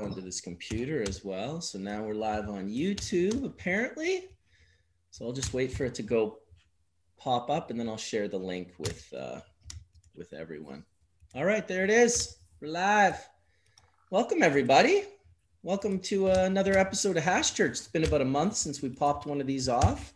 onto this computer as well. So now we're live on YouTube, apparently. So I'll just wait for it to go pop up, and then I'll share the link with uh, with everyone. All right, there it is. We're live. Welcome everybody. Welcome to uh, another episode of Hash Church. It's been about a month since we popped one of these off.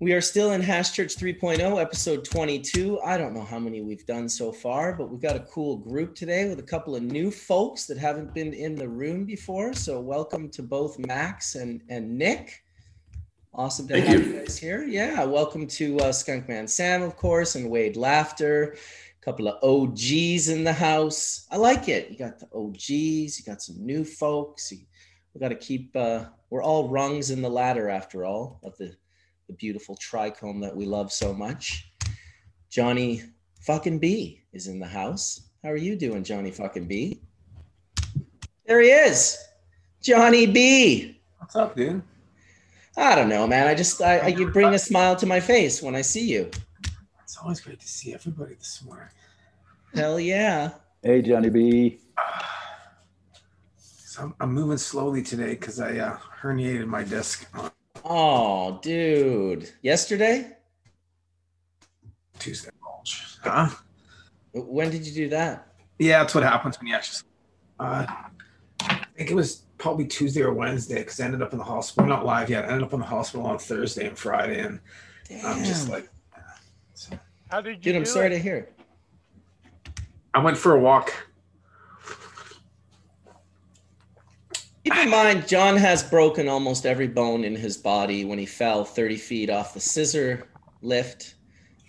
We are still in Hash Church 3.0, episode 22. I don't know how many we've done so far, but we've got a cool group today with a couple of new folks that haven't been in the room before. So, welcome to both Max and, and Nick. Awesome to Thank have you. you guys here. Yeah, welcome to uh, Skunkman Sam, of course, and Wade Laughter. A couple of OGs in the house. I like it. You got the OGs, you got some new folks. You, we got to keep, uh, we're all rungs in the ladder after all of the the beautiful trichome that we love so much. Johnny fucking B is in the house. How are you doing, Johnny fucking B? There he is, Johnny B. What's up, dude? I don't know, man. I just I, I you bring a smile to my face when I see you. It's always great to see everybody this morning. Hell yeah. Hey, Johnny B. So I'm, I'm moving slowly today because I uh, herniated my disc on Oh, dude. Yesterday? Tuesday. Bulge. Huh? When did you do that? Yeah, that's what happens when you actually. Uh, I think it was probably Tuesday or Wednesday because I ended up in the hospital. Not live yet. I ended up in the hospital on Thursday and Friday, and I'm just Damn. like, so How did you Dude, I'm sorry it? to hear. I went for a walk. Keep in mind, John has broken almost every bone in his body when he fell 30 feet off the scissor lift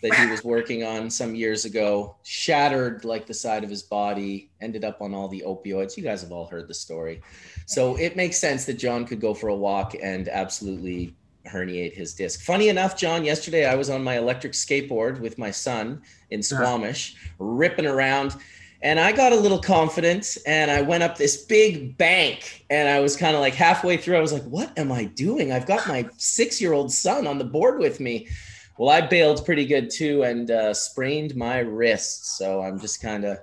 that he was working on some years ago, shattered like the side of his body, ended up on all the opioids. You guys have all heard the story. So it makes sense that John could go for a walk and absolutely herniate his disc. Funny enough, John, yesterday I was on my electric skateboard with my son in Squamish, ripping around and I got a little confident and I went up this big bank and I was kind of like halfway through. I was like, what am I doing? I've got my six year old son on the board with me. Well, I bailed pretty good too and uh, sprained my wrist. So I'm just kind of,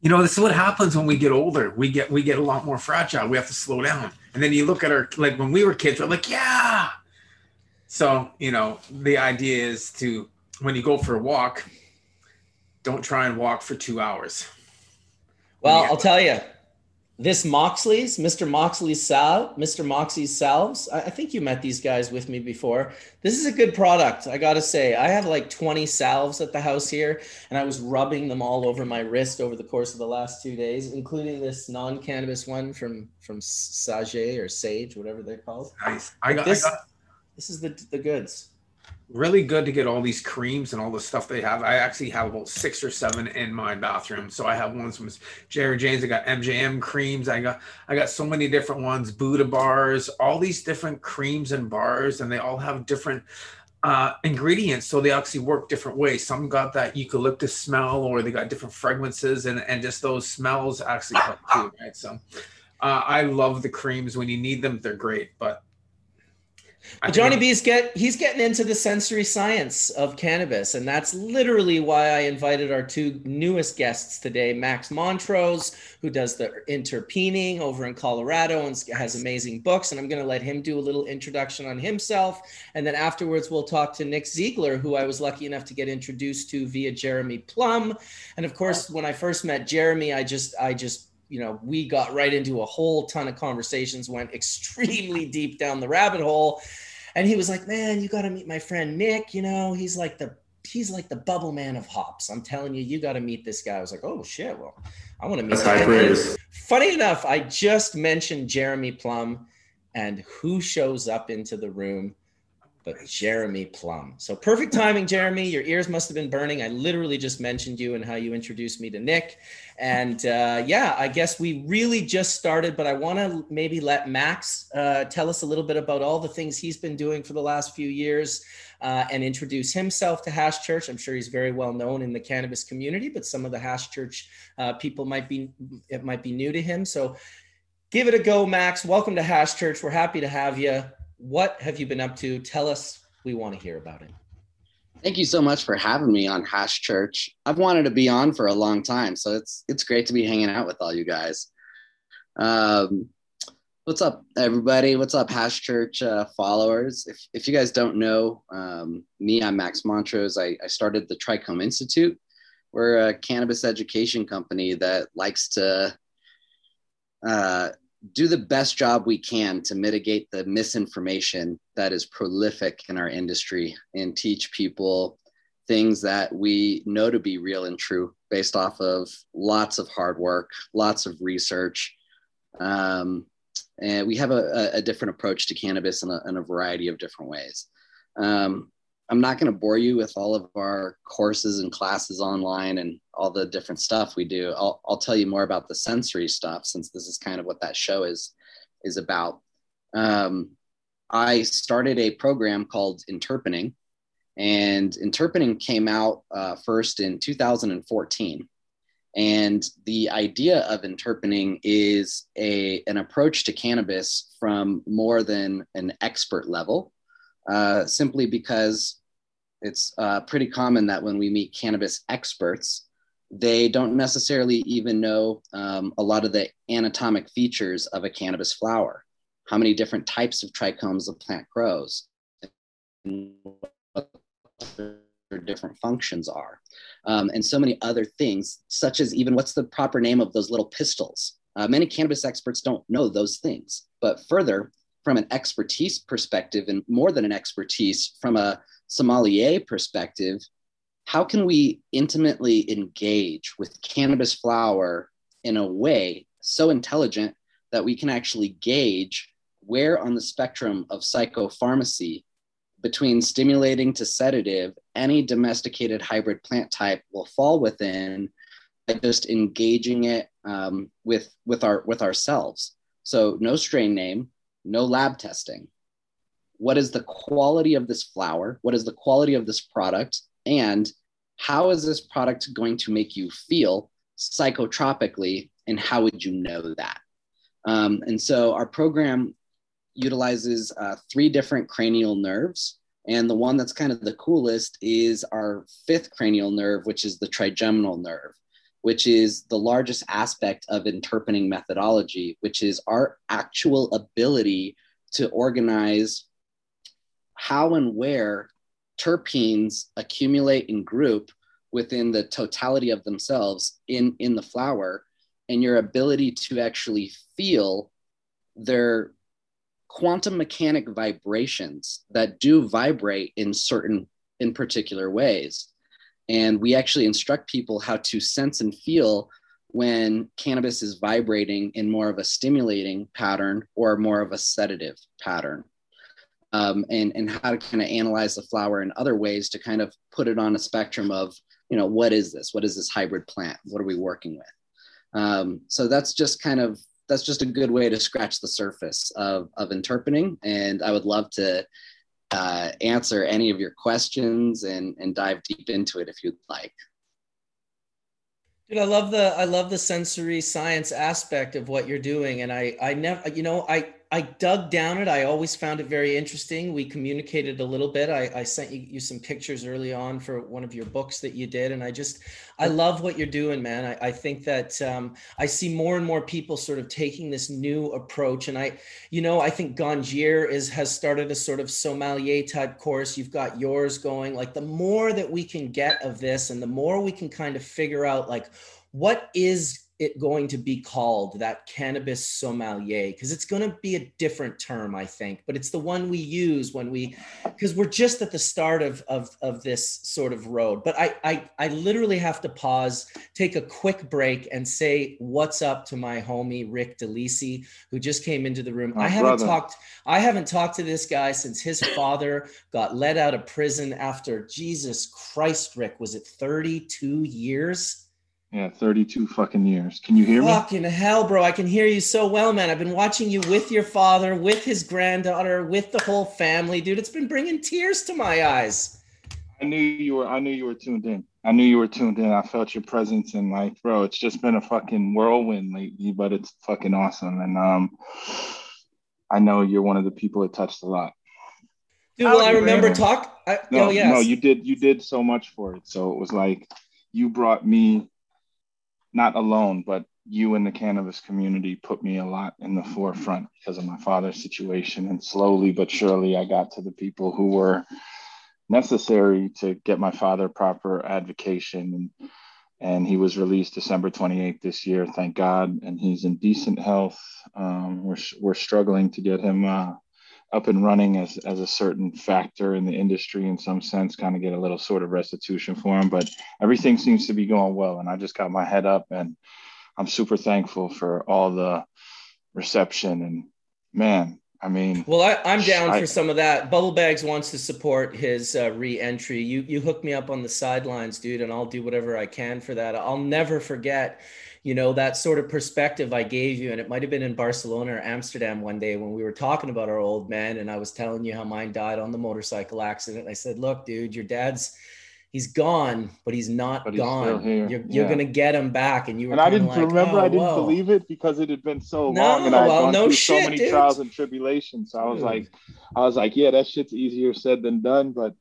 You know, this is what happens when we get older. We get we get a lot more fragile. We have to slow down. And then you look at our like when we were kids, we're like, yeah. So, you know, the idea is to when you go for a walk, don't try and walk for two hours. Well, Yeah. I'll tell you, this Moxley's, Mr. Moxley's salve, Mr. Moxley's salves. I, I think you met these guys with me before. This is a good product. I got to say, I have like 20 salves at the house here, and I was rubbing them all over my wrist over the course of the last two days, including this non-cannabis one from from Sage or Sage, whatever they're called. Nice. I got, This- I got This is the the goods. Really good to get all these creams and all the stuff they have. I actually have about six or seven in my bathroom. So I have ones from Jerry James. I got MJM creams. I got I got so many different ones, Buddha bars, all these different creams and bars, and they all have different uh, ingredients. So they actually work different ways. Some got that eucalyptus smell, or they got different fragrances, and and just those smells actually help too, right? So. Uh, I love the creams when you need them; they're great. But But Johnny B's get he's getting into the sensory science of cannabis, and that's literally why I invited our two newest guests today, Max Montrose, who does the interpening over in Colorado and has amazing books, and I'm going to let him do a little introduction on himself, and then afterwards we'll talk to Nick Ziegler, who I was lucky enough to get introduced to via Jeremy Plum, and of course when I first met Jeremy, I just I just you know, we got right into a whole ton of conversations, went extremely deep down the rabbit hole. And he was like, Man, you got to meet my friend Nick. You know, he's like the he's like the bubble man of hops. I'm telling you, you got to meet this guy. I was like, Oh shit, well, I want to meet That's high praise. Funny enough, I just mentioned Jeremy Plum and who shows up into the room but Jeremy Plum. So perfect timing, Jeremy. Your ears must have been burning. I literally just mentioned you and how you introduced me to Nick. And uh, yeah, I guess we really just started, but I want to maybe let Max uh, tell us a little bit about all the things he's been doing for the last few years uh, and introduce himself to Hash Church. I'm sure he's very well known in the cannabis community, but some of the Hash Church uh, people might be it might be new to him. So give it a go, Max. Welcome to Hash Church. We're happy to have you. What have you been up to? Tell us. We want to hear about it. Thank you so much for having me on Hash Church. I've wanted to be on for a long time, so it's it's great to be hanging out with all you guys. Um, what's up, everybody? What's up, Hash Church uh, followers? If, if you guys don't know um, me, I'm Max Montrose. I, I started the Trichome Institute. We're a cannabis education company that likes to uh, do the best job we can to mitigate the misinformation that is prolific in our industry and teach people things that we know to be real and true based off of lots of hard work, lots of research. Um, and we have a, a, different approach to cannabis in a, in a variety of different ways. Um, I'm not going to bore you with all of our courses and classes online and all the different stuff we do. I'll, I'll tell you more about the sensory stuff since this is kind of what that show is is about. Um, I started a program called Interpening, and Interpening came out uh, first in 2014. And the idea of Interpening is a, an approach to cannabis from more than an expert level, uh, simply because it's uh, pretty common that when we meet cannabis experts, they don't necessarily even know um, a lot of the anatomic features of a cannabis flower, how many different types of trichomes the plant grows, and what their different functions are, um, and so many other things, such as even what's the proper name of those little pistils. Uh, many cannabis experts don't know those things. But further, from an expertise perspective, and more than an expertise, from a sommelier perspective, how can we intimately engage with cannabis flower in a way so intelligent that we can actually gauge where on the spectrum of psychopharmacy between stimulating to sedative any domesticated hybrid plant type will fall within by just engaging it um, with with our with ourselves. So no strain name no lab testing what is the quality of this flower? What is the quality of this product? And how is this product going to make you feel psychotropically? And how would you know that? Um, and so our program utilizes uh, three different cranial nerves. And the one that's kind of the coolest is our fifth cranial nerve, which is the trigeminal nerve, which is the largest aspect of interpening methodology, which is our actual ability to organize how and where terpenes accumulate and group within the totality of themselves in, in the flower and your ability to actually feel their quantum mechanic vibrations that do vibrate in certain in particular ways and we actually instruct people how to sense and feel when cannabis is vibrating in more of a stimulating pattern or more of a sedative pattern. Um, and and how to kind of analyze the flower in other ways to kind of put it on a spectrum of you know what is this? What is this hybrid plant? What are we working with? Um, so that's just kind of that's just a good way to scratch the surface of of interpening. and i would love to uh, answer any of your questions and and dive deep into it if you'd like. Dude, I love the I love the sensory science aspect of what you're doing, and I I never you know I I dug down it. I always found it very interesting. We communicated a little bit. I, I sent you, you, some pictures early on for one of your books that you did. And I just, I love what you're doing, man. I, I think that um, I see more and more people sort of taking this new approach. And I, you know, I think Ganjier is, has started a sort of sommelier type course. You've got yours going. Like the more that we can get of this and the more we can kind of figure out like, what is it going to be called that cannabis sommelier? Because it's going to be a different term i think but it's the one we use when we because we're just at the start of, of of this sort of road. But I, I i literally have to pause take a quick break and say what's up to my homie rick delisi who just came into the room? Oh, i haven't brother. talked i haven't talked to this guy since his father got let out of prison after jesus christ rick was it 32 years yeah, 32 fucking years. Can you hear me? Fucking hell, bro. I can hear you so well, man. I've been watching you with your father, with his granddaughter, with the whole family, dude. It's been bringing tears to my eyes. I knew you were I knew you were tuned in. I knew you were tuned in. I felt your presence and like, bro, it's just been a fucking whirlwind lately, but it's fucking awesome. And um I know you're one of the people it touched a lot. Dude, well, I remember talk. I, no, oh, yes. no, you did you did so much for it. So it was like you brought me not alone, but you in the cannabis community put me a lot in the forefront because of my father's situation. And slowly but surely, I got to the people who were necessary to get my father proper advocation. And, and he was released December 28th this year, thank God. And he's in decent health. Um, we're, we're struggling to get him uh, up and running as, as a certain factor in the industry in some sense, kind of get a little sort of restitution for him. But everything seems to be going well. And I just got my head up and I'm super thankful for all the reception. And man, I mean, well, I, am down I, for some of that. Bubble Bags wants to support his uh, re-entry. You you hook me up on the sidelines, dude, and I'll do whatever I can for that. I'll never forget you know that sort of perspective i gave you and it might have been in barcelona or amsterdam one day when we were talking about our old man and i was telling you how mine died on the motorcycle accident i said look dude your dad's he's gone but he's not but he's gone you're, you're yeah. gonna get him back and you were and i didn't like, remember oh, i didn't whoa. believe it because it had been so no, long and i had well, gone no through shit, so many dude. trials and tribulations so i was dude. like i was like yeah that shit's easier said than done but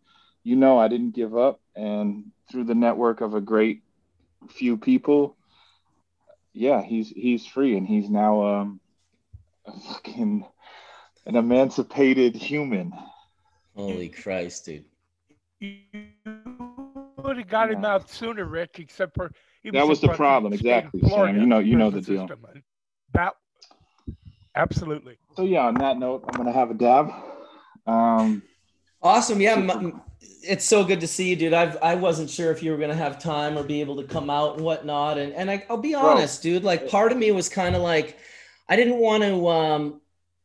you know i didn't give up and through the network of a great few people yeah, he's he's free and he's now um a fucking an emancipated human. Holy Christ, dude. You would have got him out sooner, Rick, except for that was the problem, exactly. Sam. You know, you know the deal. That absolutely. So yeah, on that note, I'm gonna have a dab. Um, awesome. Yeah, it's so good to see you, dude. I've I wasn't sure if you were gonna have time or be able to come out and whatnot. And and I, will be honest, Bro. dude. Like part of me was kind of like, I didn't want to um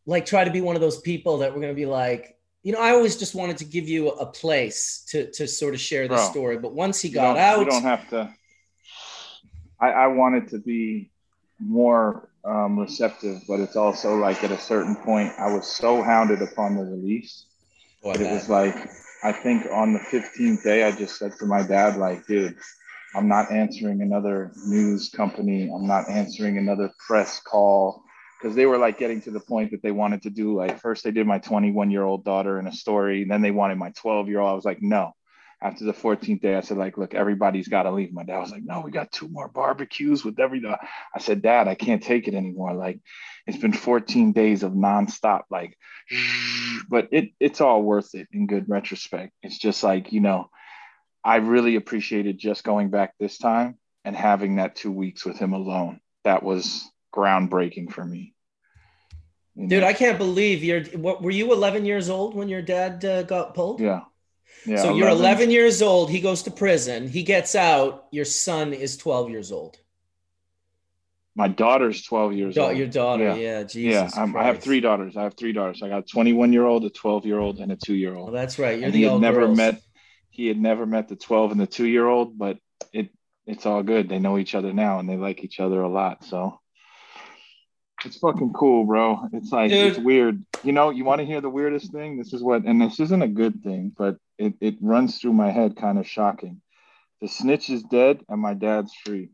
like try to be one of those people that were gonna be like, you know, I always just wanted to give you a place to to sort of share the story. But once he got out, you don't have to. I, I wanted to be more um, receptive, but it's also like at a certain point, I was so hounded upon the release. Oh, it was like I think on the 15th day, I just said to my dad, like, dude, I'm not answering another news company. I'm not answering another press call because they were like getting to the point that they wanted to do like first they did my 21 year old daughter in a story, and then they wanted my 12 year old. I was like, no. After the 14th day, I said, like, look, everybody's got to leave. My dad was like, no, we got two more barbecues with every. I said, Dad, I can't take it anymore. Like, it's been 14 days of nonstop, like, but it it's all worth it in good retrospect. It's just like, you know, I really appreciated just going back this time and having that two weeks with him alone. That was groundbreaking for me. You Dude, I can't believe you're. What were you 11 years old when your dad uh, got pulled? Yeah. Yeah. So 11. you're 11 years old. He goes to prison. He gets out. Your son is 12 years old. My daughter's 12 years da- old. Your daughter, yeah, yeah Jesus. Yeah, i have three daughters. I have three daughters. I got a 21 year old, a 12 year old, and a two year old. That's right. You're and he had never girls. met. He had never met the 12 and the two year old, but it it's all good. They know each other now, and they like each other a lot. So it's fucking cool, bro. It's like Dude. it's weird. You know, you want to hear the weirdest thing? This is what, and this isn't a good thing, but it it runs through my head, kind of shocking. The snitch is dead, and my dad's free.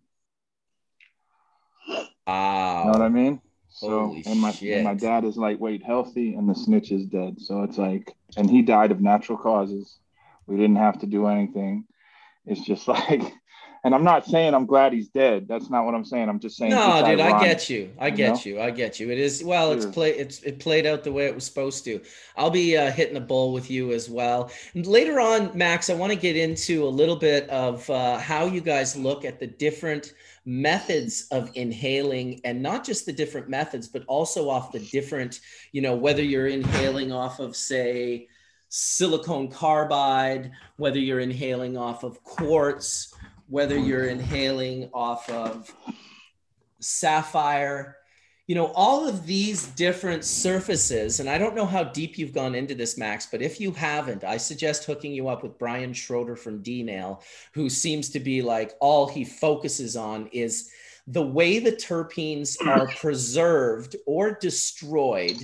Wow. You know what I mean? So Holy and my shit. and my dad is lightweight healthy and the snitch is dead. So it's like and he died of natural causes. We didn't have to do anything. It's just like and I'm not saying I'm glad he's dead. That's not what I'm saying. I'm just saying. No, dude, ironic, I get you. I get you, know? you. I get you. It is well. It's play. It's it played out the way it was supposed to. I'll be uh, hitting the bull with you as well. And later on, Max, I want to get into a little bit of uh, how you guys look at the different methods of inhaling and not just the different methods but also off the different you know whether you're inhaling off of say silicone carbide whether you're inhaling off of quartz whether you're inhaling off of sapphire you know, all of these different surfaces, and I don't know how deep you've gone into this, Max, but if you haven't, I suggest hooking you up with Brian Schroeder from D-Nail, who seems to be like all he focuses on is the way the terpenes are preserved or destroyed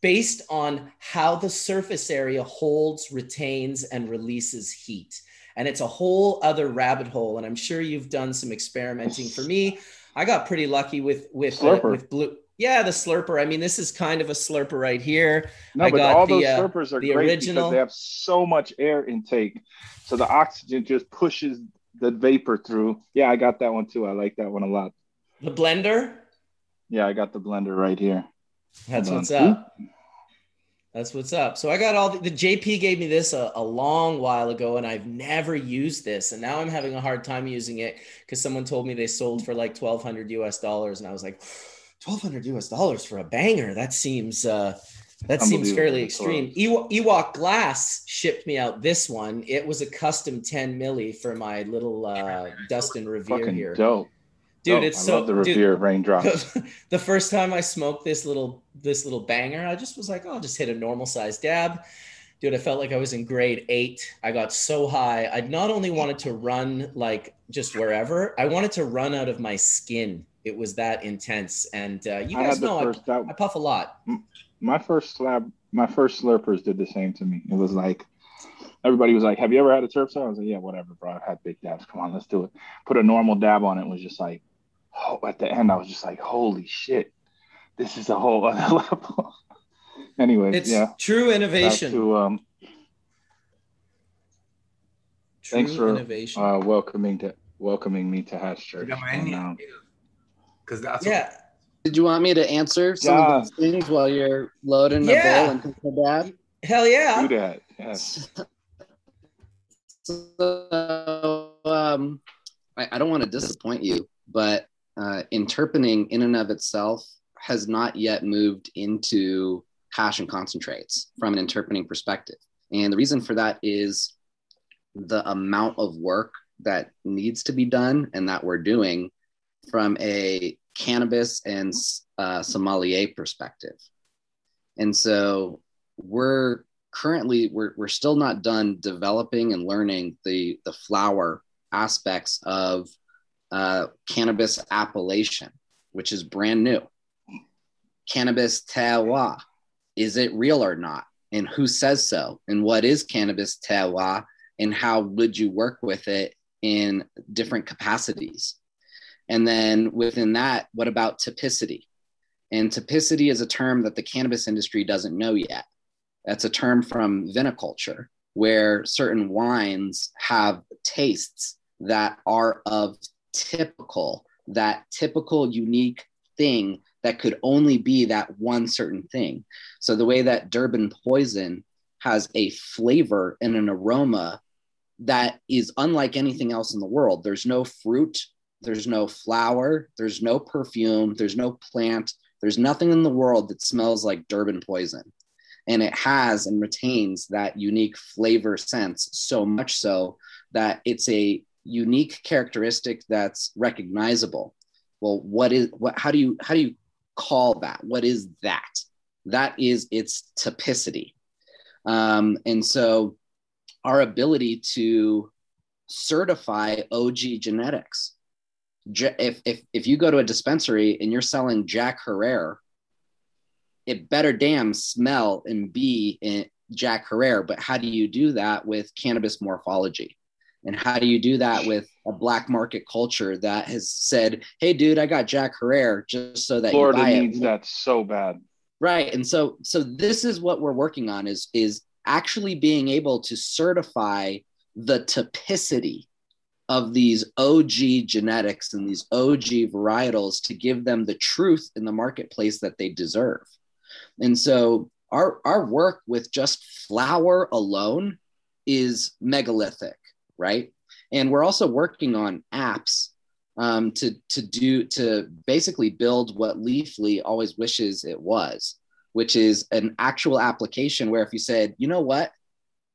based on how the surface area holds, retains, and releases heat. And it's a whole other rabbit hole. And I'm sure you've done some experimenting. For me, I got pretty lucky with with uh, with blue yeah, the slurper. I mean, this is kind of a slurper right here. No, I but all the, those uh, slurpers are the great original. because they have so much air intake, so the oxygen just pushes the vapor through. Yeah, I got that one too. I like that one a lot. The blender. Yeah, I got the blender right here. That's Hold what's on. up. That's what's up. So I got all the, the JP gave me this a, a long while ago, and I've never used this, and now I'm having a hard time using it because someone told me they sold for like twelve hundred US dollars, and I was like, twelve hundred US dollars for a banger? That seems uh, that seems fairly extreme. Ewa- Ewok Glass shipped me out this one. It was a custom ten milli for my little uh, Dustin Revere Fucking here, dope. dude. Dope. It's I so love the dude, Revere raindrops. the first time I smoked this little this little banger, I just was like, oh, I'll just hit a normal size dab. Dude, I felt like I was in grade eight. I got so high. I not only wanted to run like just wherever, I wanted to run out of my skin. It was that intense. And uh, you I guys had the know I, first that I puff a lot. my first slab, my first slurpers did the same to me. It was like everybody was like, "Have you ever had a terp cell?" I was like, "Yeah, whatever, bro. I've had big dabs. Come on, let's do it." Put a normal dab on it. Was just like, oh, at the end, I was just like, "Holy shit, this is a whole other level." anyway, It's yeah. true innovation. to um, true thanks for, innovation. uh, welcoming to welcoming me to Hash Church. Yeah, And, man. Because that's yeah. Did you want me to answer some Yeah. of those things while you're loading the Yeah. bowl and taking a dab? Hell yeah. do that. Yes. So, um, I, I don't want to disappoint you, but uh, interpening in and of itself has not yet moved into hash and concentrates from an interpening perspective. And the reason for that is the amount of work that needs to be done and that we're doing from a cannabis and uh, sommelier perspective. And so we're currently we're, we're still not done developing and learning the the flower aspects of uh, cannabis appellation, which is brand new. Cannabis terroir, is it real or not? And who says so? And what is cannabis terroir? And how would you work with it in different capacities? And then within that, what about typicity? And typicity is a term that the cannabis industry doesn't know yet. That's a term from viniculture, where certain wines have tastes that are of typical, that typical, unique thing that could only be that one certain thing. So the way that Durban Poison has a flavor and an aroma that is unlike anything else in the world. There's no fruit, there's no flower, there's no perfume, there's no plant, there's nothing in the world that smells like Durban Poison. And it has and retains that unique flavor sense so much so that it's a unique characteristic that's recognizable. Well what is what how do you how do you call that? What is that? That is its typicity. Um, and so our ability to certify og genetics if, if if you go to a dispensary and you're selling jack herer it better damn smell and be in Jack Herer. But how do you do that with cannabis morphology? And how do you do that with a black market culture that has said, "Hey, dude, I got Jack Herer just so that Florida you buy needs it." that so bad. Right. And so, so this is what we're working on: is is actually being able to certify the typicity of these OG genetics and these OG varietals to give them the truth in the marketplace that they deserve. And so our our work with just flower alone is megalithic, right? And we're also working on apps um, to to do to basically build what Leafly always wishes it was, which is an actual application where if you said, you know what,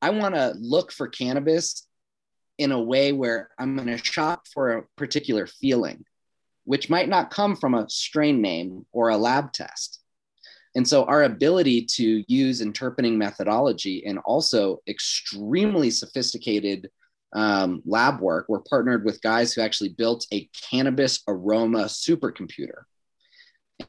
I want to look for cannabis in a way where I'm going to shop for a particular feeling, which might not come from a strain name or a lab test. And so our ability to use interpening methodology and also extremely sophisticated um, lab work, we're partnered with guys who actually built a cannabis aroma supercomputer.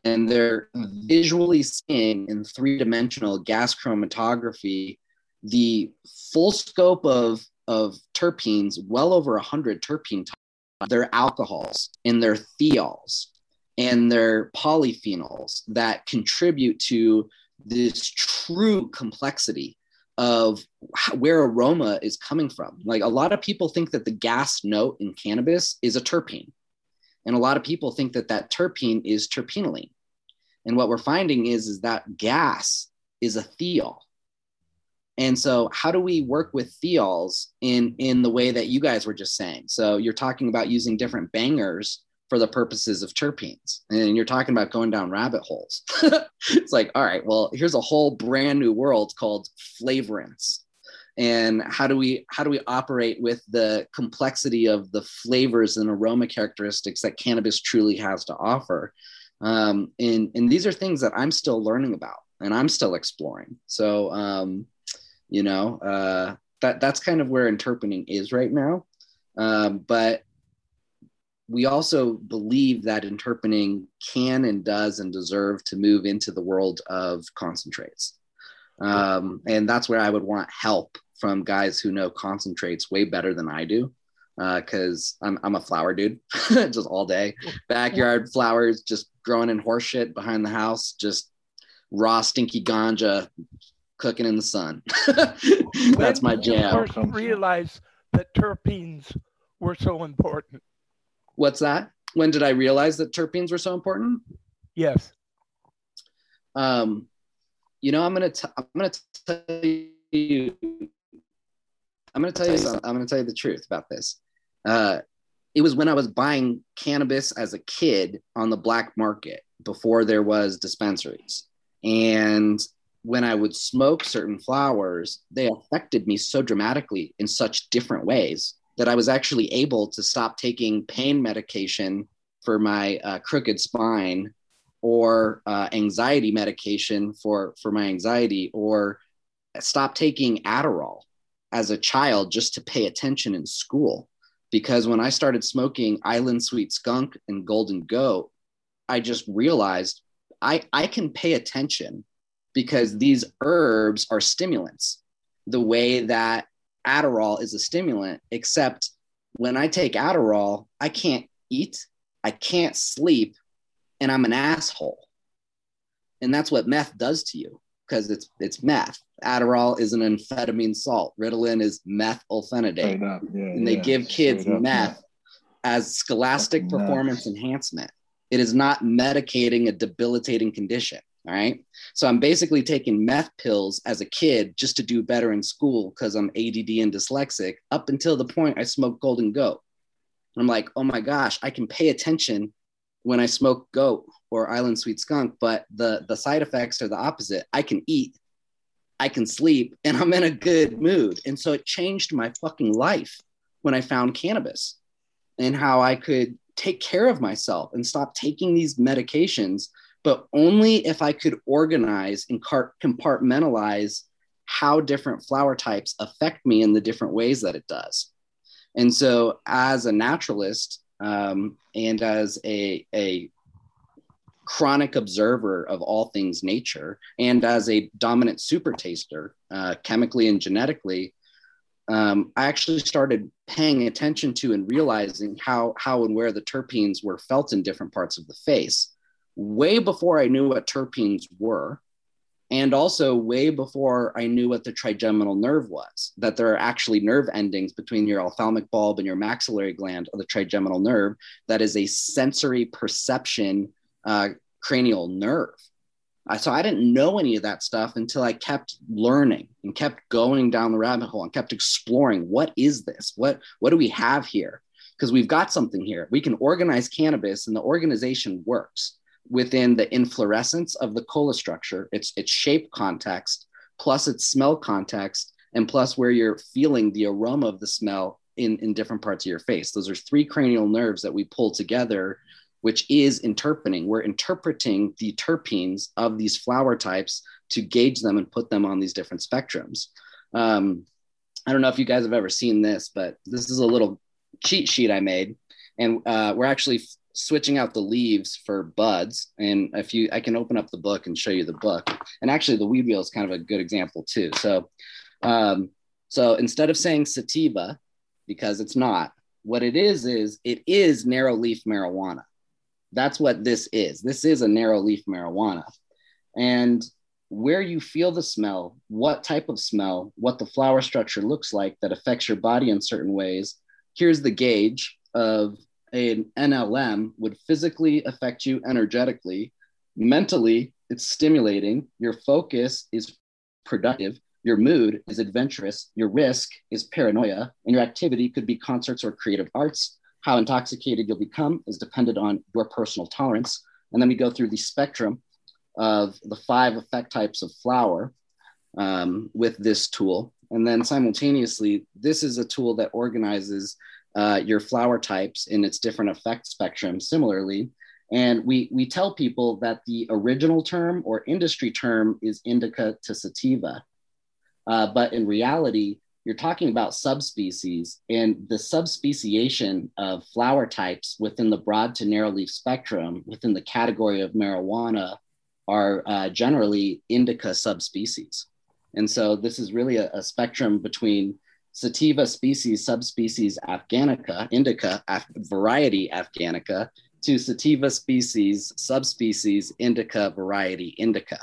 And they're visually seeing in three dimensional gas chromatography the full scope of, of terpenes, well over 100 terpene types, They're alcohols and their thiols and their polyphenols that contribute to this true complexity of where aroma is coming from. Like a lot of people think that the gas note in cannabis is a terpene. And a lot of people think that that terpene is terpinolene. And what we're finding is, is that gas is a thiol. And so, how do we work with thiols in in the way that you guys were just saying? So, you're talking about using different bangers for the purposes of terpenes, and you're talking about going down rabbit holes. it's like, all right, well, here's a whole brand new world called flavorants, and how do we how do we operate with the complexity of the flavors and aroma characteristics that cannabis truly has to offer? Um, and and these are things that I'm still learning about and I'm still exploring. So. Um, you know uh, that that's kind of where interpening is right now. Um, but we also believe that interpening can and does and deserve to move into the world of concentrates. Um, and that's where i would want help from guys who know concentrates way better than i do because uh, I'm, I'm a flower dude just all day. Backyard flowers just growing in horseshit behind the house just raw stinky ganja cooking in the sun. That's my jam. First realize that terpenes were so important. What's that? When did I realize that terpenes were so important? Yes. Um, you know, I'm gonna t- I'm gonna tell you I'm gonna tell you something. I'm gonna tell you the truth about this. Uh, it was when I was buying cannabis as a kid on the black market before there was dispensaries, and when I would smoke certain flowers, they affected me so dramatically in such different ways that I was actually able to stop taking pain medication for my uh, crooked spine or uh, anxiety medication for, for my anxiety or stop taking Adderall as a child just to pay attention in school. Because when I started smoking Island Sweet Skunk and Golden Goat, I just realized I, I can pay attention because these herbs are stimulants the way that Adderall is a stimulant, except when I take Adderall, I can't eat, I can't sleep, and I'm an asshole. And that's what meth does to you because it's it's meth. Adderall is an amphetamine salt. Ritalin is methylphenidate. Yeah, and they yeah, give kids meth as scholastic performance nuts. enhancement. It is not medicating a debilitating condition. All right. So I'm basically taking meth pills as a kid just to do better in school because I'm ADD and dyslexic up until the point I smoked Golden Goat. I'm like, oh my gosh, I can pay attention when I smoke goat or island sweet skunk, but the the side effects are the opposite. I can eat, I can sleep, and I'm in a good mood. And so it changed my fucking life when I found cannabis and how I could take care of myself and stop taking these medications but only if I could organize and compartmentalize how different flower types affect me in the different ways that it does. And so, as a naturalist um, and as a, a chronic observer of all things nature, and as a dominant super taster, uh, chemically and genetically, um, I actually started paying attention to and realizing how, how and where the terpenes were felt in different parts of the face way before I knew what terpenes were, and also way before I knew what the trigeminal nerve was, that there are actually nerve endings between your ophthalmic bulb and your maxillary gland of the trigeminal nerve that is a sensory perception uh, cranial nerve. So I didn't know any of that stuff until I kept learning and kept going down the rabbit hole and kept exploring what is this? What, what do we have here? Because we've got something here. We can organize cannabis and the organization works within the inflorescence of the cola structure, its its shape context, plus its smell context, and plus where you're feeling the aroma of the smell in, in different parts of your face. Those are three cranial nerves that we pull together, which is interpening. We're interpreting the terpenes of these flower types to gauge them and put them on these different spectrums. Um, I don't know if you guys have ever seen this, but this is a little cheat sheet I made. And uh, we're actually switching out the leaves for buds. And if you, I can open up the book and show you the book. And actually, the weed wheel is kind of a good example too. So, um, so instead of saying sativa, because it's not, what it is is it is narrow leaf marijuana. That's what this is. This is a narrow leaf marijuana. And where you feel the smell, what type of smell, what the flower structure looks like that affects your body in certain ways. Here's the gauge of an NLM would physically affect you energetically. Mentally, it's stimulating. Your focus is productive. Your mood is adventurous. Your risk is paranoia. And your activity could be concerts or creative arts. How intoxicated you'll become is dependent on your personal tolerance. And then we go through the spectrum of the five effect types of flower um, with this tool. And then simultaneously, this is a tool that organizes uh, your flower types in its different effect spectrum similarly. And we, we tell people that the original term or industry term is indica to sativa. Uh, but in reality, you're talking about subspecies and the subspeciation of flower types within the broad to narrow leaf spectrum within the category of marijuana are uh, generally indica subspecies. And so this is really a, a spectrum between sativa species, subspecies afghanica, indica, af- variety afghanica, to sativa species, subspecies, indica, variety indica.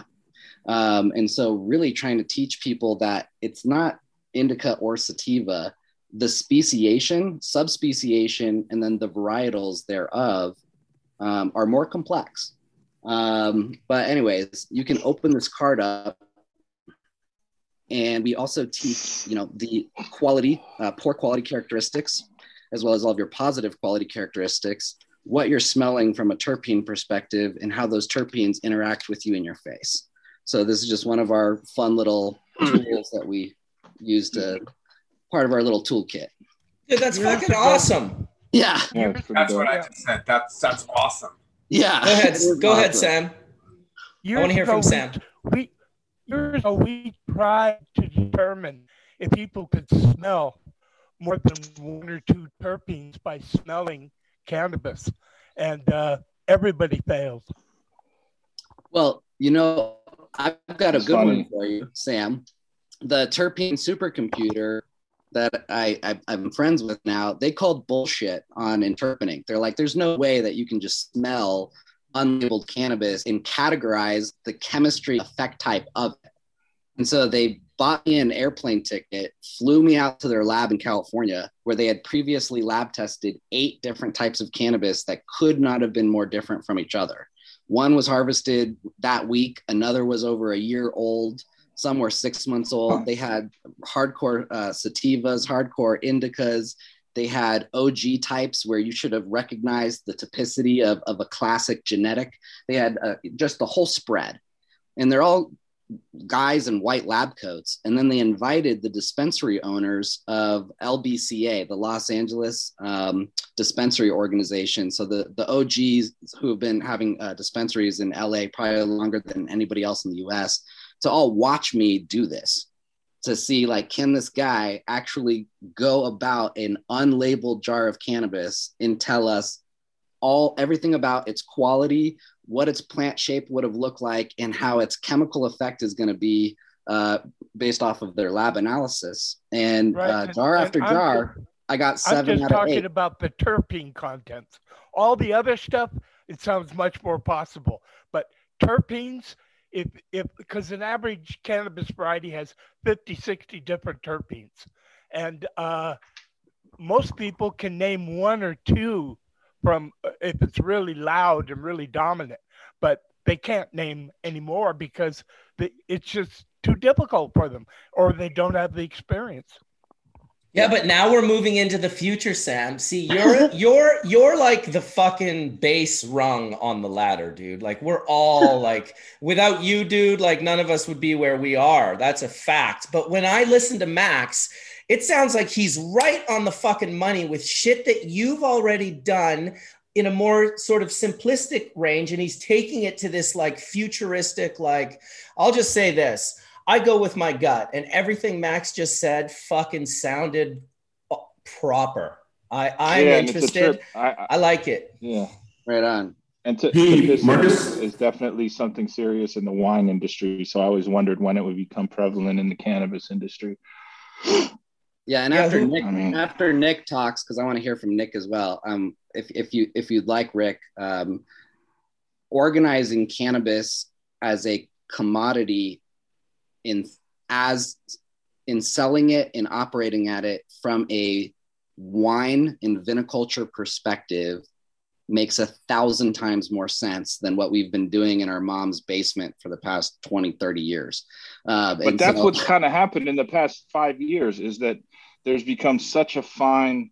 Um, and so, really trying to teach people that it's not indica or sativa, the speciation, subspeciation, and then the varietals thereof um, are more complex. Um, but, anyways, you can open this card up and we also teach you know the quality uh, poor quality characteristics as well as all of your positive quality characteristics what you're smelling from a terpene perspective and how those terpenes interact with you in your face so this is just one of our fun little tools that we use to part of our little toolkit Dude, that's fucking awesome. yeah Yeah, That's dope. what I just said. That's that's awesome. yeah Go ahead, It is go ahead. Sam. Years wanna hear from ago, Sam. We, years ago, we tried to determine if people could smell more than one or two terpenes by smelling cannabis, and uh, everybody failed. Well, you know, I've got a That's good one for you, Sam. The terpene supercomputer that I, I I'm friends with now, they called bullshit on interpening. They're like, there's no way that you can just smell unlabeled cannabis and categorize the chemistry effect type of it. And so they bought me an airplane ticket, flew me out to their lab in California, where they had previously lab tested eight different types of cannabis that could not have been more different from each other. One was harvested that week, another was over a year old, some were six months old. They had hardcore uh, sativas, hardcore indicas. They had OG types where you should have recognized the typicity of, of a classic genetic. They had uh, just the whole spread. And they're all guys in white lab coats. And then they invited the dispensary owners of LBCA, the Los Angeles um, Dispensary Organization. So the, the OGs who have been having uh, dispensaries in LA probably longer than anybody else in the US to all watch me do this to see like can this guy actually go about an unlabeled jar of cannabis and tell us all everything about its quality what its plant shape would have looked like and how its chemical effect is going to be uh, based off of their lab analysis and Right, uh, jar and after I'm jar i got seven I'm just talking about the terpene contents. All the other stuff, it sounds much more possible. But terpenes, if if because an average cannabis variety has 50, 60 different terpenes, and uh, most people can name one or two from uh, if it's really loud and really dominant, but they can't name anymore because it's just too difficult for them, or they don't have the experience. Yeah, but now we're moving into the future, Sam. See, you're you're you're like the fucking base rung on the ladder, dude. Like we're all like without you, dude, like none of us would be where we are. That's a fact. But when I listen to Max, it sounds like he's right on the fucking money with shit that you've already done in a more sort of simplistic range and he's taking it to this like futuristic like I'll just say this. I go with my gut, and everything Max just said fucking sounded uh, proper. I I'm Yeah, and it's a interested. I, I, I like it. yeah. right on And to, Hey, to this Marcus? is, is definitely something serious in the wine industry. So I always wondered when it would become prevalent in the cannabis industry. Yeah, and Yeah, after who- Nick, I mean- after Nick talks, because I want to hear from Nick as well. Um, if if you if you'd like, Rick, um, organizing cannabis as a commodity in as in selling it and operating at it from a wine and viniculture perspective makes a thousand times more sense than what we've been doing in our mom's basement for the past 20 30 years uh, but that's so- what's kind of happened in the past five years is that there's become such a fine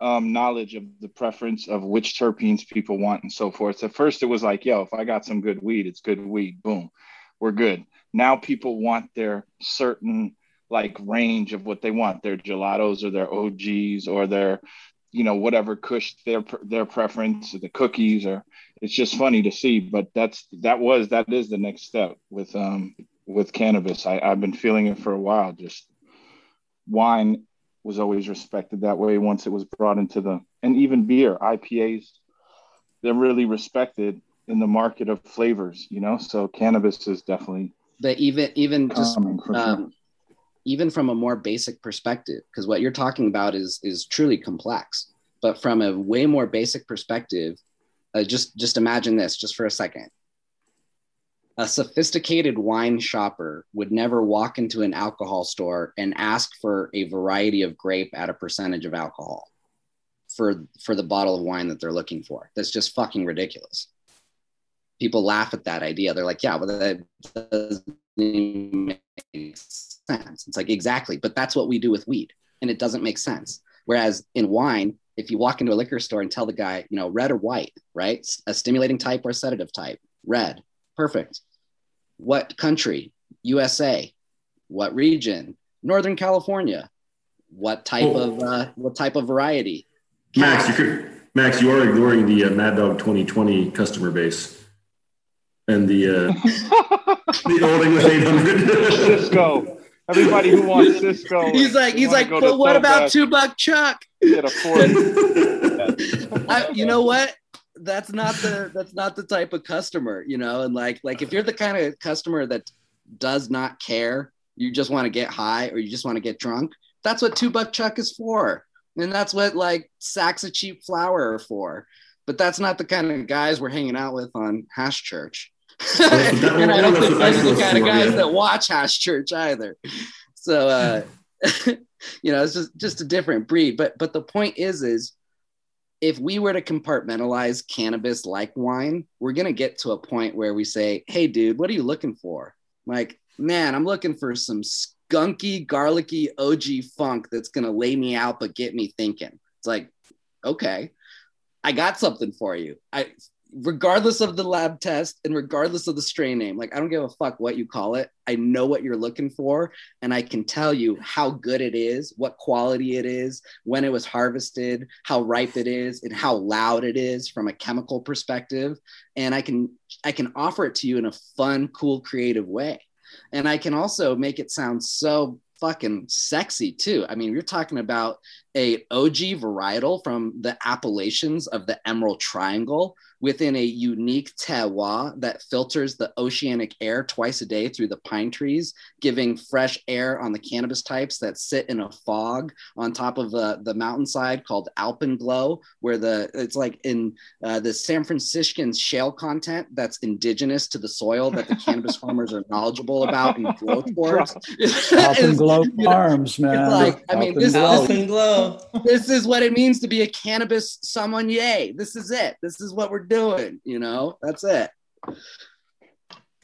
um, knowledge of the preference of which terpenes people want and so forth. At first, it was like, yo, if I got some good weed, it's good weed. Boom, we're good. Now people want their certain like range of what they want, their gelatos or their OGs or their, you know, whatever kush their their preference, the cookies or it's just funny to see. But that's that was that is the next step with um with cannabis. I, I've been feeling it for a while. Just wine was always respected that way once it was brought into the and even beer IPAs they're really respected in the market of flavors you know so cannabis is definitely but even even just um, sure. even from a more basic perspective because what you're talking about is is truly complex but from a way more basic perspective uh, just just imagine this just for a second. A sophisticated wine shopper would never walk into an alcohol store and ask for a variety of grape at a percentage of alcohol for for the bottle of wine that they're looking for. That's just fucking ridiculous people laugh at that idea they're like yeah well that doesn't make sense it's like exactly but that's what we do with weed and it doesn't make sense whereas in wine if you walk into a liquor store and tell the guy you know red or white right a stimulating type or a sedative type red Perfect. What country? USA. What region? Northern California. What type oh. of uh, what type of variety? Max, you could Max, you are ignoring the uh, Mad Dog 2020 customer base and the uh, the old English 800. Cisco. Everybody who wants Cisco. He's like, he's like, but what about two buck Chuck? Get a 40. I, you know what? that's not the that's not the type of customer, you know. And like like if you're the kind of customer that does not care, you just want to get high or you just want to get drunk. That's what two buck chuck is for, and that's what like sacks of cheap flour are for. But that's not the kind of guys we're hanging out with on Hash Church. and I don't think those are the kind of guys that watch Hash Church either. So uh, you know, it's just just a different breed. But but the point is is if we were to compartmentalize cannabis like wine, we're going to get to a point where we say, Hey, dude, what are you looking for? Like, man, I'm looking for some skunky, garlicky OG funk that's going to lay me out, but get me thinking. It's like, okay, I got something for you. I regardless of the lab test and regardless of the strain name, like I don't give a fuck what you call it. I know what you're looking for and I can tell you how good it is, what quality it is, when it was harvested, how ripe it is, and how loud it is from a chemical perspective. And I can I can offer it to you in a fun, cool, creative way. And I can also make it sound so fucking sexy too. I mean, you're talking about a OG varietal from the Appalachians of the Emerald Triangle within a unique terroir that filters the oceanic air twice a day through the pine trees, giving fresh air on the cannabis types that sit in a fog on top of the, the mountainside called alpenglow, where the it's like in uh, the San Franciscan shale content that's indigenous to the soil that the cannabis farmers are knowledgeable about and grow towards. Alpenglow farms, man. It's like, I mean, this, this, this is what it means to be a cannabis sommelier. This is it. This is what we're doing doing. You know, that's it.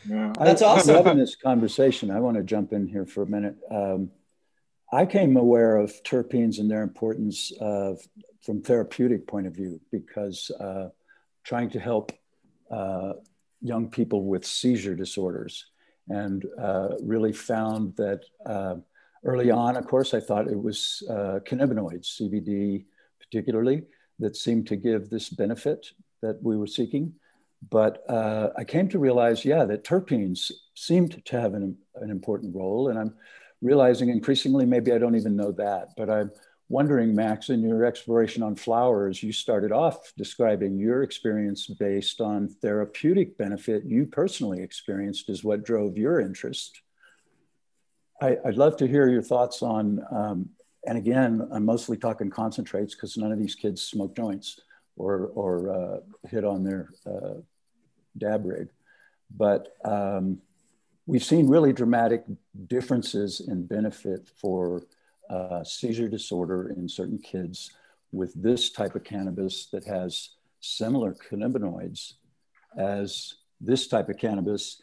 Yeah. That's I, awesome. Loving this conversation. I want to jump in here for a minute. Um, I came aware of terpenes and their importance uh, from therapeutic point of view because uh, trying to help uh, young people with seizure disorders and uh, really found that uh, early on, of course, I thought it was uh, cannabinoids, CBD particularly, that seemed to give this benefit that we were seeking. But uh, I came to realize, yeah, that terpenes seemed to have an, an important role. And I'm realizing increasingly, maybe I don't even know that. But I'm wondering, Max, in your exploration on flowers, you started off describing your experience based on therapeutic benefit you personally experienced is what drove your interest. I, would love to hear your thoughts on, um, and again, I'm mostly talking concentrates because none of these kids smoke joints or, or uh, hit on their uh, dab rig. But um, we've seen really dramatic differences in benefit for uh, seizure disorder in certain kids with this type of cannabis that has similar cannabinoids as this type of cannabis,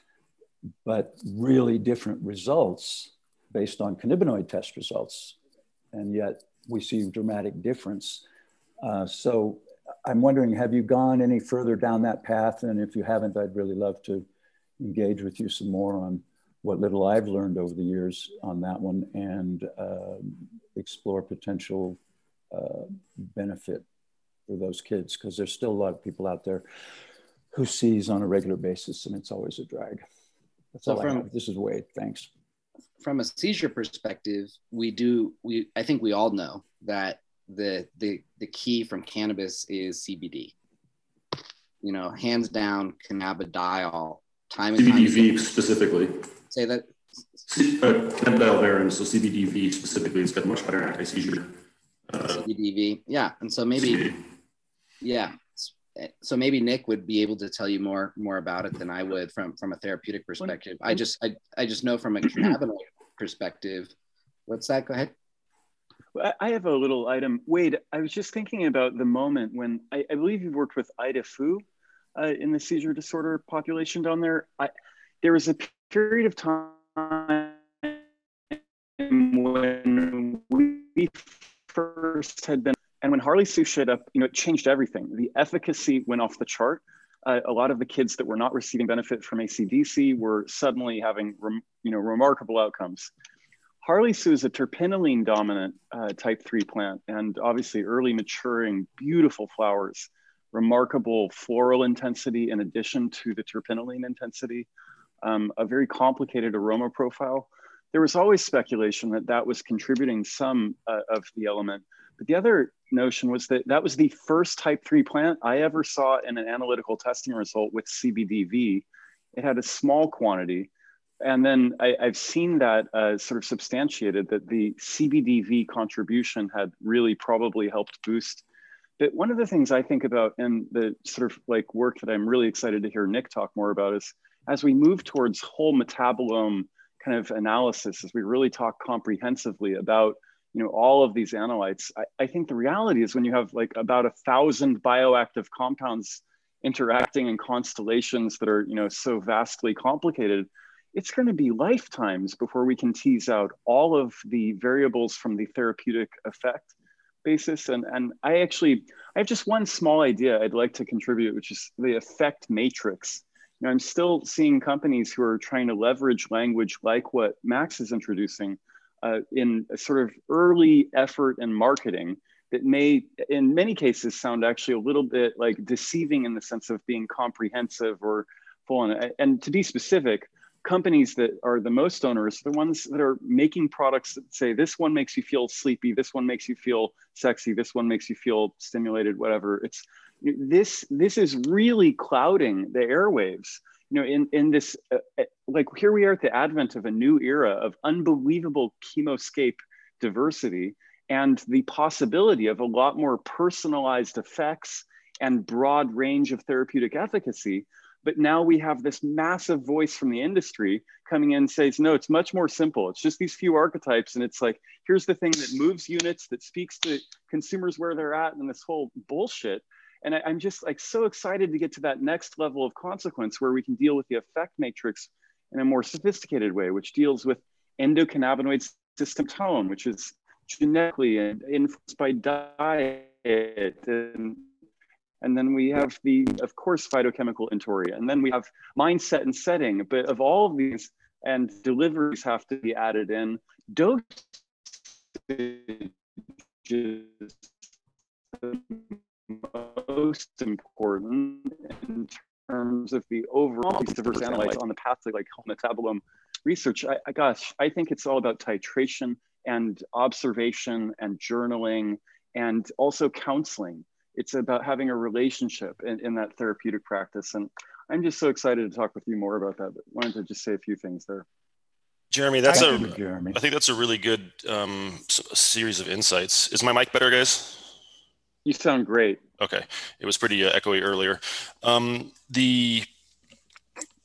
but really different results based on cannabinoid test results. And yet we see dramatic difference. Uh, so I'm wondering, have you gone any further down that path? And if you haven't, I'd really love to engage with you some more on what little I've learned over the years on that one and uh, explore potential uh, benefit for those kids because there's still a lot of people out there who sees on a regular basis and it's always a drag. That's so all from. This is Wade. Thanks. From a seizure perspective, we do we I think we all know that the the the key from cannabis is CBD. You know, hands down, cannabidiol. Time and time CBDV specifically. Say that. Uh, cannabidiol so CBDV specifically, it's got much better anti-seizure. Uh, CBDV, yeah, and so maybe, CBD. yeah, so maybe Nick would be able to tell you more more about it than I would from from a therapeutic perspective. I just I, I just know from a cannabinoid perspective. What's that? Go ahead. I have a little item. Wade, I was just thinking about the moment when I, I believe you've worked with Ida Fu uh, in the seizure disorder population down there. I, there was a period of time when we first had been, and when Harle-Tsu showed up, you know, it changed everything. The efficacy went off the chart. Uh, a lot of the kids that were not receiving benefit from ACDC were suddenly having, rem, you know, remarkable outcomes. Harle-Tsu is a terpinolene dominant uh, type 3 plant and obviously early maturing, beautiful flowers, remarkable floral intensity in addition to the terpinolene intensity, um, a very complicated aroma profile. There was always speculation that that was contributing some uh, of the element. But the other notion was that that was the first type 3 plant I ever saw in an analytical testing result with CBDV. It had a small quantity and then I, have seen that uh, sort of substantiated that the CBDV contribution had really probably helped boost. But one of the things I think about and the sort of like work that I'm really excited to hear Nick talk more about is as we move towards whole metabolome kind of analysis, as we really talk comprehensively about you know all of these analytes, I, I think the reality is when you have like about a thousand bioactive compounds interacting in constellations that are you know so vastly complicated it's going to be lifetimes before we can tease out all of the variables from the therapeutic effect basis. And, and I actually, I have just one small idea I'd like to contribute, which is the effect matrix. You know, I'm still seeing companies who are trying to leverage language like what Max is introducing uh, in a sort of early effort and marketing that may, in many cases, sound actually a little bit like deceiving in the sense of being comprehensive or full on. And to be specific, companies that are the most onerous, the ones that are making products that say this one makes you feel sleepy, this one makes you feel sexy, this one makes you feel stimulated, whatever. It's this this is really clouding the airwaves. You know, in in this uh, uh, like here we are at the advent of a new era of unbelievable chemoscape diversity and the possibility of a lot more personalized effects and broad range of therapeutic efficacy but now we have this massive voice from the industry coming in and says, no, it's much more simple. It's just these few archetypes. And it's like, here's the thing that moves units, that speaks to consumers where they're at, and this whole bullshit. And I, am just like so excited to get to that next level of consequence where we can deal with the effect matrix in a more sophisticated way, which deals with endocannabinoid system tone, which is genetically and influenced by diet and and then we have the, of course, phytochemical inventory. And then we have mindset and setting. But of all of these, and deliveries have to be added in, dosage is the most important in terms of the overall diverse analytes on the path to like metabolome research. I, I, gosh, I think it's all about titration and observation and journaling and also counseling it's about having a relationship in, in that therapeutic practice. And I'm just so excited to talk with you more about that. But wanted to just say a few things there. Jeremy, that's Thank a. You, Jeremy. I think that's a really good um, series of insights. Is my mic better, guys? You sound great. Okay, it was pretty uh, echoey earlier. Um, the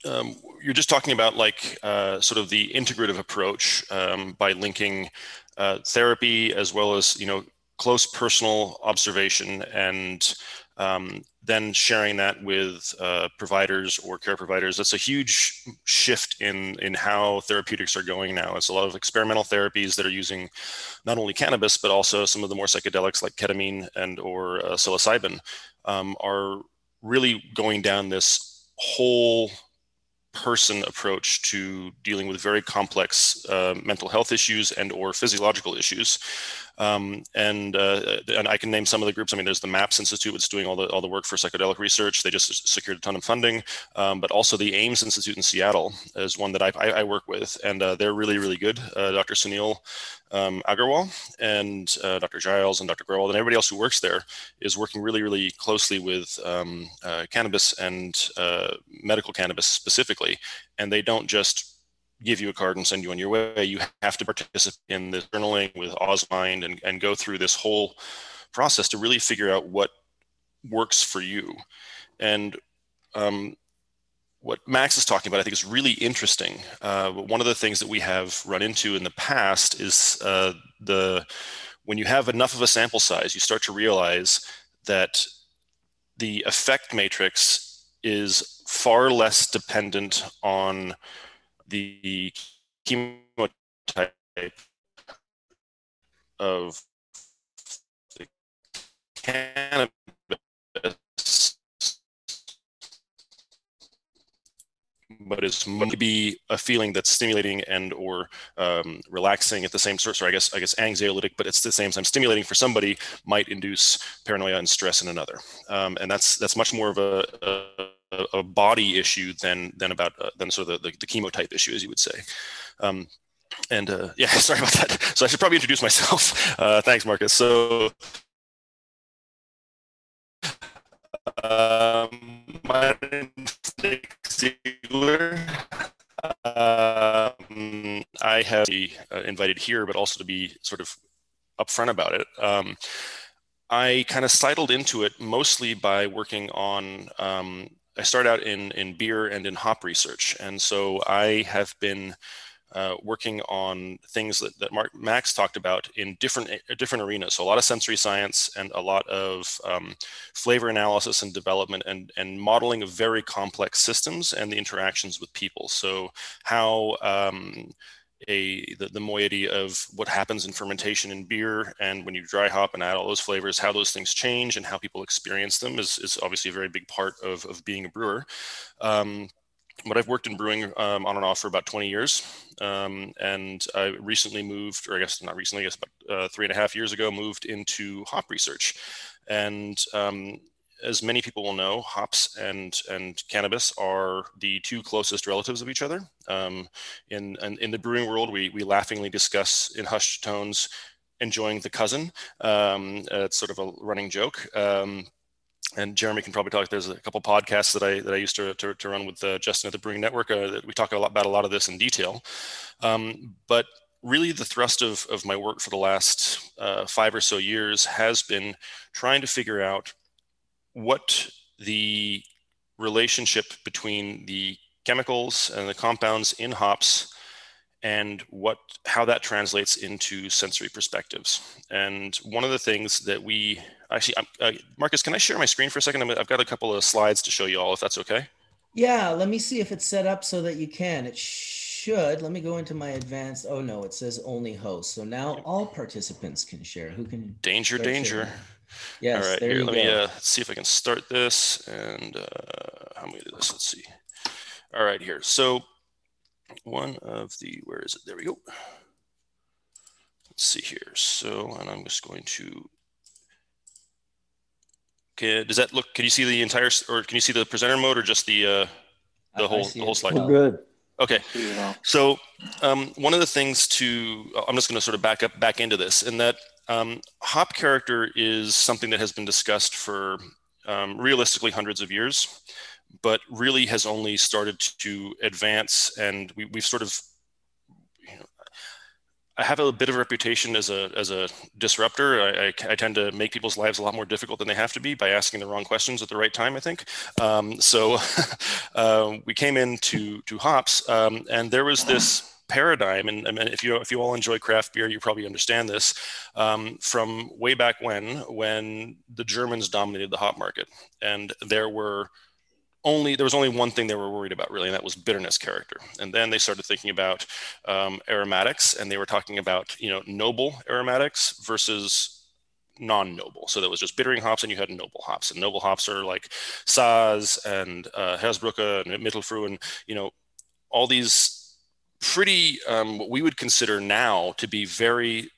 um, you're just talking about like uh, sort of the integrative approach um, by linking uh, therapy as well as you know close personal observation and um, then sharing that with uh, providers or care providers. That's a huge shift in in how therapeutics are going now. It's a lot of experimental therapies that are using not only cannabis but also some of the more psychedelics like ketamine and or uh, psilocybin um, are really going down this whole person approach to dealing with very complex uh, mental health issues and or physiological issues um, and uh, and I can name some of the groups. I mean, there's the MAPS Institute, that's doing all the all the work for psychedelic research. They just secured a ton of funding, um, but also the AIMS Institute in Seattle is one that I, I, I work with, and uh, they're really really good. Uh, Dr. Sunil um, Aggarwal and uh, Dr. Giles and Dr. Growald and everybody else who works there is working really really closely with um, uh, cannabis and uh, medical cannabis specifically, and they don't just give you a card and send you on your way. You have to participate in the journaling with Osmind and, and go through this whole process to really figure out what works for you. And um, what Max is talking about, I think, is really interesting. Uh, one of the things that we have run into in the past is uh, the when you have enough of a sample size, you start to realize that the effect matrix is far less dependent on the chemotype of the cannabis but it's maybe a feeling that's stimulating and or um, relaxing at the same sort. So I guess I guess anxiolytic, but it's the same time stimulating for somebody might induce paranoia and stress in another, um, and that's that's much more of a, a a, body issue than than about uh, than sort of the, the, the chemotype issue, as you would say. Um, and uh, yeah, sorry about that. So I should probably introduce myself. Uh, thanks, Marcus. So um, my name's Nick Ziegler. Um, I have been uh, invited here, but also to be sort of upfront about it. Um, I kind of sidled into it mostly by working on um, I started out in, in beer and in hop research. And so I have been uh, working on things that, that Mark, Max talked about in different uh, different arenas. So a lot of sensory science and a lot of um, flavor analysis and development and, and modeling of very complex systems and the interactions with people. So how um, a the, the moiety of what happens in fermentation in beer and when you dry hop and add all those flavors how those things change and how people experience them is, is obviously a very big part of, of being a brewer um, but I've worked in brewing um, on and off for about 20 years. Um, and I recently moved, or I guess not recently, I guess about uh, three and a half years ago, moved into hop research. And um, as many people will know, hops and and cannabis are the two closest relatives of each other. Um, in, in, in the brewing world, we we laughingly discuss in hushed tones enjoying the cousin. Um, uh, it's sort of a running joke. And Jeremy can probably talk. There's a couple podcasts that I that I used to to, to run with uh, Justin at the Brewing Network. Uh, that we talk a lot about a lot of this in detail. Um, but really, the thrust of of my work for the last uh, five or so years has been trying to figure out what the relationship between the chemicals and the compounds in hops and what how that translates into sensory perspectives. And one of the things that we actually, uh, Marcus, can I share my screen for a second? I've got a couple of slides to show you all, if that's okay. Yeah, let me see if it's set up so that you can. It should. Let me go into my advanced. Oh no, it says only host. So now all participants can share. Who can? Danger, danger. Sharing? Yes. All right, there here, let go. me uh, see if I can start this. And uh, how many do this? Let's see. All right, here. So one of the, where is it? There we go. Let's see here. So, and I'm just going to, okay, does that look, can you see the entire, or can you see the presenter mode or just the, uh, the I- I whole, the whole slide? We're good. Okay. So um, one of the things to I'm just going to sort of back up back into this in that um, hop character is something that has been discussed for um, realistically hundreds of years, but really has only started to advance, and we, we've sort of. I have a bit of a reputation as a as a disruptor. I, I, I, tend to make people's lives a lot more difficult than they have to be by asking the wrong questions at the right time. I think. Um, so uh, we came into to hops, um, and there was this paradigm, and, and, if you if you all enjoy craft beer, you probably understand this um, from way back when when the Germans dominated the hop market, and there were only there was only one thing they were worried about really and that was bitterness character. And then they started thinking about um, aromatics and they were talking about you know noble aromatics versus non-noble. So that was just bittering hops and you had noble hops. And noble hops are like Saaz and uh, Hersbrucker and Mittelfrüh and you know all these pretty um, what we would consider now to be very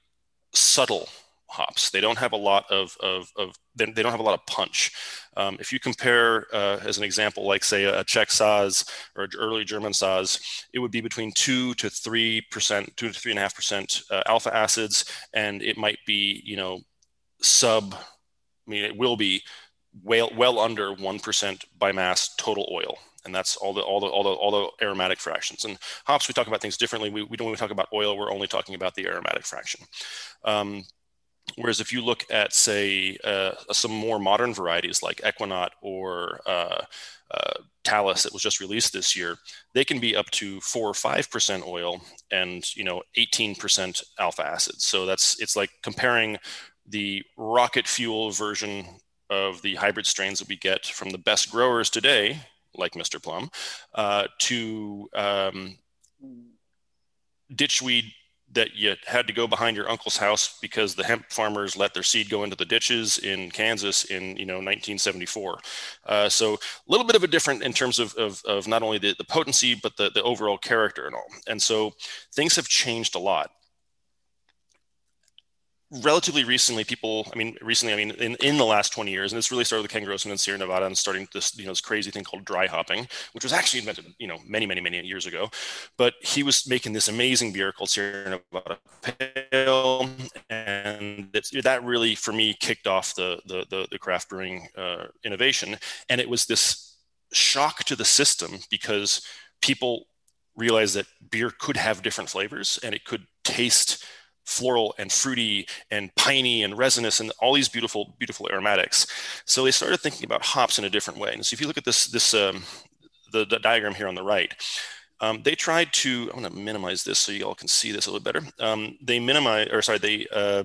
subtle hops. They don't have a lot of, of, of they, don't have a lot of punch. Um, if you compare, uh, as an example, like say a Czech Saaz or early German Saaz, it would be between two to three percent, two to three and a half percent uh, alpha acids, and it might be, you know, sub. I mean, it will be well well under one percent by mass total oil and that's all the all the all the all the aromatic fractions. And hops, we talk about things differently. We, we don't we talk about oil, we're only talking about the aromatic fraction. Um, Whereas if you look at, say, uh, some more modern varieties like Ekuanot or uh, uh, Talus that was just released this year, they can be up to four or five percent oil and you know 18% alpha acids. So that's it's like comparing the rocket fuel version of the hybrid strains that we get from the best growers today, like Mr. Plum, uh, to um, ditchweed that you had to go behind your uncle's house because the hemp farmers let their seed go into the ditches in Kansas in you know 1974. Uh, so a little bit of a different in terms of, of, of not only the, the potency but the, the overall character and all. And so things have changed a lot relatively recently, people, I mean, recently, I mean, in, in the last 20 years, and this really started with Ken Grossman in Sierra Nevada and starting this, you know, this crazy thing called dry hopping, which was actually invented, you know, many, many, many years ago. But he was making this amazing beer called Sierra Nevada Pale. And that really, for me, kicked off the, the, the, the craft brewing uh, innovation. And it was this shock to the system because people realized that beer could have different flavors and it could taste floral and fruity and piney and resinous and all these beautiful, beautiful aromatics. So they started thinking about hops in a different way. And so if you look at this, this um, the, the diagram here on the right, um, they tried to, I'm going to minimize this so you all can see this a little better. Um, they minimize, or sorry, they, uh,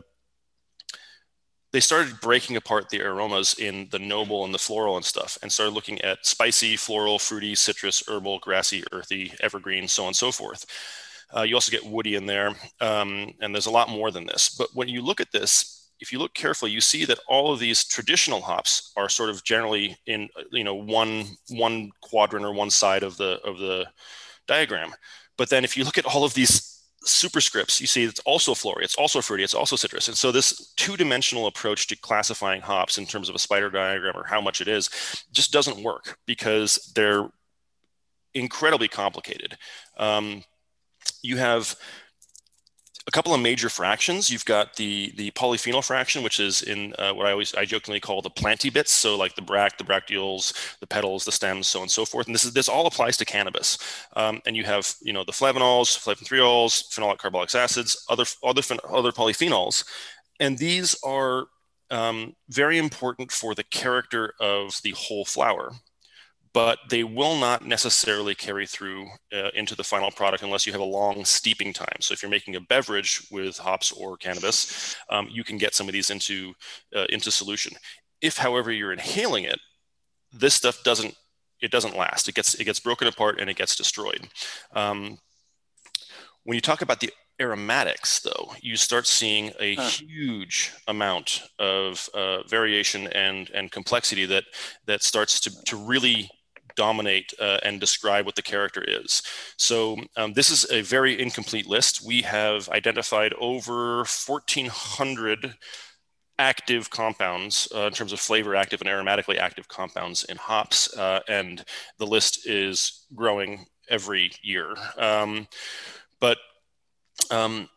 they started breaking apart the aromas in the noble and the floral and stuff and started looking at spicy, floral, fruity, citrus, herbal, grassy, earthy, evergreen, so on and so forth. Uh, you also get woody in there, um, and there's a lot more than this. But when you look at this, if you look carefully, you see that all of these traditional hops are sort of generally in you know one one quadrant or one side of the of the diagram. But then if you look at all of these superscripts, you see it's also floral, it's also fruity, it's also citrus. And so this two-dimensional approach to classifying hops in terms of a spider diagram or how much it is just doesn't work because they're incredibly complicated. Um, you have a couple of major fractions. You've got the the polyphenol fraction, which is in uh, what I always I jokingly call the planty bits. So like the bract, the bracteoles, the petals, the stems, so on and so forth. And this is this all applies to cannabis. Um, and you have you know the flavonols, flavonothiols, phenolic carboxylic acids, other other other polyphenols, and these are um, very important for the character of the whole flower but they will not necessarily carry through uh, into the final product unless you have a long steeping time. So if you're making a beverage with hops or cannabis, um, you can get some of these into uh, into solution. If, however, you're inhaling it, this stuff doesn't it doesn't last. It gets it gets broken apart and it gets destroyed. Um, when you talk about the aromatics, though, you start seeing a huh. huge amount of uh, variation and and complexity that that starts to to really dominate uh, and describe what the character is. So um, this is a very incomplete list. We have identified over 1,400 active compounds uh, in terms of flavor active and aromatically active compounds in hops, uh, and the list is growing every year. Um, but um,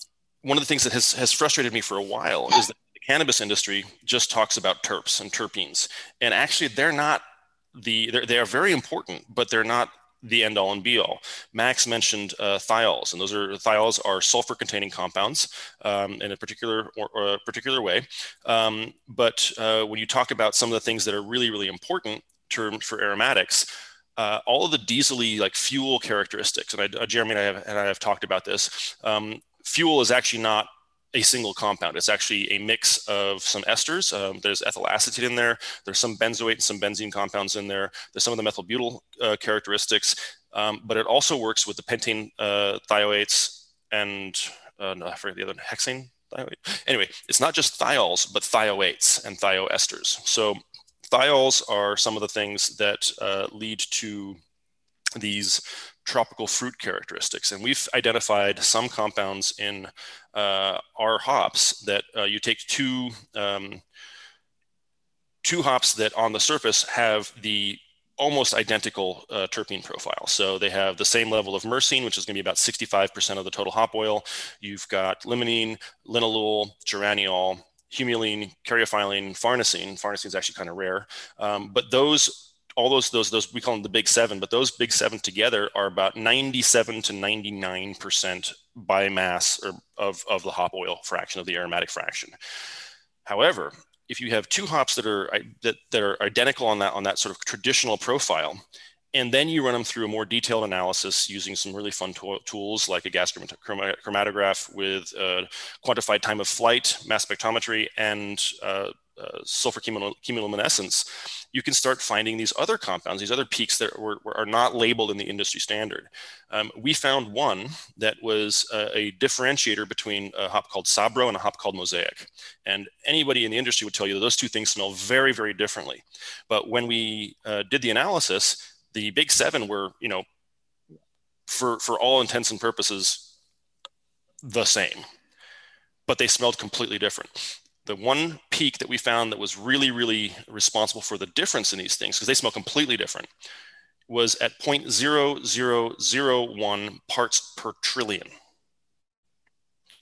one of the things that has, has frustrated me for a while is that the cannabis industry just talks about terps and terpenes, and actually they're not the they are very important, but they're not the end all and be all. Max mentioned uh, thiols, and those are thiols are sulfur containing compounds um, in a particular or, or a particular way. Um, but uh, when you talk about some of the things that are really, really important terms for aromatics, uh, all of the diesely like fuel characteristics, and I, uh, Jeremy and I, have, and I have talked about this. Um, fuel is actually not a single compound. It's actually a mix of some esters. Um, there's ethyl acetate in there. There's some benzoate and some benzene compounds in there. There's some of the methyl butyl uh, characteristics, um, but it also works with the pentane uh, thioates and uh, no, I forget the other hexane thioate. Anyway, it's not just thiols, but thioates and thioesters. So thiols are some of the things that uh, lead to these tropical fruit characteristics. And we've identified some compounds in uh, our hops that uh, you take two, um, two hops that on the surface have the almost identical uh, terpene profile. So they have the same level of myrcene, which is going to be about 65% of the total hop oil. You've got limonene, linalool, geraniol, humulene, caryophyllene, farnesene. Farnesene is actually kind of rare. Um, but those all those those those we call them the big seven, but those big seven together are about 97 to 99 percent biomass or of of the hop oil fraction of the aromatic fraction. However, if you have two hops that are that, that are identical on that on that sort of traditional profile, and then you run them through a more detailed analysis using some really fun to- tools like a gas chromatograph with uh, quantified time of flight, mass spectrometry, and uh, uh, sulfur chemiluminescence, you can start finding these other compounds, these other peaks that were, were are not labeled in the industry standard. Um, we found one that was a, a, differentiator between a hop called Sabro and a hop called Mosaic. And anybody in the industry would tell you that those two things smell very, very differently. But when we uh, did the analysis, the big seven were, you know, for, for all intents and purposes, the same, but they smelled completely different the one peak that we found that was really, really responsible for the difference in these things, because they smell completely different, was at 0.0001 parts per trillion.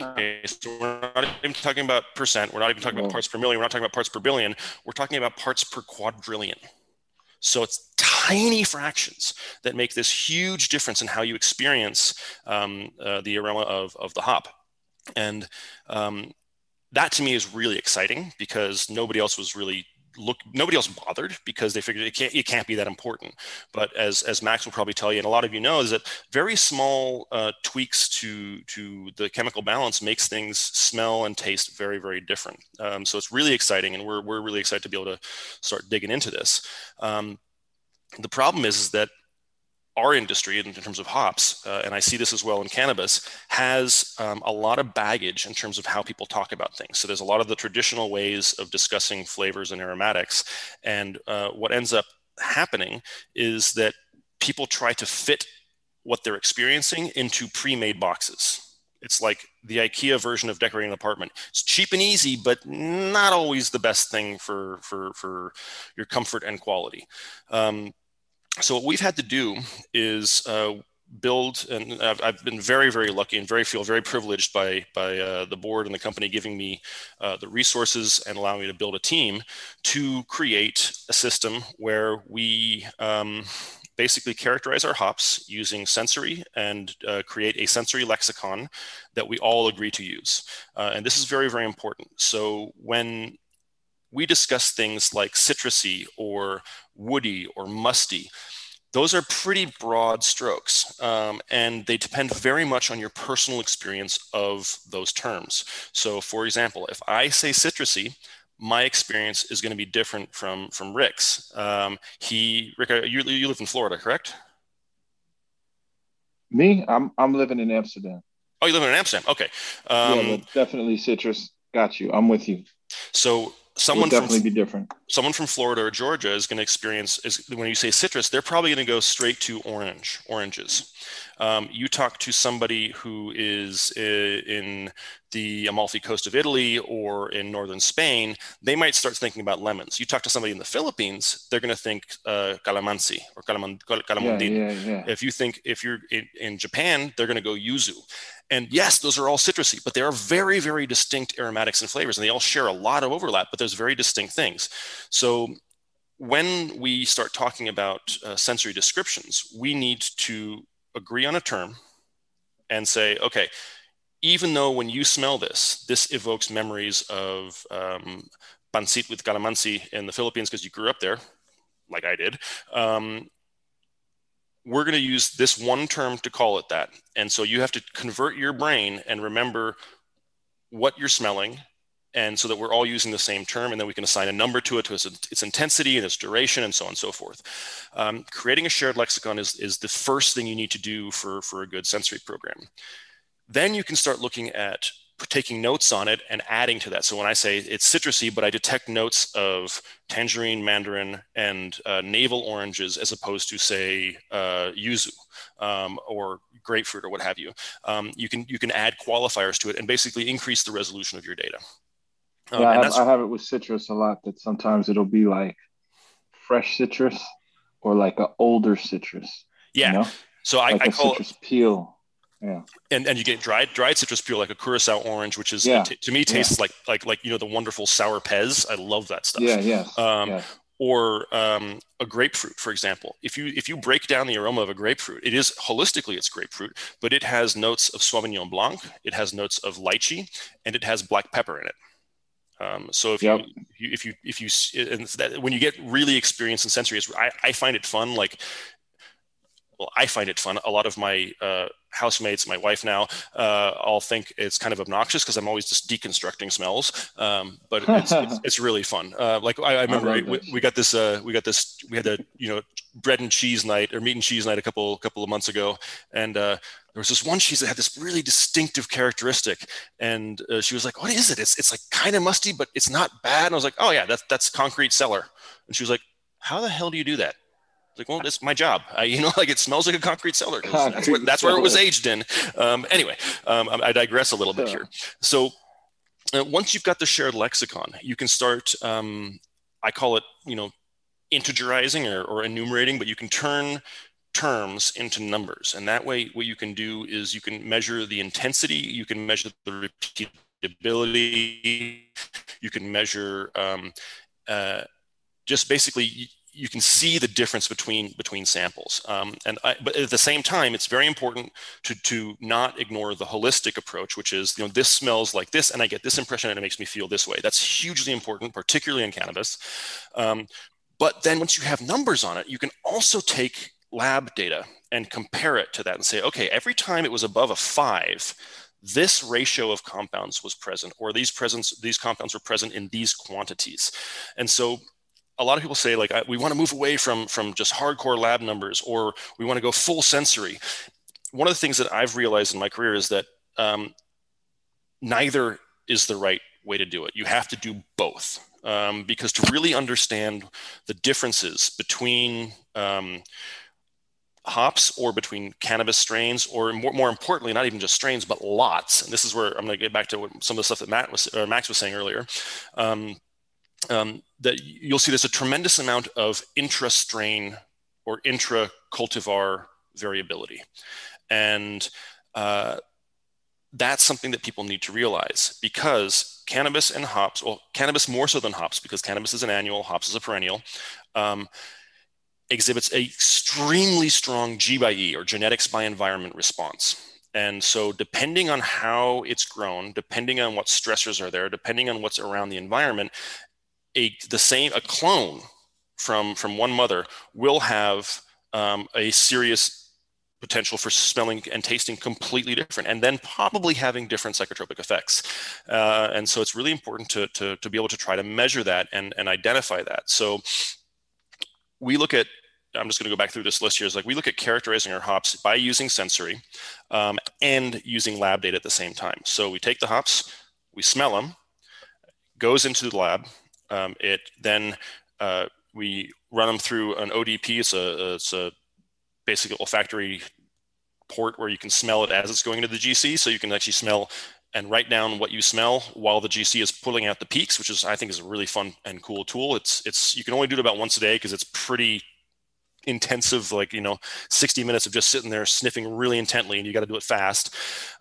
Okay, so we're not even talking about percent. We're not even talking about parts per million. We're not talking about parts per billion. We're talking about parts per quadrillion. So it's tiny fractions that make this huge difference in how you experience um, uh, the aroma of, of the hop. And um, that to me is really exciting because nobody else was really look nobody else bothered because they figured it can't it can't be that important. But as as max will probably tell you and a lot of you know is that very small uh, tweaks to to the chemical balance makes things smell and taste very very different. Um, so it's really exciting and we're, we're really excited to be able to start digging into this. Um, the problem is, is that our industry in, terms of hops, uh, and I see this as well in cannabis, has um, a lot of baggage in terms of how people talk about things. So there's a lot of the traditional ways of discussing flavors and aromatics. And uh, what ends up happening is that people try to fit what they're experiencing into pre made boxes. It's like the IKEA version of decorating an apartment. It's cheap and easy, but not always the best thing for, for, for your comfort and quality. Um, so what we've had to do is uh, build and I've, I've, been very very lucky and very feel very privileged by by uh, the board and the company giving me uh, the resources and allowing me to build a team to create a system where we um, basically characterize our hops using sensory and uh, create a sensory lexicon that we all agree to use. Uh, and this is very very important. So when we discuss things like citrusy or woody or musty. Those are pretty broad strokes, um, and they depend very much on your personal experience of those terms. So, for example, if I say citrusy, my experience is going to be different from from Rick's. Um, he, Rick, you, you live in Florida, correct? Me, I'm I'm living in Amsterdam. Oh, you live in Amsterdam? Okay. Um, yeah, definitely citrus. Got you. I'm with you. So someone definitely from, be different. Someone from Florida or Georgia is going to experience is when you say citrus, they're probably going to go straight to orange, oranges. Um, you talk to somebody who is in the Amalfi Coast of Italy or in northern Spain, they might start thinking about lemons. You talk to somebody in the Philippines, they're going to think uh, calamansi or calamondin. Yeah, yeah, yeah. If you think if you're in, in Japan, they're going to go yuzu. And yes, those are all citrusy, but they are very, very distinct aromatics and flavors, and they all share a lot of overlap, but there's very distinct things. So when we start talking about uh, sensory descriptions, we need to agree on a term and say, okay, even though when you smell this, this evokes memories of um, pancit with calamansi in the Philippines because you grew up there, like I did. Um, we're going to use this one term to call it that. And so you have to convert your brain and remember what you're smelling and so that we're all using the same term and then we can assign a number to it to its, its intensity and its duration and so on and so forth. Um, creating a shared lexicon is, is the first thing you need to do for, for a good sensory program. Then you can start looking at taking notes on it and adding to that. So when i say it's citrusy but i detect notes of tangerine mandarin and uh, navel oranges as opposed to say uh, yuzu um, or grapefruit or what have you. Um, you can you can add qualifiers to it and basically increase the resolution of your data um, yeah, I have, I have, it with citrus a lot. That sometimes it'll be like fresh citrus or like an older citrus. Yeah. You know? So I, like I call citrus it, peel. Yeah. And and you get dried dried citrus peel like a curacao orange, which is yeah. t- to me tastes yeah. like like like you know the wonderful sour pez. I love that stuff. Yeah. Yes. Um, yeah. Or um, a grapefruit, for example. If you if you break down the aroma of a grapefruit, it is holistically it's grapefruit, but it has notes of Sauvignon Blanc, it has notes of lychee, and it has black pepper in it. Um, so if yep. you if you if you and that, when you get really experienced in sensory, I, I find it fun. Like, well, I find it fun. A lot of my uh, housemates, my wife now, uh, all think it's kind of obnoxious because I'm always just deconstructing smells. Um, but it's, it's, it's, really fun. Uh, like I, I remember I we, we, got this, uh, we got this, we had a, you know, bread and cheese night or meat and cheese night a couple, couple of months ago. And uh, there was this one cheese that had this really distinctive characteristic. And uh, she was like, what is it? It's, it's like kind of musty, but it's not bad. And I was like, oh yeah, that's, that's concrete cellar. And she was like, how the hell do you do that? like, well, that's my job. I, you know, like it smells like a concrete cellar. Concrete that's, what, that's where it was aged in. Um, anyway, um, I digress a little bit here. So uh, once you've got the shared lexicon, you can start. Um, I call it, you know, integerizing or, or enumerating, but you can turn terms into numbers, and that way, what you can do is you can measure the intensity, you can measure the repeatability, you can measure. Um, uh, just basically you can see the difference between between samples. Um, and I, but at the same time, it's very important to to not ignore the holistic approach, which is you know this smells like this, and I get this impression, and it makes me feel this way. That's hugely important, particularly in cannabis. Um, but then once you have numbers on it, you can also take lab data and compare it to that and say, okay, every time it was above a five, this ratio of compounds was present, or these presents these compounds were present in these quantities, and so a lot of people say like we want to move away from from just hardcore lab numbers or we want to go full sensory. One of the things that i've realized in my career is that um, neither is the right way to do it. You have to do both um, because to really understand the differences between um, hops or between cannabis strains or more, more importantly not even just strains but lots. And this is where i'm going to get back to what, some of the stuff that Matt was, or max was saying earlier. Um, um, that you'll see there's a tremendous amount of intra-strain or intra-cultivar variability. And uh, that's something that people need to realize because cannabis and hops, well, cannabis more so than hops because cannabis is an annual, hops is a perennial, um, exhibits a extremely strong G by E or genetics by environment response. And so, depending on how it's grown, depending on what stressors are there, depending on what's around the environment, a the same a clone from from one mother will have um, a serious potential for smelling and tasting completely different and then probably having different psychotropic effects uh, and so it's really important to, to, to be able to try to measure that and, and identify that so we look at i'm just going to go back through this list here is like we look at characterizing our hops by using sensory um, and using lab data at the same time so we take the hops we smell them goes into the lab um, it then uh, we run them through an ODP. It's a it's a basic olfactory port where you can smell it as it's going into the GC, so you can actually smell and write down what you smell while the GC is pulling out the peaks, which is I think is a really fun and cool tool. It's it's you can only do it about once a day because it's pretty intensive like you know 60 minutes of just sitting there sniffing really intently and you got to do it fast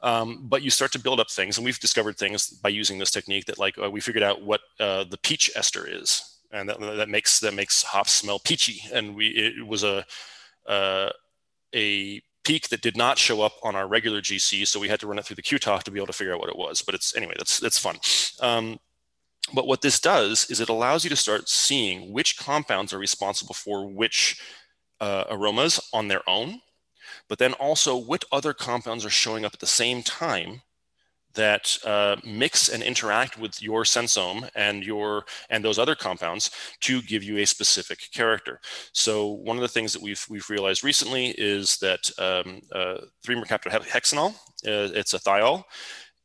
um, but you start to build up things and we've discovered things by using this technique that like uh, we figured out what uh, the peach ester is and that, that makes that makes hops smell peachy. And we it was a uh, a peak that did not show up on our regular GC, so we had to run it through the QTOF to be able to figure out what it was. But it's anyway, that's that's fun. Um, but what this does is it allows you to start seeing which compounds are responsible for which uh, aromas on their own, but then also what other compounds are showing up at the same time that uh, mix and interact with your sensome and your and those other compounds to give you a specific character. So one of the things that we've we've realized recently is that um, uh, 3-mercaptohexanol, uh, it's a thiol.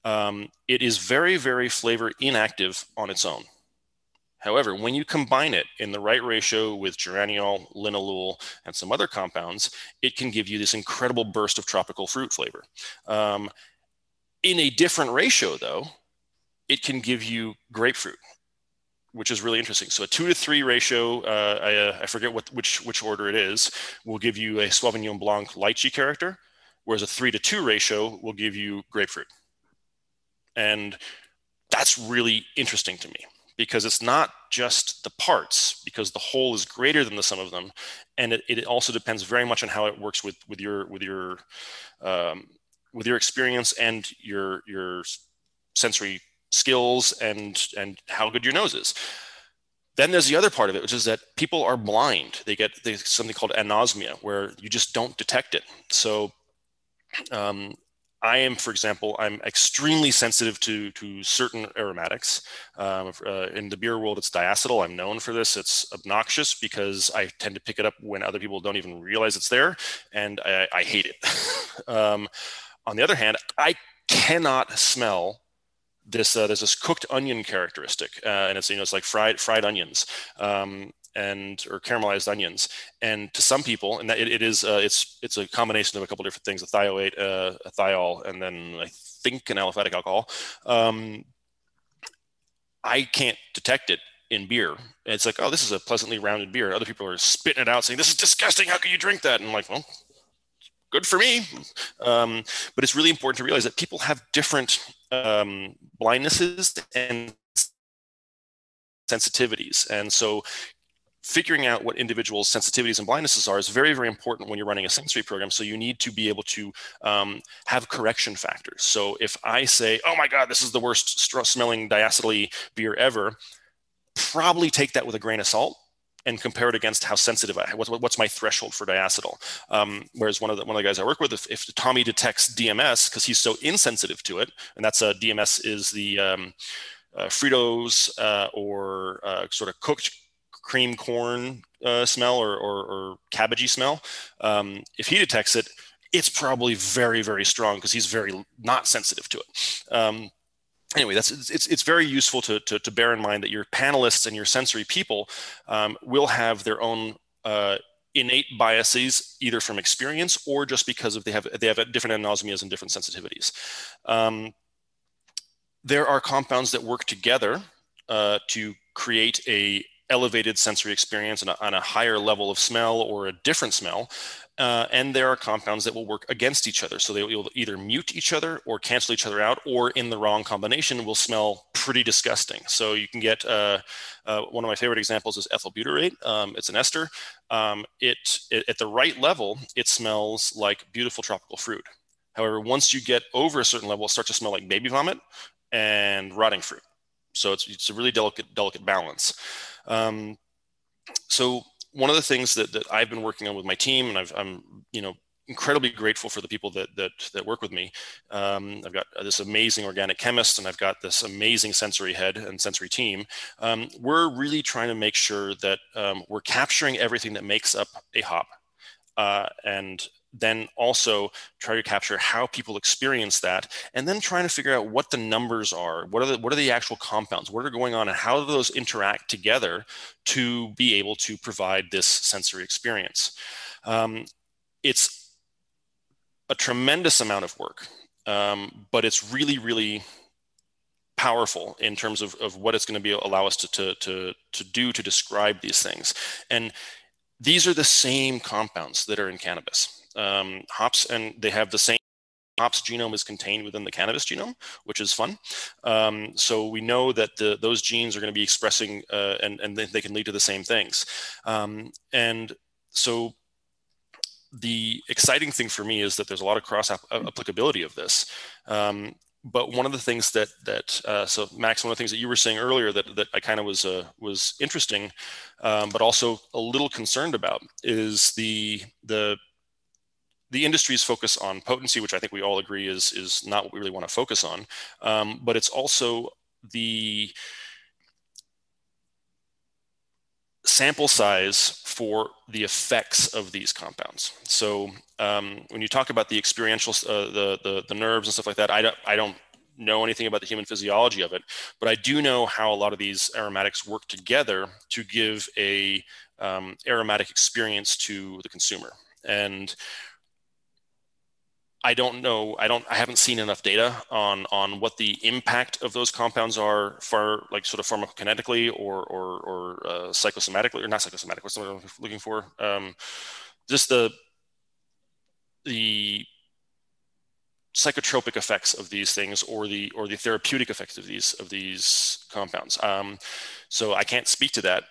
Um, it is very very flavor inactive on its own. However, when you combine it in the right ratio with geraniol, linalool, and some other compounds, it can give you this incredible burst of tropical fruit flavor. Um, in a different ratio, though, it can give you grapefruit, which is really interesting. So a two to three ratio, uh, I, uh, I, forget what which which order it is, will give you a Sauvignon Blanc lychee character, whereas a three to two ratio will give you grapefruit. And that's really interesting to me because it's not just the parts because the whole is greater than the sum of them and it, it also depends very much on how it works with with your with your um, with your experience and your your sensory skills and and how good your nose is. Then there's the other part of it, which is that people are blind. They get something called anosmia, where you just don't detect it. So um, I am, for example, I'm extremely sensitive to to certain aromatics. Um, uh, in the beer world, it's diacetyl. I'm known for this. It's obnoxious because I tend to pick it up when other people don't even realize it's there, and I, I hate it. um, on the other hand, I cannot smell this. Uh, there's this cooked onion characteristic, uh, and it's you know it's like fried fried onions. Um, and or caramelized onions and to some people and that it, it is uh, it's it's a combination of a couple different things a thioate uh, a thiol and then i think an aliphatic alcohol um, i can't detect it in beer. And it's like, oh, this is a pleasantly rounded beer. Other people are spitting it out, saying, "This is disgusting. How can you drink that?" And I'm like, well, good for me. Um, but it's really important to realize that people have different um, blindnesses and sensitivities. And so figuring out what individuals' sensitivities and blindnesses are is very, very important when you're running a sensory program. So you need to be able to um, have correction factors. So if I say, oh my God, this is the worst smelling diacetyl beer ever, probably take that with a grain of salt and compare it against how sensitive I what's, what's my threshold for diacetyl. Um, whereas one of the one of the guys I work with, if, if Tommy detects DMS because he's so insensitive to it, and that's a DMS is the um, uh, Fritos uh, or uh, sort of cooked cream corn uh, smell or, or, or cabbagey smell. Um, if he detects it, it's probably very very strong because he's very not sensitive to it. Um, anyway, that's it's it's very useful to, to, to bear in mind that your panelists and your sensory people um, will have their own uh, innate biases, either from experience or just because of they have they have different anosmias and different sensitivities. Um, there are compounds that work together uh, to create a elevated sensory experience on a, on a, higher level of smell or a different smell uh, and there are compounds that will work against each other. So they will either mute each other or cancel each other out, or in the wrong combination will smell pretty disgusting. So you can get uh, uh, one of my favorite examples is ethyl butyrate. Um, it's an ester. Um, it, it, at the right level, it smells like beautiful tropical fruit. However, once you get over a certain level, it starts to smell like baby vomit and rotting fruit. So it's, it's a really delicate delicate balance. Um, so one of the things that, that I've been working on with my team, and i am you know incredibly grateful for the people that that, that work with me. Um, I've got this amazing organic chemist, and I've got this amazing sensory head and sensory team. Um, we're really trying to make sure that um, we're capturing everything that makes up a hop, uh, and then also try to capture how people experience that and then trying to figure out what the numbers are what are the what are the actual compounds what are going on and how do those interact together to be able to provide this sensory experience. Um, it's a tremendous amount of work um, but it's really really powerful in terms of, of what it's going to be allow us to, to, to, to do to describe these things. And these are the same compounds that are in cannabis um, hops and they have the same hops genome is contained within the cannabis genome, which is fun. Um, so we know that the, those genes are going to be expressing uh, and, and they can lead to the same things. Um, and so the exciting thing for me is that there's a lot of cross applicability of this. Um, but one of the things that that uh, so Max, one of the things that you were saying earlier that that I kind of was uh, was interesting, um, but also a little concerned about is the the the industry's focus on potency, which I think we all agree is is not what we really want to focus on, um, but it's also the sample size for the effects of these compounds. So um, when you talk about the experiential, uh, the, the, the nerves and stuff like that, I don't, I don't know anything about the human physiology of it, but I do know how a lot of these aromatics work together to give a um, aromatic experience to the consumer. And I don't know. I don't. I haven't seen enough data on on what the impact of those compounds are for like sort of pharmacokinetically or or, or uh, psychosomatically or not psychosomatic. What's the I'm looking for? Um, just the the psychotropic effects of these things or the or the therapeutic effects of these of these compounds. Um, so I can't speak to that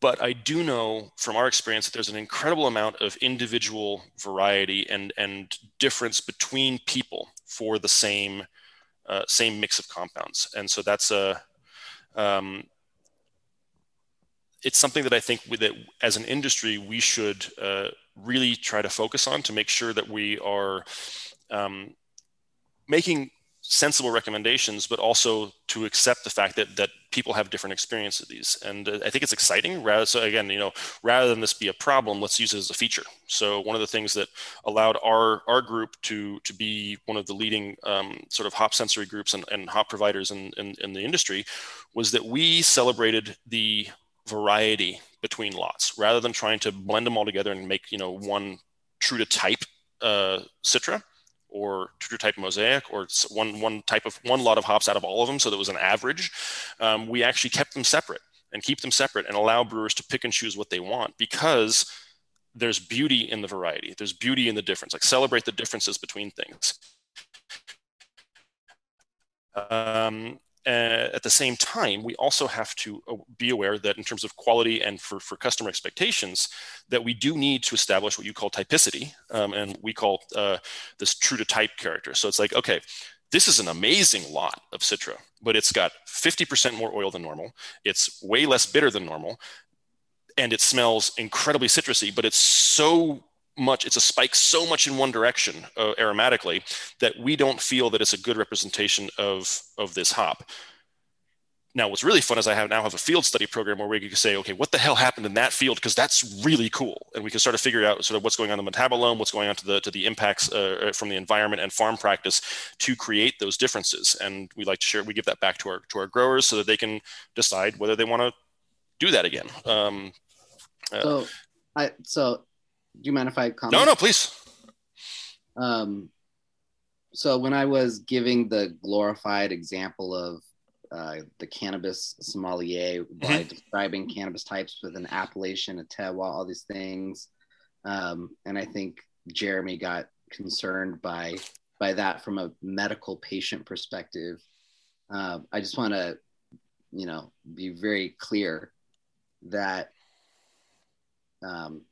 but I do know from our experience that there's an incredible amount of individual variety and and difference between people for the same uh, same mix of compounds, and so that's a um, it's something that I think that as an industry we should uh, really try to focus on to make sure that we are um, making sensible recommendations, but also to accept the fact that that people have different experiences of these. And uh, I think it's exciting. Rather, so again, you know, rather than this be a problem, let's use it as a feature. So one of the things that allowed our our group to to be one of the leading um, sort of hop sensory groups and, and hop providers in, in in the industry was that we celebrated the variety between lots rather than trying to blend them all together and make you know one true to type uh, citra or true type mosaic or one one type of one lot of hops out of all of them so that was an average um, we actually kept them separate and keep them separate and allow brewers to pick and choose what they want because there's beauty in the variety. There's beauty in the difference. Like celebrate the differences between things. Um, uh, at the same time, we also have to uh, be aware that in terms of quality and for, for customer expectations, that we do need to establish what you call typicity, um, and we call uh, this true to type character. So it's like, okay, this is an amazing lot of Citra, but it's got 50% more oil than normal. It's way less bitter than normal, and it smells incredibly citrusy, but it's so much it's a spike so much in one direction uh, aromatically that we don't feel that it's a good representation of of this hop. Now what's really fun is i have now have a field study program where we can say okay what the hell happened in that field? Because that's really cool. And we can start to figure out sort of what's going on in the metabolome what's going on to the to the impacts uh, uh, from the environment and farm practice to create those differences. And we like to share we give that back to our to our growers so that they can decide whether they want to do that again. Um, uh, so i so do you mind if I comment? No, no, please. Um, so when I was giving the glorified example of uh, the cannabis sommelier by mm-hmm. describing cannabis types with an appellation, a terroir, all these things, um, and I think Jeremy got concerned by by that from a medical patient perspective. Uh, I just want to, you know, be very clear that um,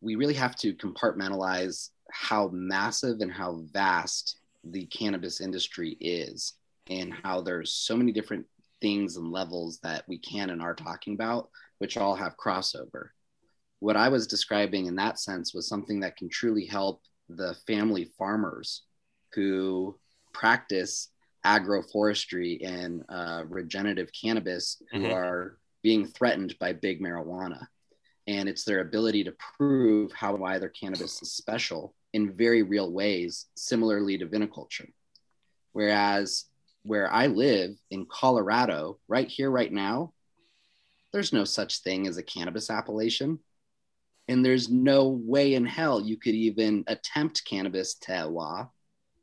we really have to compartmentalize how massive and how vast the cannabis industry is and how there's so many different things and levels that we can and are talking about which all have crossover what i was describing in that sense was something that can truly help the family farmers who practice agroforestry and uh, regenerative cannabis who mm-hmm. are being threatened by big marijuana and it's their ability to prove how why their cannabis is special in very real ways, similarly to viniculture. Whereas where I live in Colorado, right here, right now, there's no such thing as a cannabis appellation. And there's no way in hell you could even attempt cannabis terroir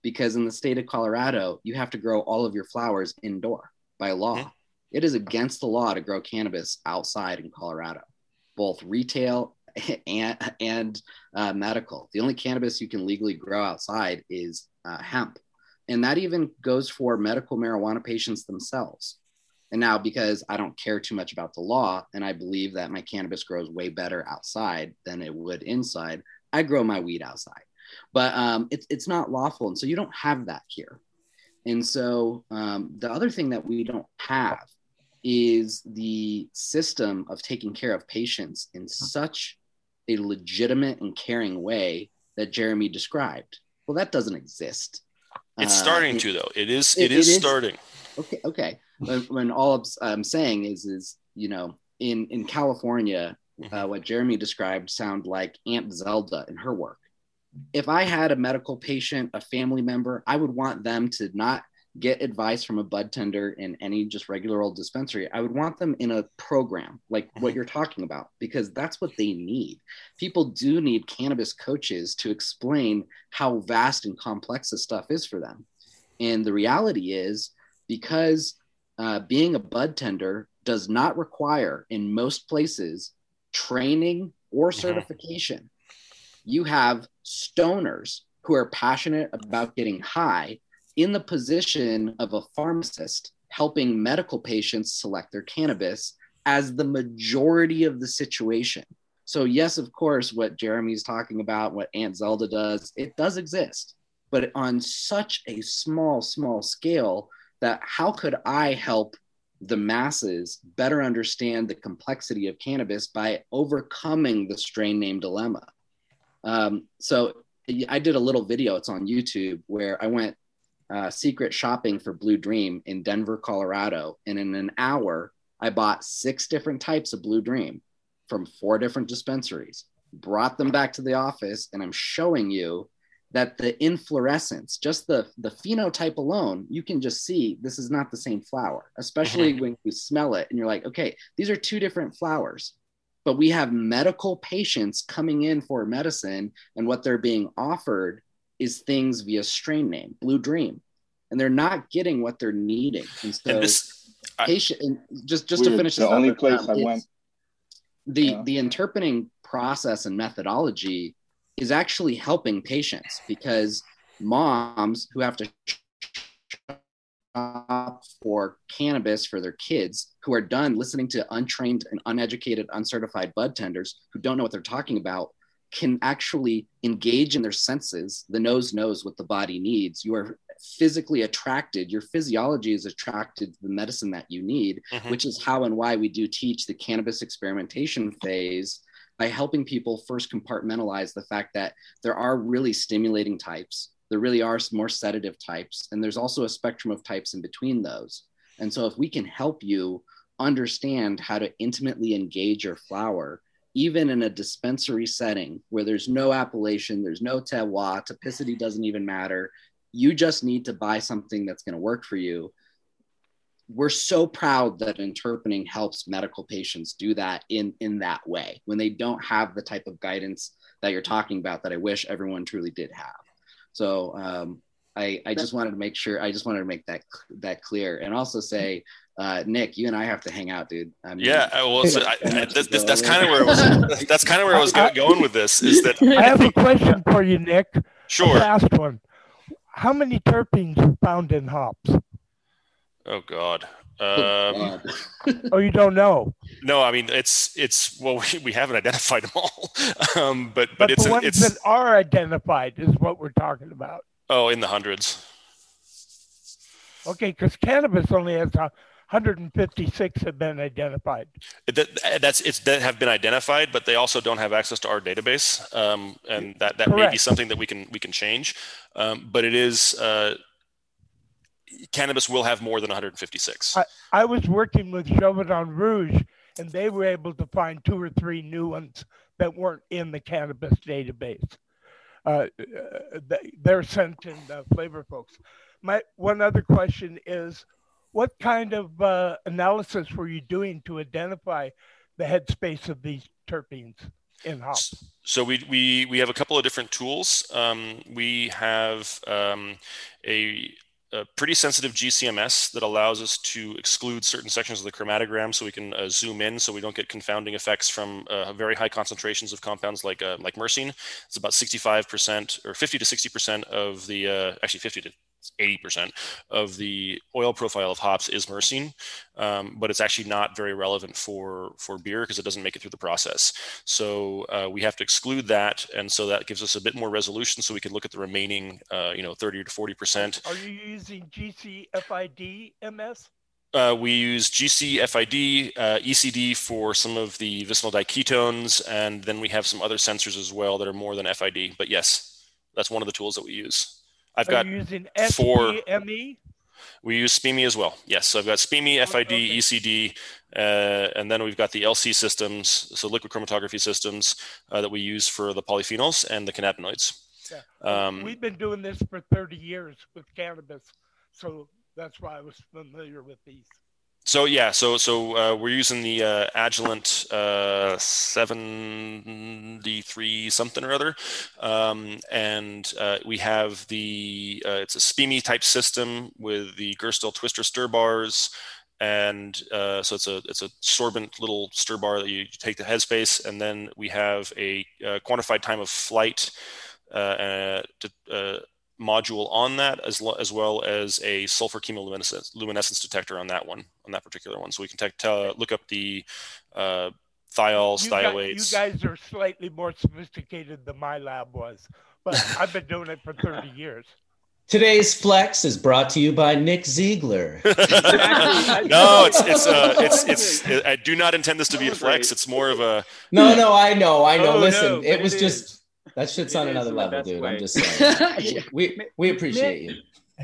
because in the state of Colorado, you have to grow all of your flowers indoor by law. Mm-hmm. It is against the law to grow cannabis outside in Colorado both retail and and uh, medical. The only cannabis you can legally grow outside is uh, hemp, and that even goes for medical marijuana patients themselves. And now, because I don't care too much about the law, and I believe that my cannabis grows way better outside than it would inside, I grow my weed outside. But um, it's it's not lawful, and so you don't have that here. And so um, the other thing that we don't have is the system of taking care of patients in such a legitimate and caring way that Jeremy described. Well, that doesn't exist. It's uh, starting to though. It is. it, it is, is starting. Okay. Okay. when, when, all I'm saying is, is you know, in in California, mm-hmm. uh, what Jeremy described sound like Aunt Zelda in her work. If I had a medical patient, a family member, I would want them to not get advice from a bud tender in any just regular old dispensary, I would want them in a program like what mm-hmm. you're talking about because that's what they need. People do need cannabis coaches to explain how vast and complex this stuff is for them. And the reality is because uh, being a bud tender does not require, in most places, training or mm-hmm. certification. You have stoners who are passionate about getting high in the position of a pharmacist helping medical patients select their cannabis as the majority of the situation. So, yes, of course, what Jeremy's talking about, what Aunt Zelda does, it does exist, but on such a small, small scale that how could I help the masses better understand the complexity of cannabis by overcoming the strain name dilemma? Um, so, I did a little video, it's on YouTube, where I went uh, secret shopping for Blue Dream in Denver, Colorado. And in an hour, I bought six different types of Blue Dream from four different dispensaries, brought them back to the office, and I'm showing you that the inflorescence, just the, the phenotype alone, you can just see this is not the same flower, especially mm-hmm. when you smell it and you're like, okay, these are two different flowers. But we have medical patients coming in for medicine, and what they're being offered is things via strain name, Blue Dream, and they're not getting what they're needing. And so, and this, I, patient, and just just to finish the only up, place um, I went. The yeah. the interpening process and methodology is actually helping patients because moms who have to shop for cannabis for their kids who are done listening to untrained and uneducated uncertified bud tenders who don't know what they're talking about can actually engage in their senses. The nose knows what the body needs. You are physically attracted, your physiology is attracted to the medicine that you need, mm-hmm. which is how and why we do teach the cannabis experimentation phase by helping people first compartmentalize the fact that there are really stimulating types, there really are more sedative types, and there's also a spectrum of types in between those. And so, if we can help you understand how to intimately engage your flower even in a dispensary setting where there's no appellation, there's no terroir, typicity doesn't even matter. You just need to buy something that's going to work for you. We're so proud that interpening helps medical patients do that in, in that way when they don't have the type of guidance that you're talking about that I wish everyone truly did have. So um, I, I just wanted to make sure I just wanted to make that that clear and also say uh, Nick, you and I have to hang out, dude. I mean, yeah, well, so I, I, this, this, that's kind of where it was. That's kind of where I was going with this. Is that I have a question for you, Nick. Sure. last one. How many terpenes are found in hops? Oh God. Um, oh, you don't know? No, I mean it's it's well we, we haven't identified them all, um, but, but but it's the ones it's that are identified is what we're talking about. Oh, in the hundreds. Okay, because cannabis only has a 156 have been identified. That, that's it's that have been identified, but they also don't have access to our database, um, and that that Correct. may be something that we can we can change. Um, but it is uh, cannabis will have more than 156. I, I was working with Chauvidin Rouge, and they were able to find two or three new ones that weren't in the cannabis database. Uh, uh they're sent in the flavor folks. My one other question is what kind of uh, analysis were you doing to identify the headspace of these terpenes in hops? So we, we, we have a couple of different tools. Um, we have um, a a pretty sensitive GCMS that allows us to exclude certain sections of the chromatogram so we can uh, zoom in so we don't get confounding effects from uh, very high concentrations of compounds like uh, like myrcene. It's about 65% or 50 to 60% of the, uh, actually 50 to 80% of the oil profile of hops is myrcene, um, but it's actually not very relevant for, for beer because it doesn't make it through the process. So uh, we have to exclude that. And so that gives us a bit more resolution so we can look at the remaining, uh, you know, 30 to 40%. Are you using GCFID MS? Uh, we use GCFID, uh, ECD for some of the vicinal diketones, and then we have some other sensors as well that are more than FID. But yes, that's one of the tools that we use. I've Are got using four. SPME? We use SPME as well. Yes, so I've got SPME, FID, okay. ECD, uh, and then we've got the LC systems, so liquid chromatography systems uh, that we use for the polyphenols and the cannabinoids. Yeah. Um, We've been doing this for 30 years with cannabis, so that's why I was familiar with these. So yeah, so so uh, we're using the uh, Agilent uh, 73 something or other, um, and uh, we have the uh, it's a SPME type system with the Gerstel twister stir bars, and uh, so it's a it's a sorbent little stir bar that you take the headspace, and then we have a, quantified time of flight. Uh, to, uh, module on that as, lo- as well as a sulfur chemiluminescence luminescence detector on that one on that particular one so we can tech tell, look up the uh, thiols You, guys, thioates you guys are slightly more sophisticated than my lab was, but I've been doing it for 30 years. Today's flex is brought to you by Nick Ziegler. no it's it's uh it's it's i do not intend this to be a flex it's more of a No, no, I know, I know. Oh, Listen, no, it was it just is. That shit's It on another level, dude. way. I'm just saying. Yeah. we we appreciate you.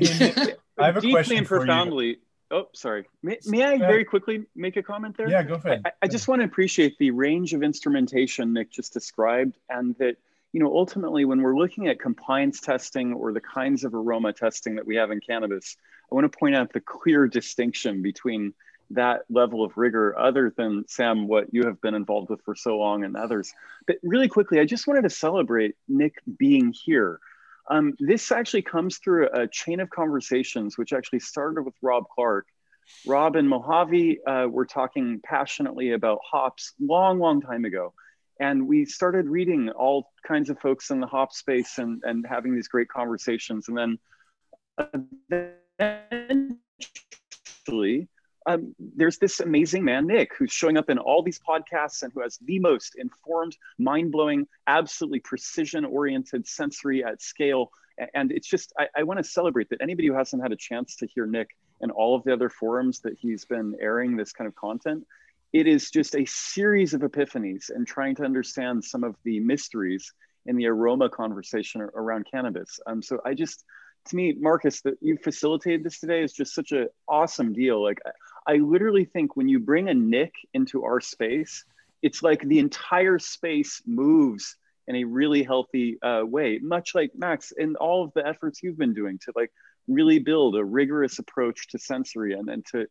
I have a Deeply question and for you. profoundly. Oh, sorry. May, may I very quickly make a comment there? Yeah, go for it. I, I just want to appreciate the range of instrumentation Nick just described, and that you know ultimately when we're looking at compliance testing or the kinds of aroma testing that we have in cannabis, I want to point out the clear distinction between that level of rigor, other than Sam, what you have been involved with for so long, and others. But really quickly, I just wanted to celebrate Nick being here. Um, this actually comes through a chain of conversations, which actually started with Rob Clark. Rob and Mojave uh, were talking passionately about hops long, long time ago. And we started reading all kinds of folks in the hop space and, and having these great conversations. And then eventually, um, there's this amazing man, Nick, who's showing up in all these podcasts and who has the most informed, mind blowing, absolutely precision oriented sensory at scale. And it's just, I, I want to celebrate that anybody who hasn't had a chance to hear Nick and all of the other forums that he's been airing this kind of content, it is just a series of epiphanies and trying to understand some of the mysteries in the aroma conversation around cannabis. Um, so I just, to me, Marcus, that you facilitated this today is just such an awesome deal. Like, I, literally think when you bring a Nick into our space, it's like the entire space moves in a really healthy uh, way, much like Max and all of the efforts you've been doing to like really build a rigorous approach to sensory and, and to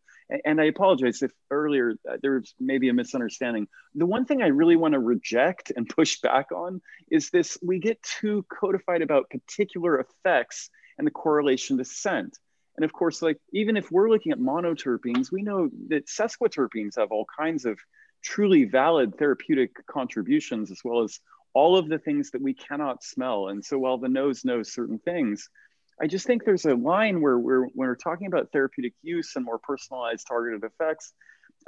and i apologize if earlier uh, there was maybe a misunderstanding. The one thing i really want to reject and push back on is this we get too codified about particular effects and the correlation to scent and of course like even if we're looking at monoterpenes we know that sesquiterpenes have all kinds of truly valid therapeutic contributions as well as all of the things that we cannot smell and so while the nose knows certain things I just think there's a line where we're when we're talking about therapeutic use and more personalized targeted effects.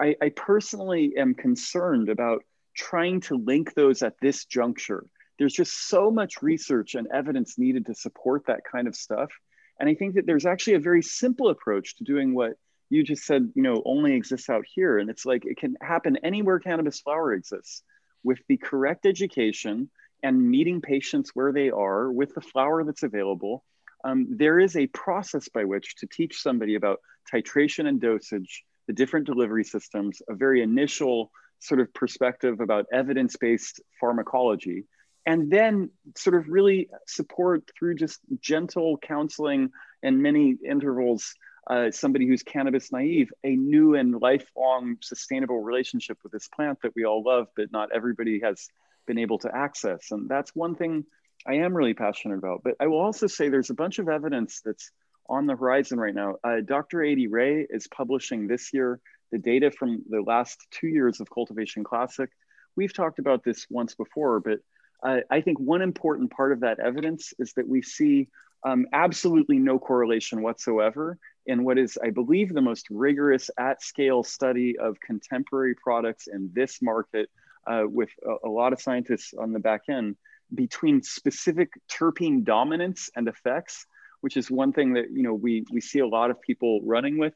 I, I personally am concerned about trying to link those at this juncture. There's just so much research and evidence needed to support that kind of stuff. And I think that there's actually a very simple approach to doing what you just said, you know, only exists out here. And it's like it can happen anywhere cannabis flower exists with the correct education and meeting patients where they are with the flower that's available um, there is a process by which to teach somebody about titration and dosage, the different delivery systems, a very initial sort of perspective about evidence based pharmacology, and then sort of really support through just gentle counseling and many intervals. Uh, somebody who's cannabis naive, a new and lifelong sustainable relationship with this plant that we all love, but not everybody has been able to access. And that's one thing I am really passionate about. But I will also say there's a bunch of evidence that's on the horizon right now. Uh, Dr. Adie Rae is publishing this year the data from the last two years of Cultivation Classic. We've talked about this once before, but I think one important part of that evidence is that we see um, absolutely no correlation whatsoever in what is, I believe, the most rigorous at scale study of contemporary products in this market uh, with a, a, lot of scientists on the back end between specific terpene dominance and effects, which is one thing that you know we, we see a lot of people running with.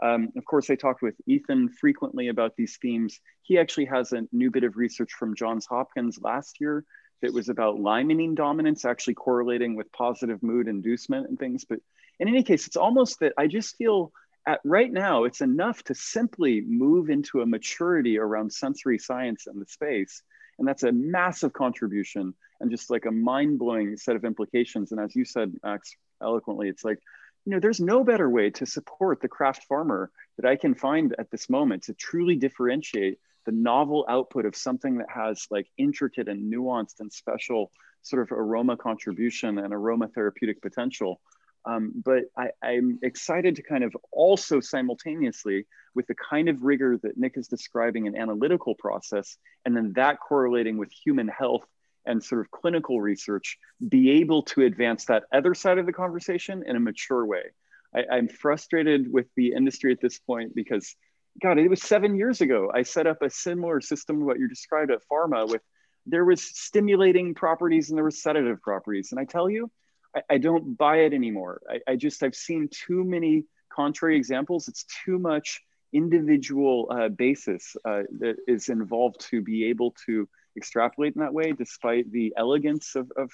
Um, of course, I talked with Ethan frequently about these themes. He actually has a new bit of research from Johns Hopkins last year that was about limonene dominance actually correlating with positive mood inducement and things. But in any case, it's almost that I just feel at right now it's enough to simply move into a maturity around sensory science and the space. And that's a massive contribution and just like a mind-blowing set of implications. And as you said, Max, eloquently, it's like, you know, there's no better way to support the craft farmer that I can find at this moment to truly differentiate the novel output of something that has like intricate and nuanced and special sort of aroma contribution and aroma therapeutic potential. Um, but I, I'm excited to kind of also simultaneously with the kind of rigor that Nick is describing an analytical process, and then that correlating with human health and sort of clinical research, be able to advance that other side of the conversation in a mature way. I, I'm frustrated with the industry at this point because God, it was seven years ago. I set up a similar system to what you described at Farma with there was stimulating properties and there were sedative properties. And I tell you, I, I don't buy it anymore. I, I, just, I've seen too many contrary examples. It's too much individual uh, basis uh, that is involved to be able to extrapolate in that way, despite the elegance of, of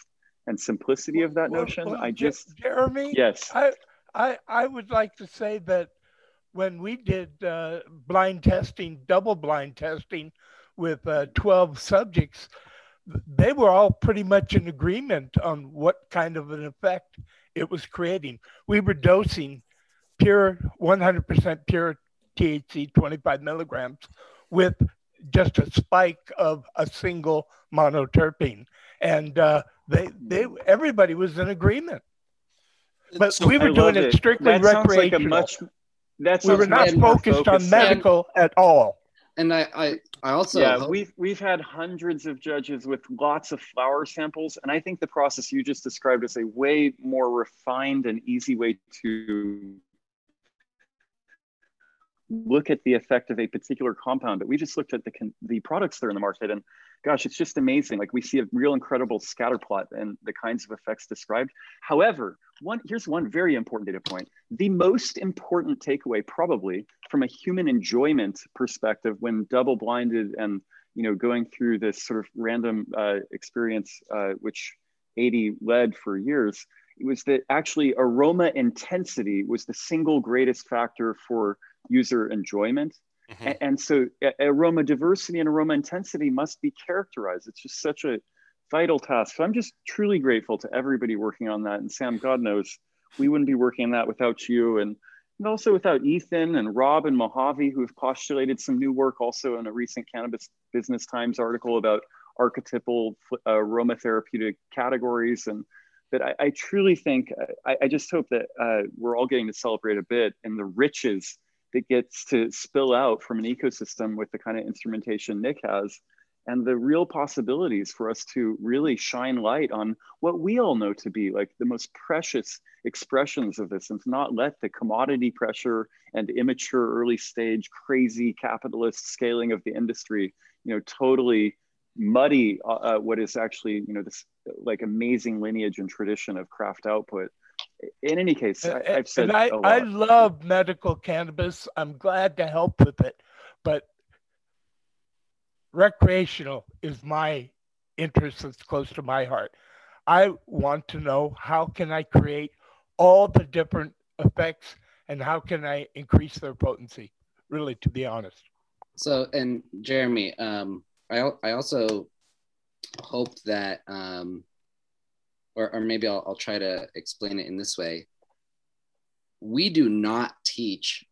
and simplicity of that notion. Well, well, I just, Jeremy, yes, I, I, I would like to say that when we did uh, blind testing, double blind testing with uh, 12 subjects, they were all pretty much in agreement on what kind of an effect it was creating. We were dosing pure, 100% pure THC, 25 milligrams, with just a spike of a single monoterpene. And uh, they, they, everybody was in agreement. But so we were doing it strictly that recreational. Like much, that's we were not focused on medical and, at all. And I, I, I also yeah, hope... we've we've had hundreds of judges with lots of flower samples, and I think the process you just described is a way more refined and easy way to look at the effect of a particular compound. But we just looked at the the products that are in the market, and gosh, it's just amazing. Like we see a real incredible scatter plot and the kinds of effects described. However, one here's one very important data point. The most important takeaway, probably from a human enjoyment perspective, when double blinded and you know going through this sort of random uh, experience, uh, which Adie led for years, it was that actually aroma intensity was the single greatest factor for user enjoyment Mm-hmm. And, and, so aroma diversity and aroma intensity must be characterized. It's just such a vital task. So I'm just truly grateful to everybody working on that. And Sam, God knows, we wouldn't be working on that without you and, and also without Ethan and Rob and Mojave, who have postulated some new work also in a recent Cannabis Business Times article about archetypal uh, aromatherapeutic categories. And that I, I truly think, I, I, just hope that uh, we're all getting to celebrate a bit in the riches that gets to spill out from an ecosystem with the kind of instrumentation Nick has and the real possibilities for us to really shine light on what we all know to be like the most precious expressions of this and to not let the commodity pressure and immature early stage crazy capitalist scaling of the industry you know totally muddy uh, uh what is actually you know this like amazing lineage and tradition of craft output in any case, I, have said and I, I love medical cannabis. I'm glad to help with it, but recreational is my interest that's close to my heart. I want to know how can I create all the different effects and how can I increase their potency, really, to be honest. So, and Jeremy, um, I, I also hope that um, or, or maybe I'll, I'll try to explain it in this way. We do not teach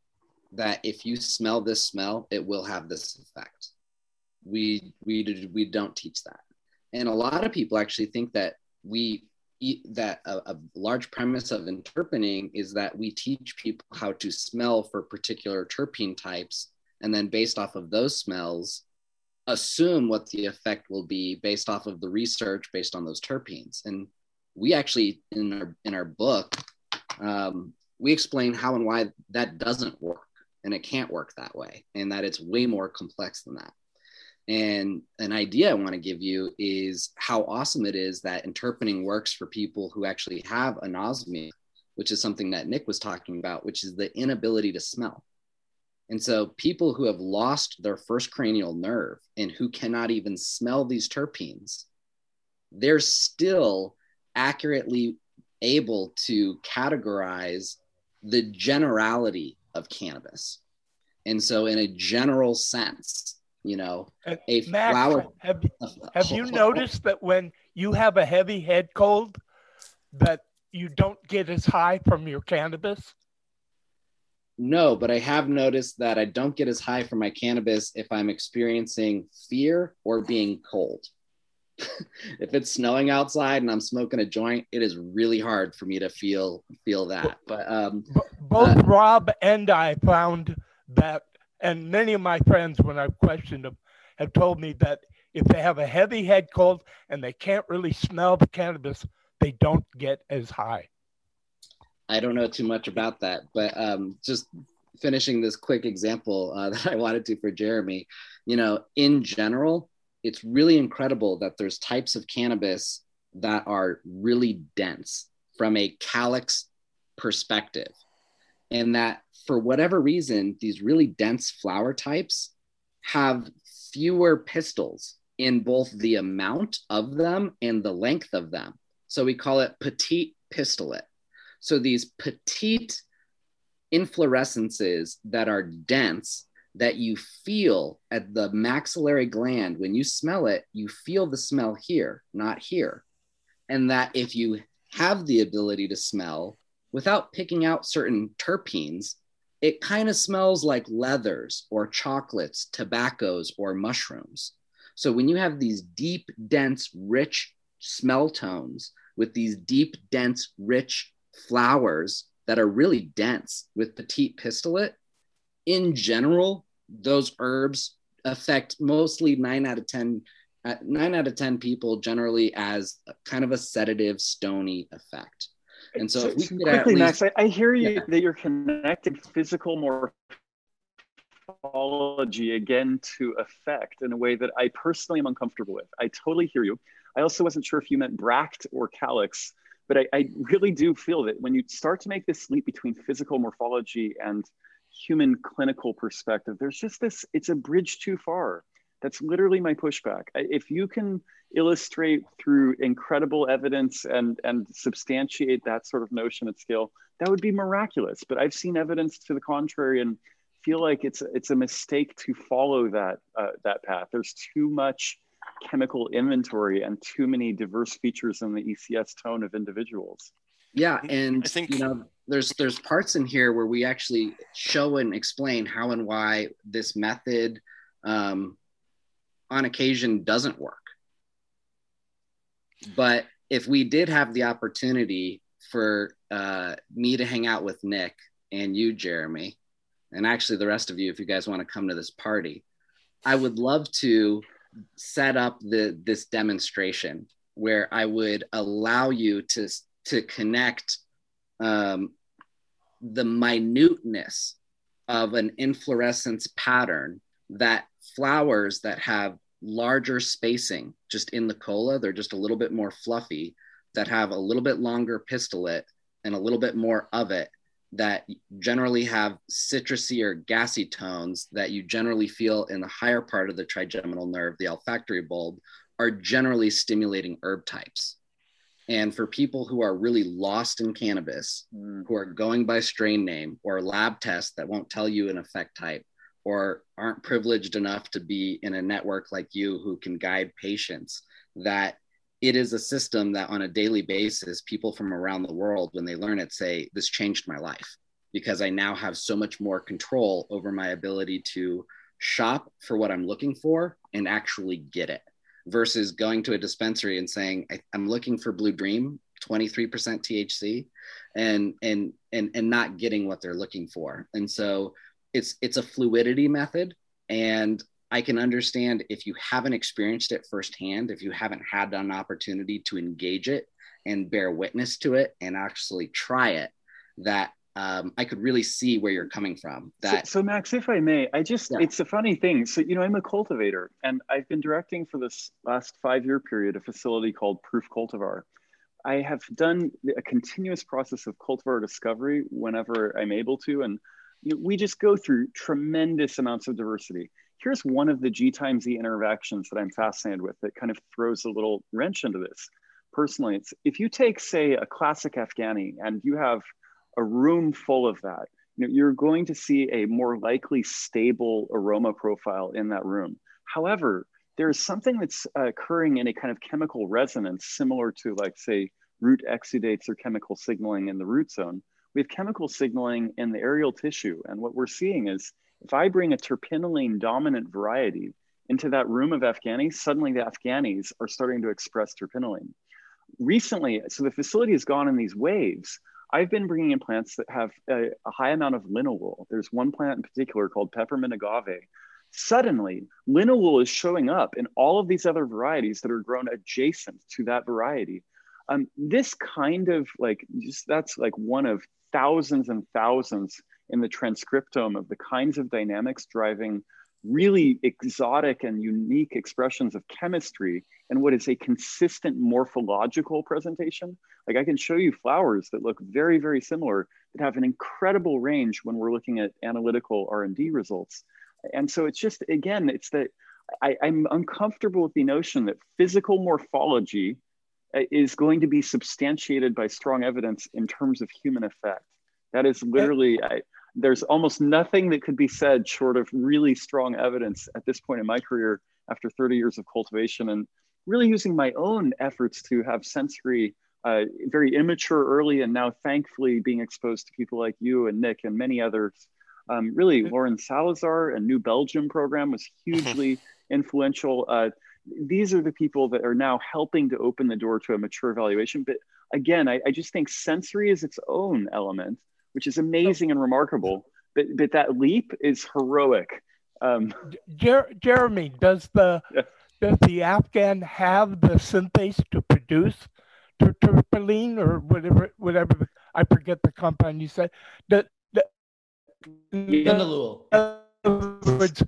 that if you smell this smell, it will have this effect. We we we don't teach that, and a lot of people actually think that we that a, a large premise of interpening is that we teach people how to smell for particular terpene types, and then based off of those smells, assume what the effect will be based off of the research based on those terpenes. And we actually in our in our book, um, we explain how and why that doesn't work, and it can't work that way, and that it's way more complex than that. And an idea I want to give you is how awesome it is that interpening works for people who actually have anosmia, which is something that Nick was talking about, which is the inability to smell. And so people who have lost their first cranial nerve and who cannot even smell these terpenes, they're still accurately able to categorize the generality of cannabis. And so, in a general sense, you know, And a Max, flower. have, have you noticed that when you have a heavy head cold, that you don't get as high from your cannabis? No, but I have noticed that I don't get as high from my cannabis if I'm experiencing fear or being cold. if it's snowing outside and I'm smoking a joint, it is really hard for me to feel feel that. But um, both Rob and I found that, and many of my friends, when I've questioned them, have told me that if they have a heavy head cold and they can't really smell the cannabis, they don't get as high. I don't know too much about that, but um, just finishing this quick example uh, that I wanted to for Jeremy, you know, in general, it's really incredible that there's types of cannabis that are really dense from a calyx perspective. And that for whatever reason, these really dense flower types have fewer pistils in both the amount of them and the length of them. So we call it petite pistillate. So these petite inflorescences that are dense that you feel at the maxillary gland when you smell it, you feel the smell here, not here. And that if you have the ability to smell without picking out certain terpenes, it kind of smells like leathers or chocolates, tobaccos, or mushrooms. So when you have these deep, dense, rich smell tones with these deep, dense, rich flowers that are really dense with petite pistillate, in general, those herbs affect mostly nine out of 10, uh, nine out of 10 people generally as a kind of a sedative, stony effect. And so, if we can get at quickly, least, Max, I, I hear you Yeah. that you're connecting physical morphology again to effect in a way that I personally am uncomfortable with. I totally hear you. I also wasn't sure if you meant bract or calyx, but I, I really do feel that when you start to make this leap between physical morphology and human clinical perspective, there's just this, it's a bridge too far. That's literally my pushback. If you can illustrate through incredible evidence and, and substantiate that sort of notion at scale, that would be miraculous. But I've seen evidence to the contrary and feel like it's, it's a mistake to follow that, uh, that path. There's too much chemical inventory and too many diverse features in the ECS tone of individuals. yeah, and I think- you know, there's there's parts in here where we actually show and explain how and why this method, um, on occasion, doesn't work. But if we did have the opportunity for uh, me to hang out with Nick and you, Jeremy, and actually the rest of you, if you guys want to come to this party, I would love to set up the this demonstration where I would allow you to to connect um, the minuteness of an inflorescence pattern that flowers that have larger spacing just in the cola, they're just a little bit more fluffy, that have a little bit longer pistillate and a little bit more of it that generally have citrusy or gassy tones that you generally feel in the higher part of the trigeminal nerve, the olfactory bulb, are generally stimulating herb types. And for people who are really lost in cannabis, mm. who are going by strain name or lab tests that won't tell you an effect type, or aren't privileged enough to be in a network like you who can guide patients, that it is a system that on a daily basis, people from around the world, when they learn it, say, This changed my life because I now have so much more control over my ability to shop for what I'm looking for and actually get it versus going to a dispensary and saying, I, I'm looking for Blue Dream. 23% THC and and and and not getting what they're looking for. And so it's it's a fluidity method and I can understand if you haven't experienced it firsthand, if you haven't had an opportunity to engage it and bear witness to it and actually try it, that um, I could really see where you're coming from. That so, so Max, if I may, I just yeah. it's a funny thing. So you know, I'm a cultivator, and I've been directing for this last five year period a facility called Proof Cultivar. I have done a continuous process of cultivar discovery whenever I'm able to, and you know, we just go through tremendous amounts of diversity. Here's one of the G times E interactions that I'm fascinated with that kind of throws a little wrench into this. Personally, it's if you take, say, a classic Afghani and you have a room full of that, you know, you're going to see a more likely stable aroma profile in that room. However, there's something that's uh, occurring in a kind of chemical resonance similar to like say root exudates or chemical signaling in the root zone. We have chemical signaling in the aerial tissue. And what we're seeing is if I bring a terpinolene dominant variety into that room of Afghanis, suddenly the Afghanis are starting to express terpinolene. Recently, so the facility has gone in these waves. I've been bringing in plants that have a, a high amount of linalool. There's one plant in particular called peppermint agave suddenly linalool is showing up in all of these other varieties that are grown adjacent to that variety. Um, this kind of like, just that's like one of thousands and thousands in the transcriptome of the kinds of dynamics driving really exotic and unique expressions of chemistry and what is a consistent morphological presentation. Like I can show you flowers that look very, very similar that have an incredible range when we're looking at analytical R&D results. And so it's just again it's that I, i'm uncomfortable with the notion that physical morphology uh, is going to be substantiated by strong evidence in terms of human effect. That is literally I, there's almost nothing that could be said short of really strong evidence at this point in my career after 30 years of cultivation and really using my own efforts to have sensory uh, very immature early and now thankfully being exposed to people like you and nick and many others um, really, Lauren Salazar and New Belgium program was hugely influential. Uh, these are the people that are now helping to open the door to a mature evaluation. But again, I, I just think sensory is its own element, which is amazing and remarkable. But but that leap is heroic. Um, Jer- Jeremy, does the yeah. does the Afghan have the synthase to produce terpinolene or whatever whatever I forget the compound you said? That Linalool. words,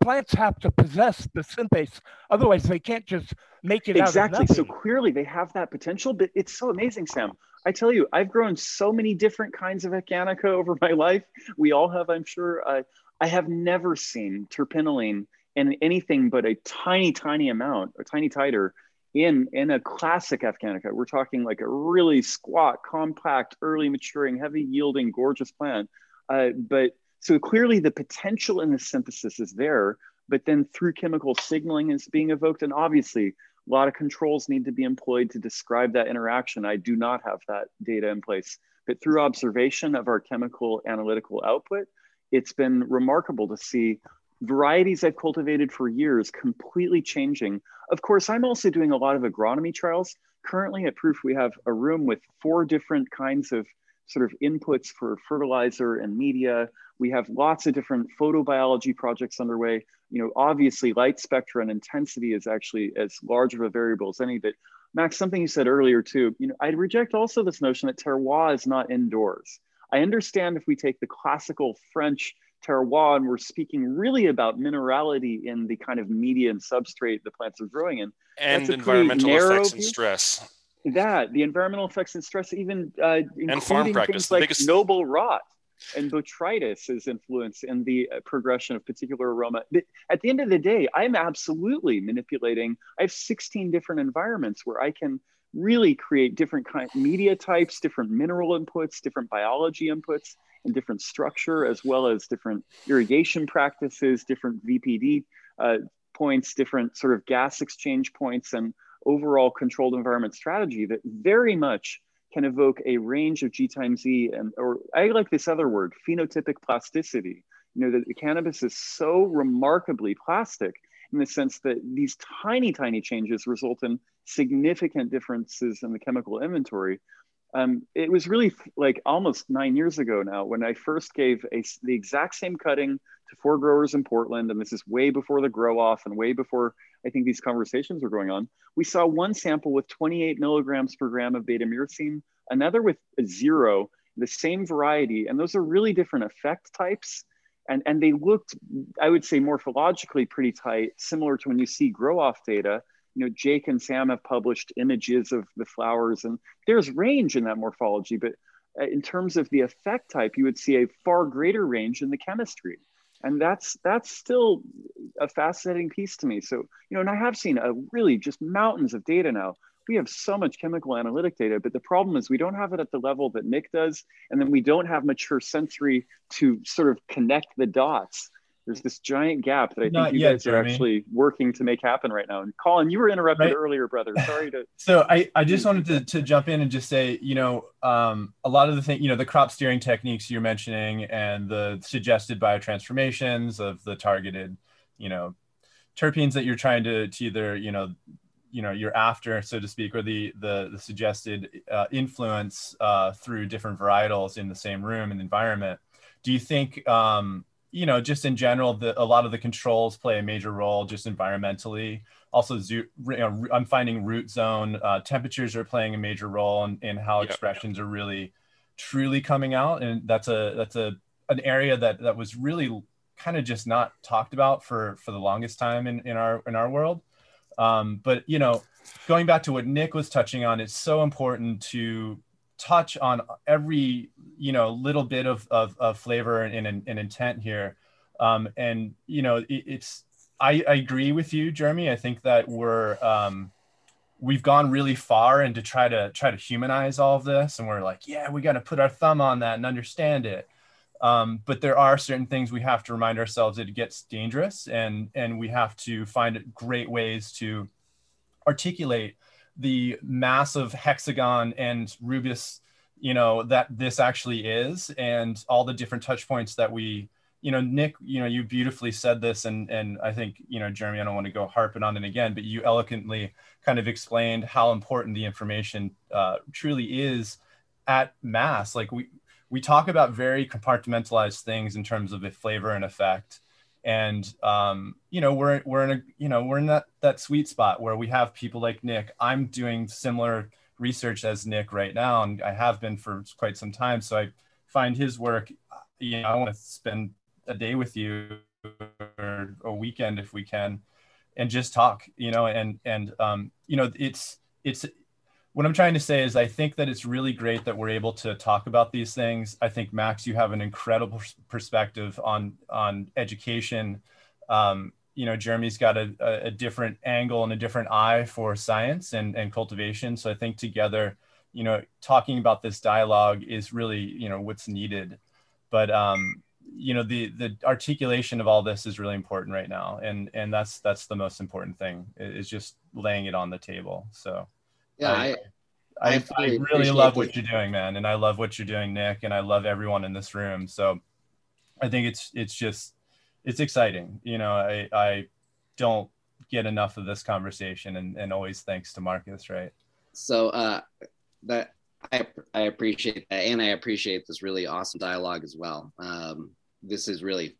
plants have to possess the synthase. Otherwise, they can't just make it exactly. So clearly, they have that potential. But it's so amazing, Sam. I tell you, I've grown so many different kinds of Afghanica over my life. We all have, I'm sure. Uh, I have never seen terpinolene in anything but a tiny, tiny amount, a tiny titer in in a classic Afghanica. We're talking like a really squat, compact, early maturing, heavy yielding, gorgeous plant uh, but so clearly the potential in the synthesis is there, but then through chemical signaling is being evoked. And obviously, a lot of controls need to be employed to describe that interaction. I do not have that data in place, but through observation of our chemical analytical output, it's been remarkable to see varieties I've cultivated for years completely changing. Of course, I'm also doing a lot of agronomy trials. Currently at Proof, we have a room with four different kinds of sort of inputs for fertilizer and media. We have lots of different photobiology projects underway. You know, obviously light spectra and intensity is actually as large of a variable as any, but Max, something you said earlier too, you know, I reject also this notion that terroir is not indoors. I understand if we take the classical French terroir and we're speaking really about minerality in the kind of media and substrate the plants are growing in. And environmental effects view. and stress that the environmental effects and stress, even uh, and farm practice, things like biggest... noble rot and botrytis is influence in the uh, progression of particular aroma. But at the end of the day, I'm absolutely manipulating. I have 16 different environments where I can really create different kind of media types, different mineral inputs, different biology inputs, and different structure, as well as different irrigation practices, different VPD uh, points, different sort of gas exchange points, and overall controlled environment strategy that very much can evoke a range of G times E and or I like this other word, phenotypic plasticity. You know, that the cannabis is so remarkably plastic. in the sense that these tiny, tiny changes result in significant differences in the chemical inventory. Um, it was really like almost nine years ago now when I first gave a, the exact same cutting to four growers in Portland, and this is way before the grow off and way before I think these conversations were going on. We saw one sample with 28 milligrams per gram of beta myrcene, another with zero, the same variety, and those are really different effect types. And, and they looked, I would say, morphologically pretty tight, similar to when you see grow off data you know, Jake and Sam have published images of the flowers, and there's range in that morphology. But uh, in terms of the effect type, you would see a far greater range in the chemistry, and that's that's still a fascinating piece to me. So you know, and I have seen a really just mountains of data now. We have so much chemical analytic data, but the problem is we don't have it at the level that Nick does, and then we don't have mature sensory to sort of connect the dots there's this giant gap that I Not think you yet, guys Jeremy. are actually working to make happen right now. And Colin, you were interrupted right. earlier, brother. Sorry to. so I, I just wanted to, to jump in and just say, you know, um, a lot of the thing, you know, the crop steering techniques you're mentioning and the suggested biotransformations of the targeted, you know, terpenes that you're trying to, to either, you know, you know you're after so to speak or the the, the suggested uh, influence uh, through different varietals in the same room and environment do you think um, you know, just in general, the, a lot of the controls play a major role just environmentally. Also, zoo, you know, I'm finding root zone uh, temperatures are playing a major role in, in how yep. expressions are really truly coming out, and that's a that's a an area that that was really kind of just not talked about for for the longest time in in our in our world. Um, but you know, going back to what Nick was touching on, it's so important to touch on every you know little bit of of, of flavor and, and, and, intent here. Um, and you know it, it's I, I, agree with you jeremy. I think that we're um, we've gone really far and to try to try to humanize all of this. And we're like yeah we got to put our thumb on that and understand it. Um, but there are certain things we have to remind ourselves that it gets dangerous. And and we have to find great ways to articulate the massive hexagon and rubus you know that this actually is and all the different touch points that we you know nick you know you beautifully said this and and i think you know jeremy i don't want to go harping on it again but you eloquently kind of explained how important the information uh, truly is at mass. Like we we talk about very compartmentalized things in terms of the flavor and effect and um, you know we're we're in a you know we're in that that sweet spot where we have people like Nick. I'm doing similar research as Nick right now, and I have been for quite some time. So I find his work. You know, I want to spend a day with you or a weekend if we can, and just talk. You know, and and um, you know it's it's what I'm trying to say is I think that it's really great that we're able to talk about these things. I think Max, you have an incredible perspective on on education. Um, you know, Jeremy's got a, a, different angle and a different eye for science and, and cultivation. So I think together, you know, talking about this dialogue is really, you know, what's needed. But um, you know, the the articulation of all this is really important right now, and and that's that's the most important thing is just laying it on the table. So yeah, I, I, I, I really love what you're doing, man, and I love what you're doing, Nick, and I love everyone in this room. So I think it's it's just it's exciting. You know, I I don't get enough of this conversation, and and always thanks to Marcus, right? So uh, that I I appreciate that, and I appreciate this really awesome dialogue as well. Um, this is really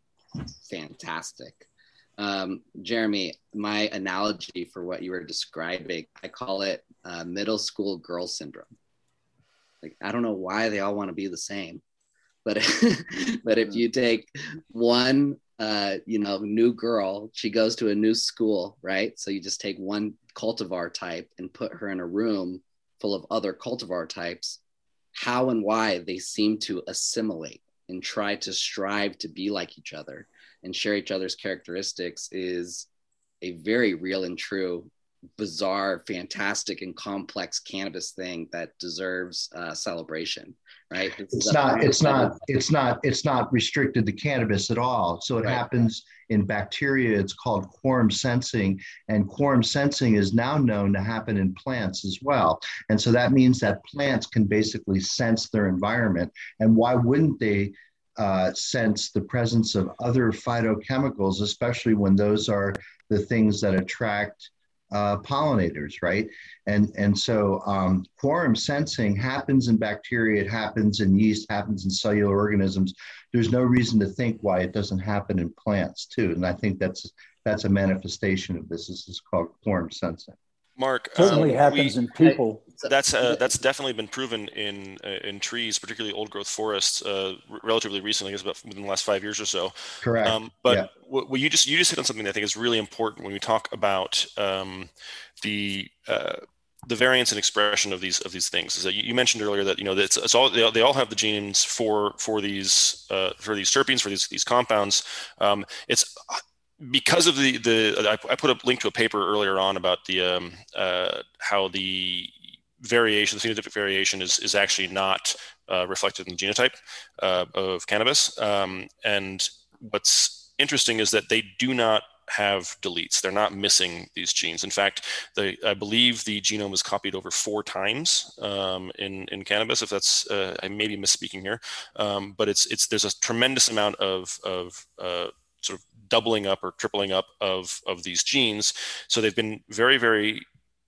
fantastic. Um, Jeremy, my analogy for what you were describing, I call it uh, middle school girl syndrome. Like I don't know why they all want to be the same, but but if you take one uh, you know new girl, she goes to a new school, right? So you just take one cultivar type and put her in a room full of other cultivar types. How and why they seem to assimilate and try to strive to be like each other and share each other's characteristics is a very real and true bizarre fantastic and complex cannabis thing that deserves uh, celebration right? It's not it's not it's not it's not restricted to cannabis at all. So it right. happens in bacteria. It's called quorum sensing and quorum sensing is now known to happen in plants as well. And so that means that plants can basically sense their environment. And why wouldn't they uh, sense the presence of other phytochemicals, especially when those are the things that attract uh, pollinators, right? And and so um, quorum sensing happens in bacteria, it happens in yeast, happens in cellular organisms. There's no reason to think why it doesn't happen in plants too. And I think that's that's a manifestation of this. This is called quorum sensing. Mark, Certainly um, happens we- in people. That's uh, that's definitely been proven in uh, in trees, particularly old growth forests, uh, relatively recently, I guess about within the last five years or so. Correct. Um, but Yeah. what, what you just you just hit on something that I think is really important when we talk about um, the uh, the variance and expression of these of these things. Is that you, you mentioned earlier that you know it's, it's all they, all- they all have the genes for for these uh, for these terpenes for these these compounds. Um, it's because of the the I, I put a link to a paper earlier on about the um, uh, how the variation, the phenotypic variation, is is actually not uh, reflected in the genotype uh, of cannabis. Um, and what's interesting is that they do not have deletes. They're not missing these genes. In fact, they, I believe the genome is copied over four times um, in in cannabis. If that's uh, I may be misspeaking here, um, but it's it's there's a tremendous amount of of uh, sort of doubling up or tripling up of of these genes. So they've been very very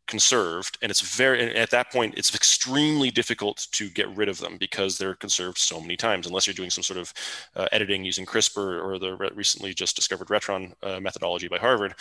conserved and it's very at that point it's extremely difficult to get rid of them because they're conserved so many times unless you're doing some sort of uh, editing using crispr or the re- recently just discovered retron uh, methodology by harvard.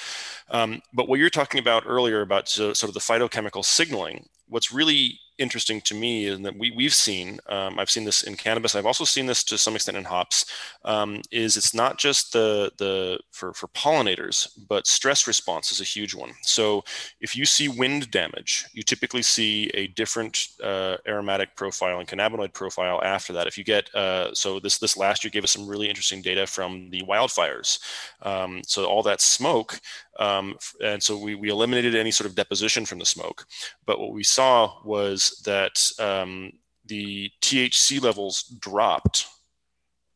Um, but what you're talking about earlier about so, sort of the phytochemical signaling what's really interesting to me and that we, we've seen um, i've seen this in cannabis. I've also seen this to some extent in hops um, is it's not just the the for for pollinators but stress response is a huge one. So if you see wind damage you typically see a different uh, aromatic profile and cannabinoid profile after that. If you get uh, so this this last year gave us some really interesting data from the wildfires. Um, so all that smoke um, and so we, we eliminated any sort of deposition from the smoke. But what we saw was that um, the THC levels dropped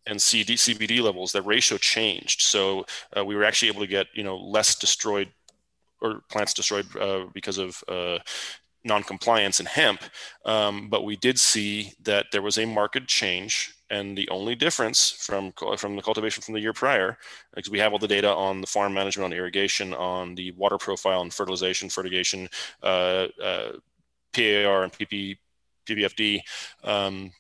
and CD, CBD levels, that ratio changed. So uh, we were actually able to get you know less destroyed or plants destroyed uh, because of uh, non-compliance in hemp. Um, but we did see that there was a marked change, and the only difference from from the cultivation from the year prior, because we have all the data on the farm management, on irrigation, on the water profile and fertilization, fertigation, uh, uh, PAR and PP, PPFD. Um,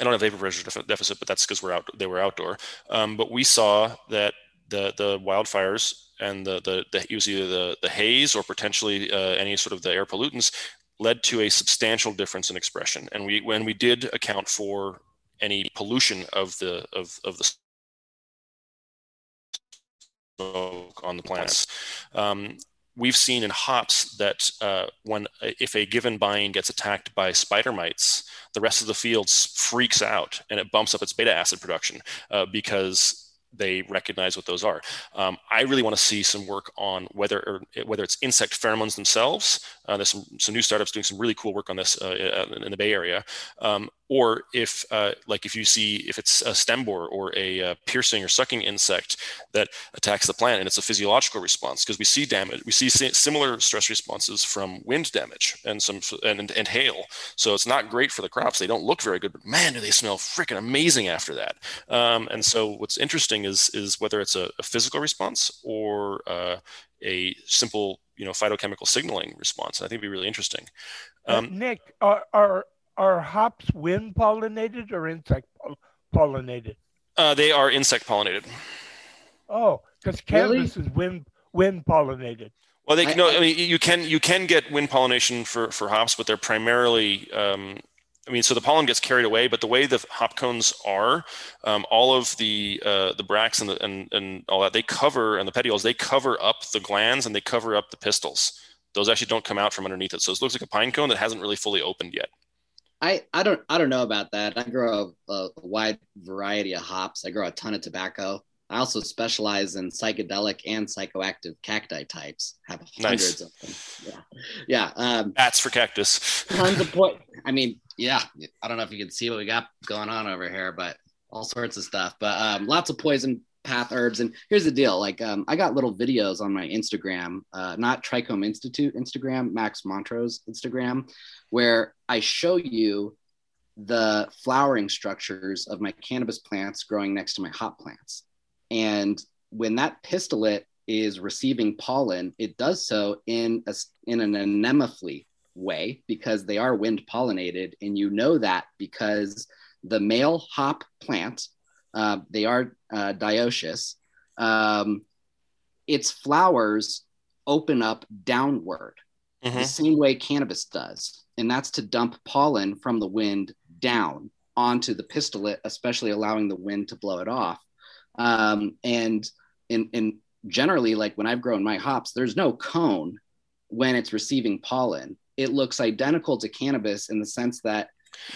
I don't have vapor pressure def- deficit, but that's because we're out. They were outdoor. Um, but we saw that the the wildfires and the the, the it was either the the haze or potentially uh, any sort of the air pollutants led to a substantial difference in expression. And we when we did account for any pollution of the of of the smoke on the plants. Um, we've seen in hops that uh, when if a given vine gets attacked by spider mites, the rest of the field freaks out and it bumps up its beta acid production uh, because they recognize what those are. Um, I really want to see some work on whether or, whether it's insect pheromones themselves. Uh, there's some, some new startups doing some really cool work on this uh, in the Bay Area, um, or if uh, like if you see if it's a stem borer or a uh, piercing or sucking insect that attacks the plant and it's a physiological response because we see damage we see similar stress responses from wind damage and some and, and, hail. So it's not great for the crops. They don't look very good but man do they smell freaking amazing after that. Um, and so what's interesting is is whether it's a, a physical response or uh, a simple you know phytochemical signaling response. And i think it'd be really interesting. Uh, um, Nick, are, are are hops wind pollinated or insect poll- pollinated? uh, they are insect pollinated Oh, because Really? cannabis is wind wind pollinated. Well, they I- no. I- I mean, you can you can get wind pollination for for hops, but they're primarily. Um, I mean, so the pollen gets carried away, but the way the hop cones are, um, all of the uh, the bracts and the and and all that they cover and the petioles they cover up the glands and they cover up the pistils. Those actually don't come out from underneath it, so it looks like a pine cone that hasn't really fully opened yet. I, I don't I don't know about that. I grow a, a wide variety of hops. I grow a ton of tobacco. I also specialize in psychedelic and psychoactive cacti types. Have Nice. hundreds of them. Yeah, yeah. Um, Bats for cactus. tons of point. I mean, yeah. I don't know if you can see what we got going on over here, but all sorts of stuff. But um, lots of poison path herbs. And here's the deal: like, um, I got little videos on my Instagram, uh, not Trichome Institute Instagram, Max Montrose Instagram, where I show you the flowering structures of my cannabis plants growing next to my hop plants. And when that pistillate is receiving pollen, it does so in a, in an anemophily way because they are wind pollinated, and you know that because the male hop plant, uh, they are uh, dioecious. Um, its flowers open up downward, Mhm. the same way cannabis does, and that's to dump pollen from the wind down onto the pistillate, especially allowing the wind to blow it off. Um, and in, in generally, like when I've grown my hops, there's no cone when it's receiving pollen. It looks identical to cannabis in the sense that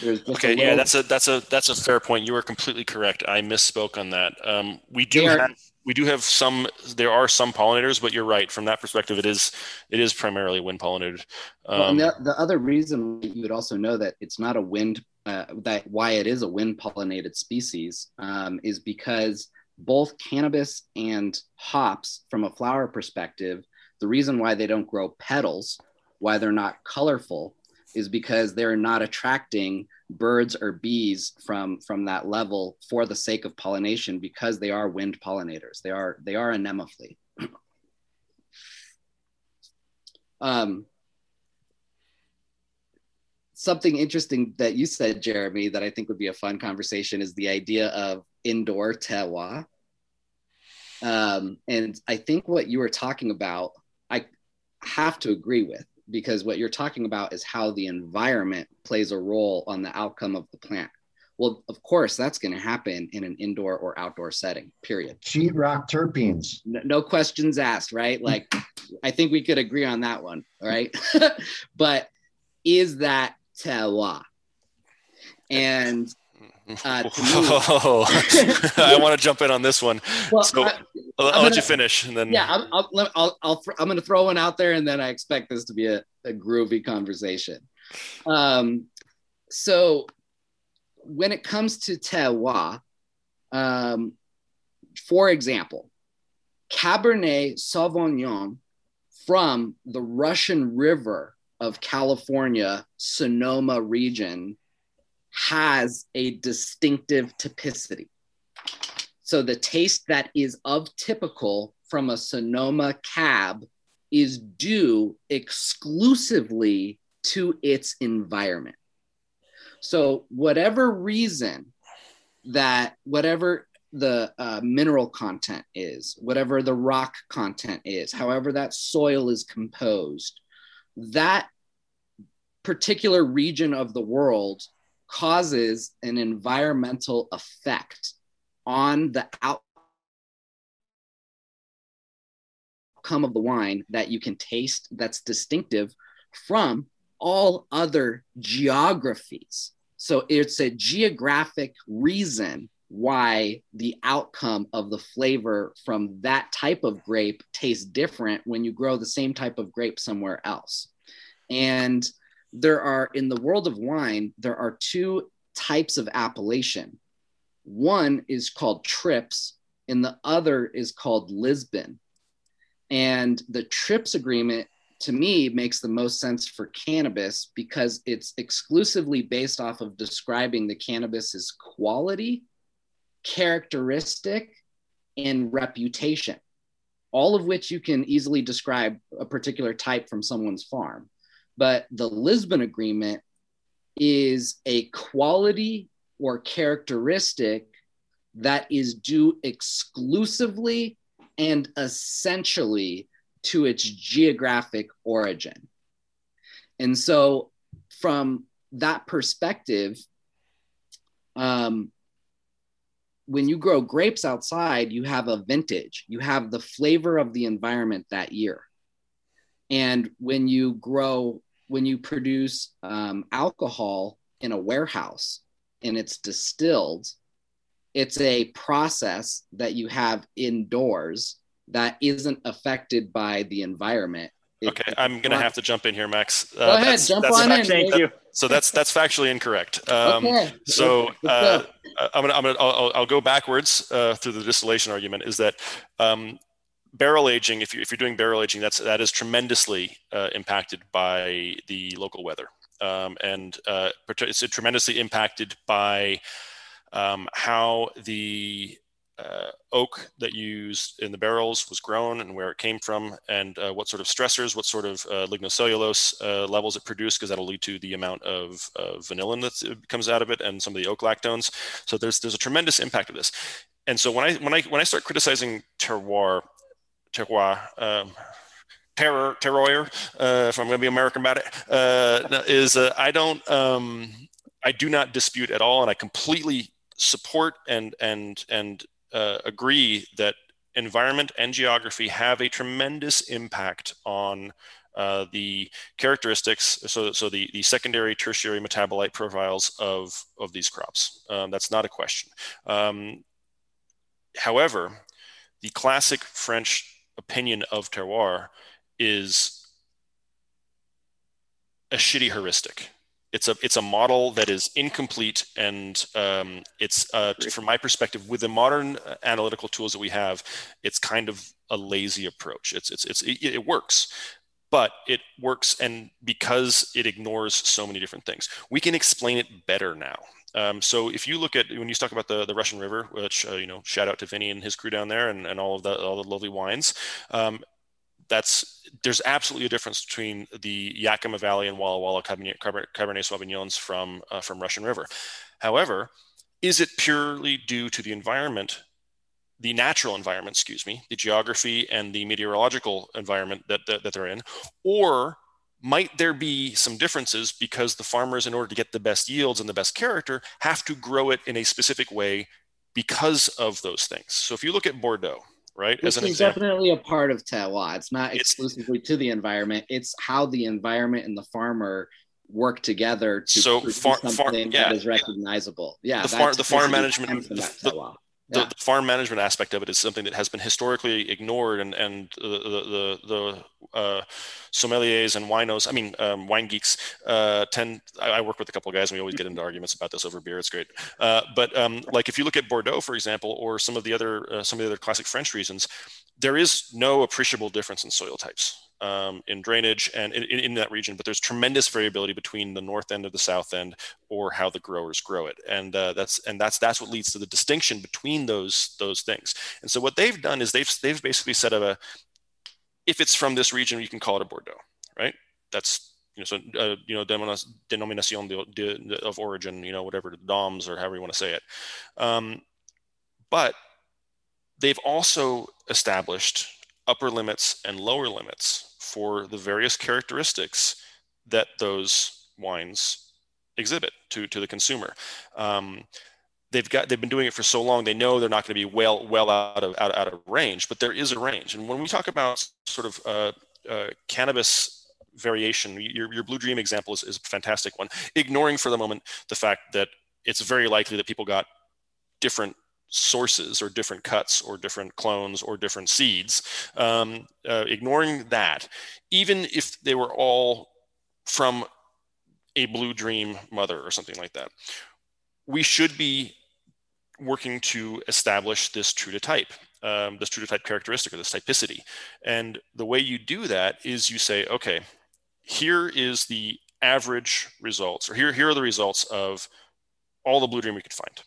there's just a Okay, yeah, that's a that's a that's a fair point. You are completely correct. I misspoke on that. Um, we do They are- have we do have some. There are some pollinators, but you're right. From that perspective, it is it is primarily wind pollinated. Um, and the, the other reason you would also know that it's not a wind, uh, that why it is a wind pollinated species um, is because both cannabis and hops, from a flower perspective, the reason why they don't grow petals, why they're not colorful, is because they're not attracting birds or bees from from that level for the sake of pollination because they are wind pollinators. They are they are anemophily. um, something interesting that you said, Jeremy, that I think would be a fun conversation is the idea of indoor terroir. Um, and I think what you were talking about, I have to agree with because what you're talking about is how the environment plays a role on the outcome of the plant. Well, of course, that's going to happen in an indoor or outdoor setting, period. Sheet rock terpenes. No, no questions asked, right? Mm. Like, I think we could agree on that one, right? but is that terroir? And uh, to me, Oh, I want to jump in on this one. Well, so I- I'll, I'll I'm let gonna- you finish, and then yeah, I'll, I'll, let- I'll, I'll, I'm going to throw one out there, and then I expect this to be a, a groovy conversation. Um, so, when it comes to terroir, um, for example, Cabernet Sauvignon from the Russian River of California, Sonoma region, has a distinctive typicity. So the taste that is of typical from a Sonoma cab is due exclusively to its environment. So whatever reason that whatever the uh, mineral content is, whatever the rock content is, however that soil is composed, that particular region of the world causes an environmental effect on the outcome of the wine that you can taste that's distinctive from all other geographies. So it's a geographic reason why the outcome of the flavor from that type of grape tastes different when you grow the same type of grape somewhere else. And there are, in the world of wine, there are two types of appellation. One is called TRIPS, and the other is called Lisbon. And the TRIPS agreement to me makes the most sense for cannabis because it's exclusively based off of describing the cannabis's quality, characteristic, and reputation, all of which you can easily describe a particular type from someone's farm. But the Lisbon Agreement is a quality or characteristic that is due exclusively and essentially to its geographic origin. And so, from that perspective, um, when you grow grapes outside, you have a vintage, you have the flavor of the environment that year. And when you grow, when you produce um, alcohol in a warehouse and it's distilled, it's a process that you have indoors that isn't affected by the environment. It- Okay, I'm gonna have to jump in here, Max. Uh, Go ahead, that's- jump that's on in. fact- Thank you. So that's that's factually incorrect. Um, Okay, So uh. I'm gonna I'm gonna I'll, I'll- I'll go backwards uh, through the distillation argument. Is that um, barrel aging? If you if you're doing barrel aging, that's that is tremendously uh, impacted by the local weather, um, and uh, it's tremendously impacted by um, how the uh, oak that you used in the barrels was grown and where it came from and uh, what sort of stressors, what sort of uh, lignocellulose uh, levels it produced, because that'll lead to the amount of, vanillin that comes out of it and some of the oak lactones. So there's there's a tremendous impact of this. And so when I when I when I start criticizing terroir, terroir. Um, terror, terroir, uh, if I'm going to be American about it, uh, is uh, I don't, um, I do not dispute at all, and I completely support and and and uh, agree that environment and geography have a tremendous impact on uh, the characteristics, so, so the, the secondary, tertiary metabolite profiles of, of these crops. Um, that's not a question. Um, however, the classic French opinion of terroir is a shitty heuristic. It's a it's a model that is incomplete and um, it's uh, from my perspective with the modern analytical tools that we have it's kind of a lazy approach. It's it's, it's it, it works but it works and because it ignores so many different things. We can explain it better now um, so if you look at when you talk about the, the Russian River, which uh, you know, shout out to Vinny and his crew down there, and, and all of the all the lovely wines. Um, that's there's absolutely a difference between the Yakima Valley and Walla Walla Cabernet, Cabernet Sauvignons from uh, from Russian River. However, is it purely due to the environment, the natural environment, excuse me, the geography and the meteorological environment that, that, that they're in, or might there be some differences because the farmers, in order to get the best yields and the best character, have to grow it in a specific way because of those things? So if you look at Bordeaux, right? This is example. definitely a part of terroir. It's not exclusively it's, to the environment. It's how the environment and the farmer work together to so far, something far, yeah, that is recognizable. Yeah, the, far, the farm management, the, the, the, farm management aspect of it is something that has been historically ignored, and and the the the, the uh, sommeliers and winos, I mean um, wine geeks, uh, tend. I, I, work with a couple of guys, and we always get into arguments about this over beer. It's great, uh, but um, like if you look at Bordeaux, for example, or some of the other uh, some of the other classic French regions, there is no appreciable difference in soil types um, in drainage and in, in, that region, but there's tremendous variability between the north end of the south end or how the growers grow it, and uh, that's and that's that's what leads to the distinction between those those things. And so what they've done is they've they've basically said of a if it's from this region, you can call it a Bordeaux, right? That's you know so uh, you know denominación de, de, of origin, you know whatever DOMS or however you want to say it, um, but they've also established upper limits and lower limits for the various characteristics that those wines exhibit to, to the consumer. Um, they've got they've been doing it for so long they know they're not going to be well well out of out, out of range but there is a range and when we talk about sort of uh, uh, cannabis variation your, your blue dream example is, is a fantastic one ignoring for the moment the fact that it's very likely that people got different sources or different cuts or different clones or different seeds, um, uh, ignoring that, even if they were all from a blue dream mother or something like that, we should be working to establish this true to type, um, this true to type characteristic or this typicity. And the way you do that is you say, okay, here is the average results, or here, here are the results of all the blue dream we could find.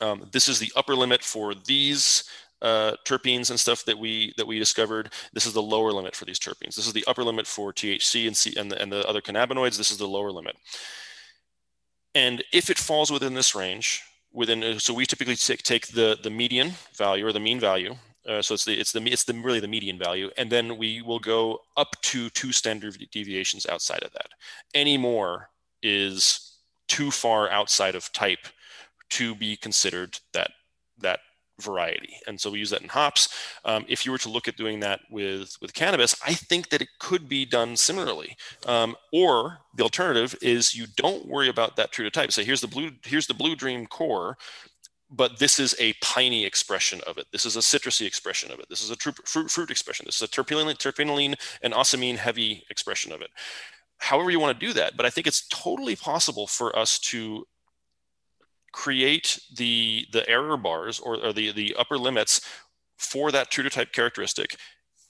Um, this is the upper limit for these uh, terpenes and stuff that we that we discovered. This is the lower limit for these terpenes. This is the upper limit for THC and, C, and, the, and the other cannabinoids. This is the lower limit. And if it falls within this range, within uh, so we typically take, take the the median value or the mean value. Uh, so it's the it's the it's the really the median value, and then we will go up to two standard deviations outside of that. Any more is too far outside of type to be considered that that variety. And so we use that in hops. Um, if you were to look at doing that with, with cannabis, I think that it could be done similarly. Um, or the alternative is you don't worry about that true to type. Say, here's the blue, here's the blue dream core, but this is a piney expression of it. This is a citrusy expression of it. This is a fruit, fruit expression. This is a terpinolene, terpinolene and ocimene heavy expression of it. However you want to do that, but I think it's totally possible for us to create the the error bars or, or the the upper limits for that true to type characteristic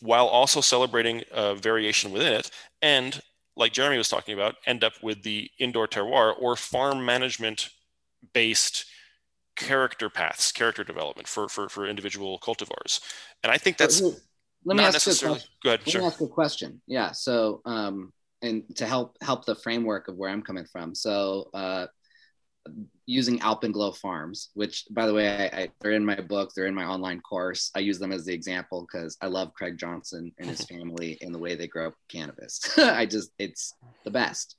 while also celebrating a variation within it and like jeremy was talking about end up with the indoor terroir or farm management based character paths, character development for for for individual cultivars, and I think that's Let me not ask a necessarily question. good. Let Sure. me ask a question. Yeah. So, um, and to help help the framework of where I'm coming from. So, uh, using Alpenglow Farms, which, by the way, I, I, they're in my book, they're in my online course. I use them as the example because I love Craig Johnson and his family and the way they grow cannabis. I just, it's the best.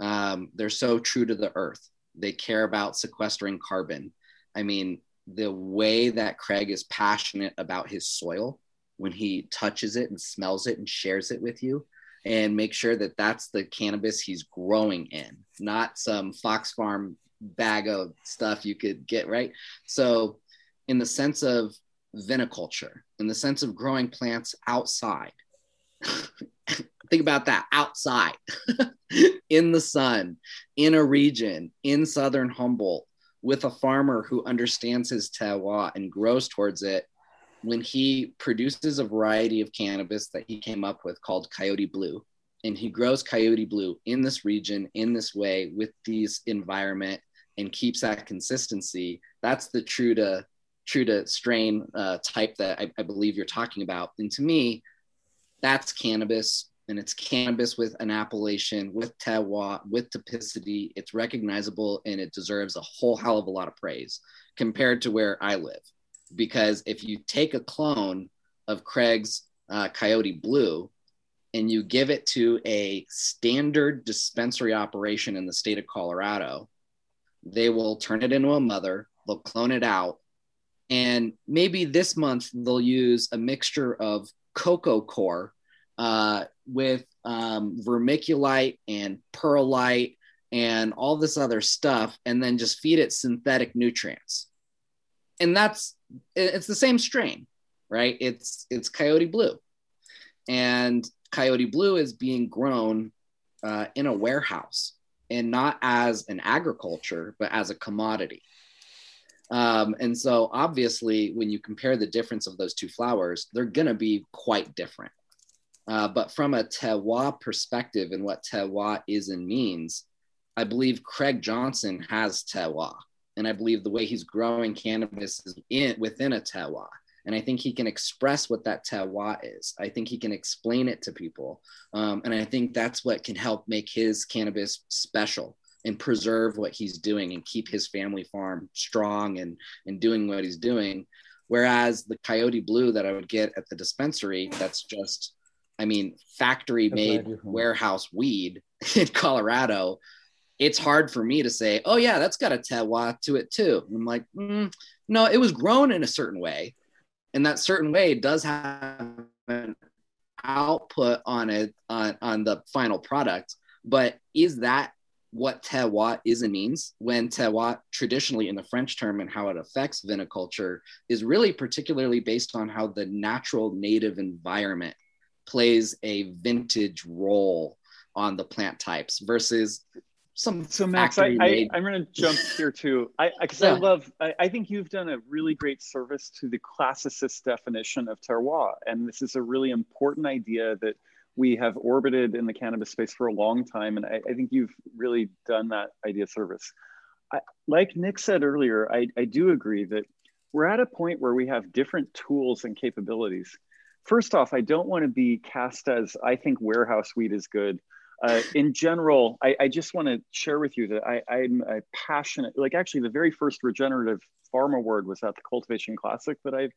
Um, they're so true to the earth. They care about sequestering carbon. I mean, the way that Craig is passionate about his soil when he touches it and smells it and shares it with you and make sure that that's the cannabis he's growing in, not some Fox Farm bag of stuff you could get, right? So, in the sense of viniculture, in the sense of growing plants outside, think about that outside in the sun, in a region, in southern Humboldt, with a farmer who understands his terroir and grows towards it when he produces a variety of cannabis that he came up with called Coyote Blue, and he grows Coyote Blue in this region in this way with these environment and keeps that consistency. That's the true to true to strain uh, type that I, I believe you're talking about. And to me, that's cannabis, and it's cannabis with an appellation, with terroir, with typicity. It's recognizable, and it deserves a whole hell of a lot of praise compared to where I live because if you take a clone of Craig's uh, Coyote Blue and you give it to a standard dispensary operation in the state of Colorado, they will turn it into a mother, they'll clone it out, and maybe this month they'll use a mixture of coco coir uh, with um, vermiculite and perlite and all this other stuff, and then just feed it synthetic nutrients. And that's it's the same strain, right? It's it's Coyote Blue, and Coyote Blue is being grown uh, in a warehouse and not as an agriculture, but as a commodity. Um, and so, obviously, when you compare the difference of those two flowers, they're going to be quite different. Uh, but from a terroir perspective and what terroir is and means, I believe Craig Johnson has terroir and I believe the way he's growing cannabis is in within a terroir. And I think he can express what that terroir is. I think he can explain it to people, um, and I think that's what can help make his cannabis special and preserve what he's doing and keep his family farm strong and and doing what he's doing. Whereas the Coyote Blue that I would get at the dispensary, that's just, I mean, factory made warehouse weed in Colorado it's hard for me to say, oh yeah, that's got a terroir to it too. And I'm like, mm, no, it was grown in a certain way, and that certain way does have an output on it on, on the final product. But is that what terroir is and means? When terroir traditionally in the French term and how it affects viniculture is really particularly based on how the natural native environment plays a vintage role on the plant types versus some so Max, I, I, am going to jump here too. I because I, Yeah. I love. I, I think you've done a really great service to the classicist definition of terroir, and this is a really important idea that we have orbited in the cannabis space for a long time, and I, I think you've really done that idea service. I, like Nick said earlier, I, I do agree that we're at a point where we have different tools and capabilities. First off, I don't want to be cast as I think warehouse weed is good uh, in general, I, I just want to share with you that I, I'm a passionate, like actually the very first regenerative farm award was at the Cultivation Classic that I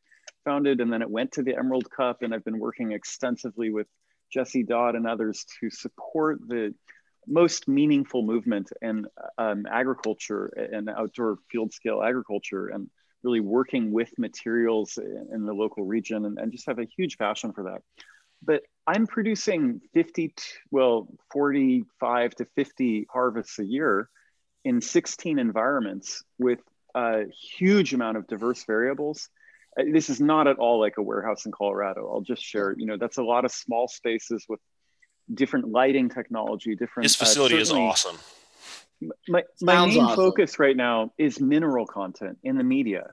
founded. And then it went to the Emerald Cup. And I've been working extensively with Jesse Dodd and others to support the most meaningful movement in um, agriculture and outdoor field scale agriculture and really working with materials in, in the local region and, and just have a huge passion for that but I'm producing 50, well, 45 to 50 harvests a year in 16 environments with a huge amount of diverse variables. Uh, This is not at all like a warehouse in Colorado. I'll just share, you know, that's a lot of small spaces with different lighting technology, different. His facility is awesome. my, my Sounds main awesome. focus right now is mineral content in the media.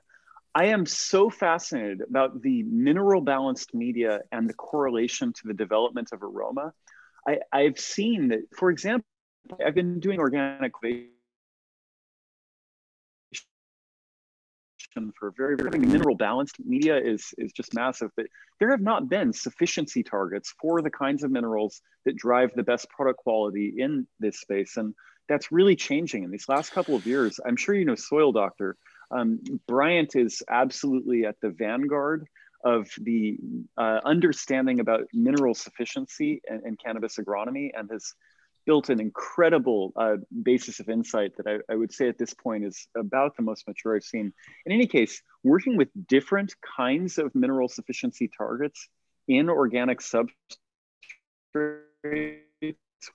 I am so fascinated about the mineral balanced media and the correlation to the development of aroma. I, I've seen that, for example, I've been doing organic for very, very mineral balanced media is, is just massive, but there have not been sufficiency targets for the kinds of minerals that drive the best product quality in this space. And that's really changing in these last couple of years. I'm sure you know Soil Doctor. Um, Bryant is absolutely at the vanguard of the uh, understanding about mineral sufficiency and, and, cannabis agronomy and has built an incredible uh, basis of insight that I, I, would say at this point is about the most mature I've seen. In any case, working with different kinds of mineral sufficiency targets in organic substrates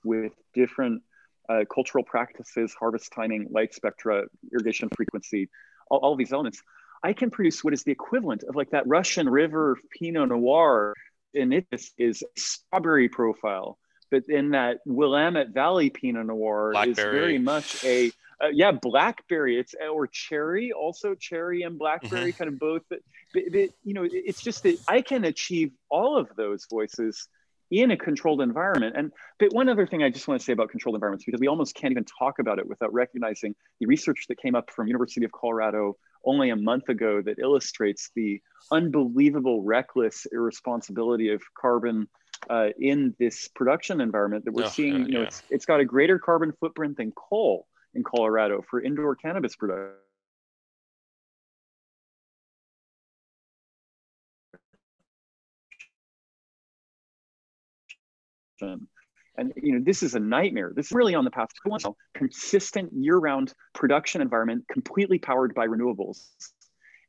with different uh, cultural practices, harvest timing, light spectra, irrigation frequency, all, all these elements, I can produce what is the equivalent of like that Russian River Pinot Noir, and it is, is strawberry profile. But in that Willamette Valley Pinot Noir blackberry. is very much a uh, yeah blackberry. It's or cherry, also cherry and blackberry, mm-hmm. kind of both. But, but, but you know, it's just that I can achieve all of those voices in a controlled environment. And but one other thing I just want to say about controlled environments, because we almost can't even talk about it without recognizing the research that came up from University of Colorado only a month ago that illustrates the unbelievable reckless irresponsibility of carbon uh, in this production environment that we're oh, seeing. you know, yeah. it's, it's got a greater carbon footprint than coal in Colorado for indoor cannabis production. And you know, this is a nightmare. This is really on the path to a consistent year-round production environment, completely powered by renewables.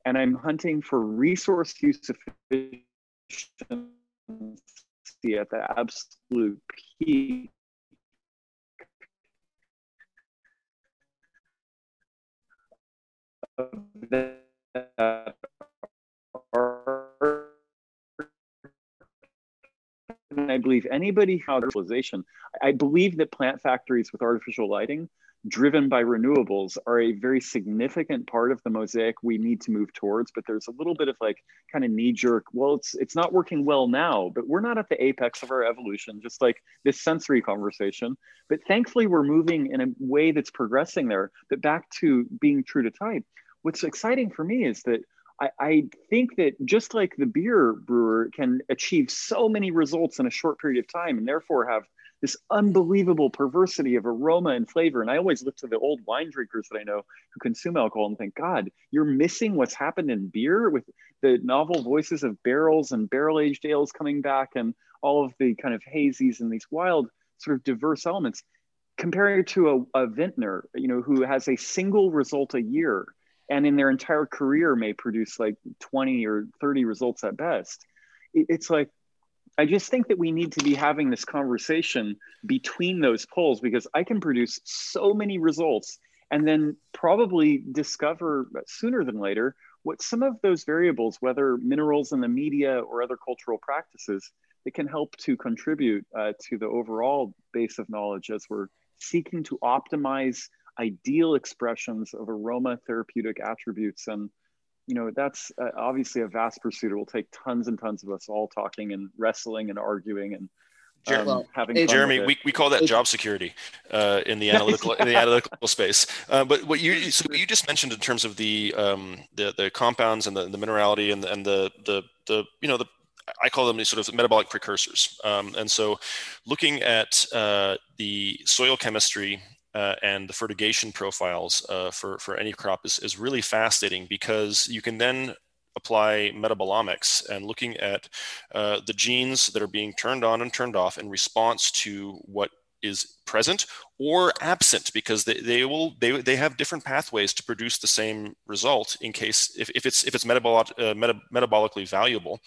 And I'm hunting for resource use efficiency at the absolute peak of that and I believe anybody how fertilization, I believe that plant factories with artificial lighting driven by renewables are a very significant part of the mosaic we need to move towards but there's a little bit of like kind of knee jerk well it's it's not working well now but we're not at the apex of our evolution just like this sensory conversation. But thankfully we're moving in a way that's progressing there. But back to being true to type what's exciting for me is that I, think that just like the beer brewer can achieve so many results in a short period of time and therefore have this unbelievable perversity of aroma and flavor. And I always look to the old wine drinkers that I know who consume alcohol and think, God, you're missing what's happened in beer with the novel voices of barrels and barrel aged ales coming back and all of the kind of hazies and these wild sort of diverse elements. Comparing to a, a vintner, you know, who has a single result a year and in their entire career may produce like 20 or 30 results at best. It's like i just think that we need to be having this conversation between those poles because i can produce so many results and then probably discover sooner than later what some of those variables whether minerals in the media or other cultural practices that can help to contribute uh, to the overall base of knowledge as we're seeking to optimize ideal expressions of aroma therapeutic attributes and you know that's uh, obviously a vast pursuit it will take tons and tons of us all talking and wrestling and arguing and um, having hey, Jeremy, we, we call that job security uh, in the analytical in the analytical space. Uh, but what you so what you just mentioned in terms of the um, the the compounds and the, the minerality and the, and the the the you know the I call them these sort of metabolic precursors. Um, and so, looking at uh, the soil chemistry uh, and the fertigation profiles uh, for, for any crop is, is really fascinating because you can then apply metabolomics and looking at uh, the genes that are being turned on and turned off in response to what is present or absent because they, they will they, they have different pathways to produce the same result in case if, if it's if it's metabolic, uh, meta, metabolically valuable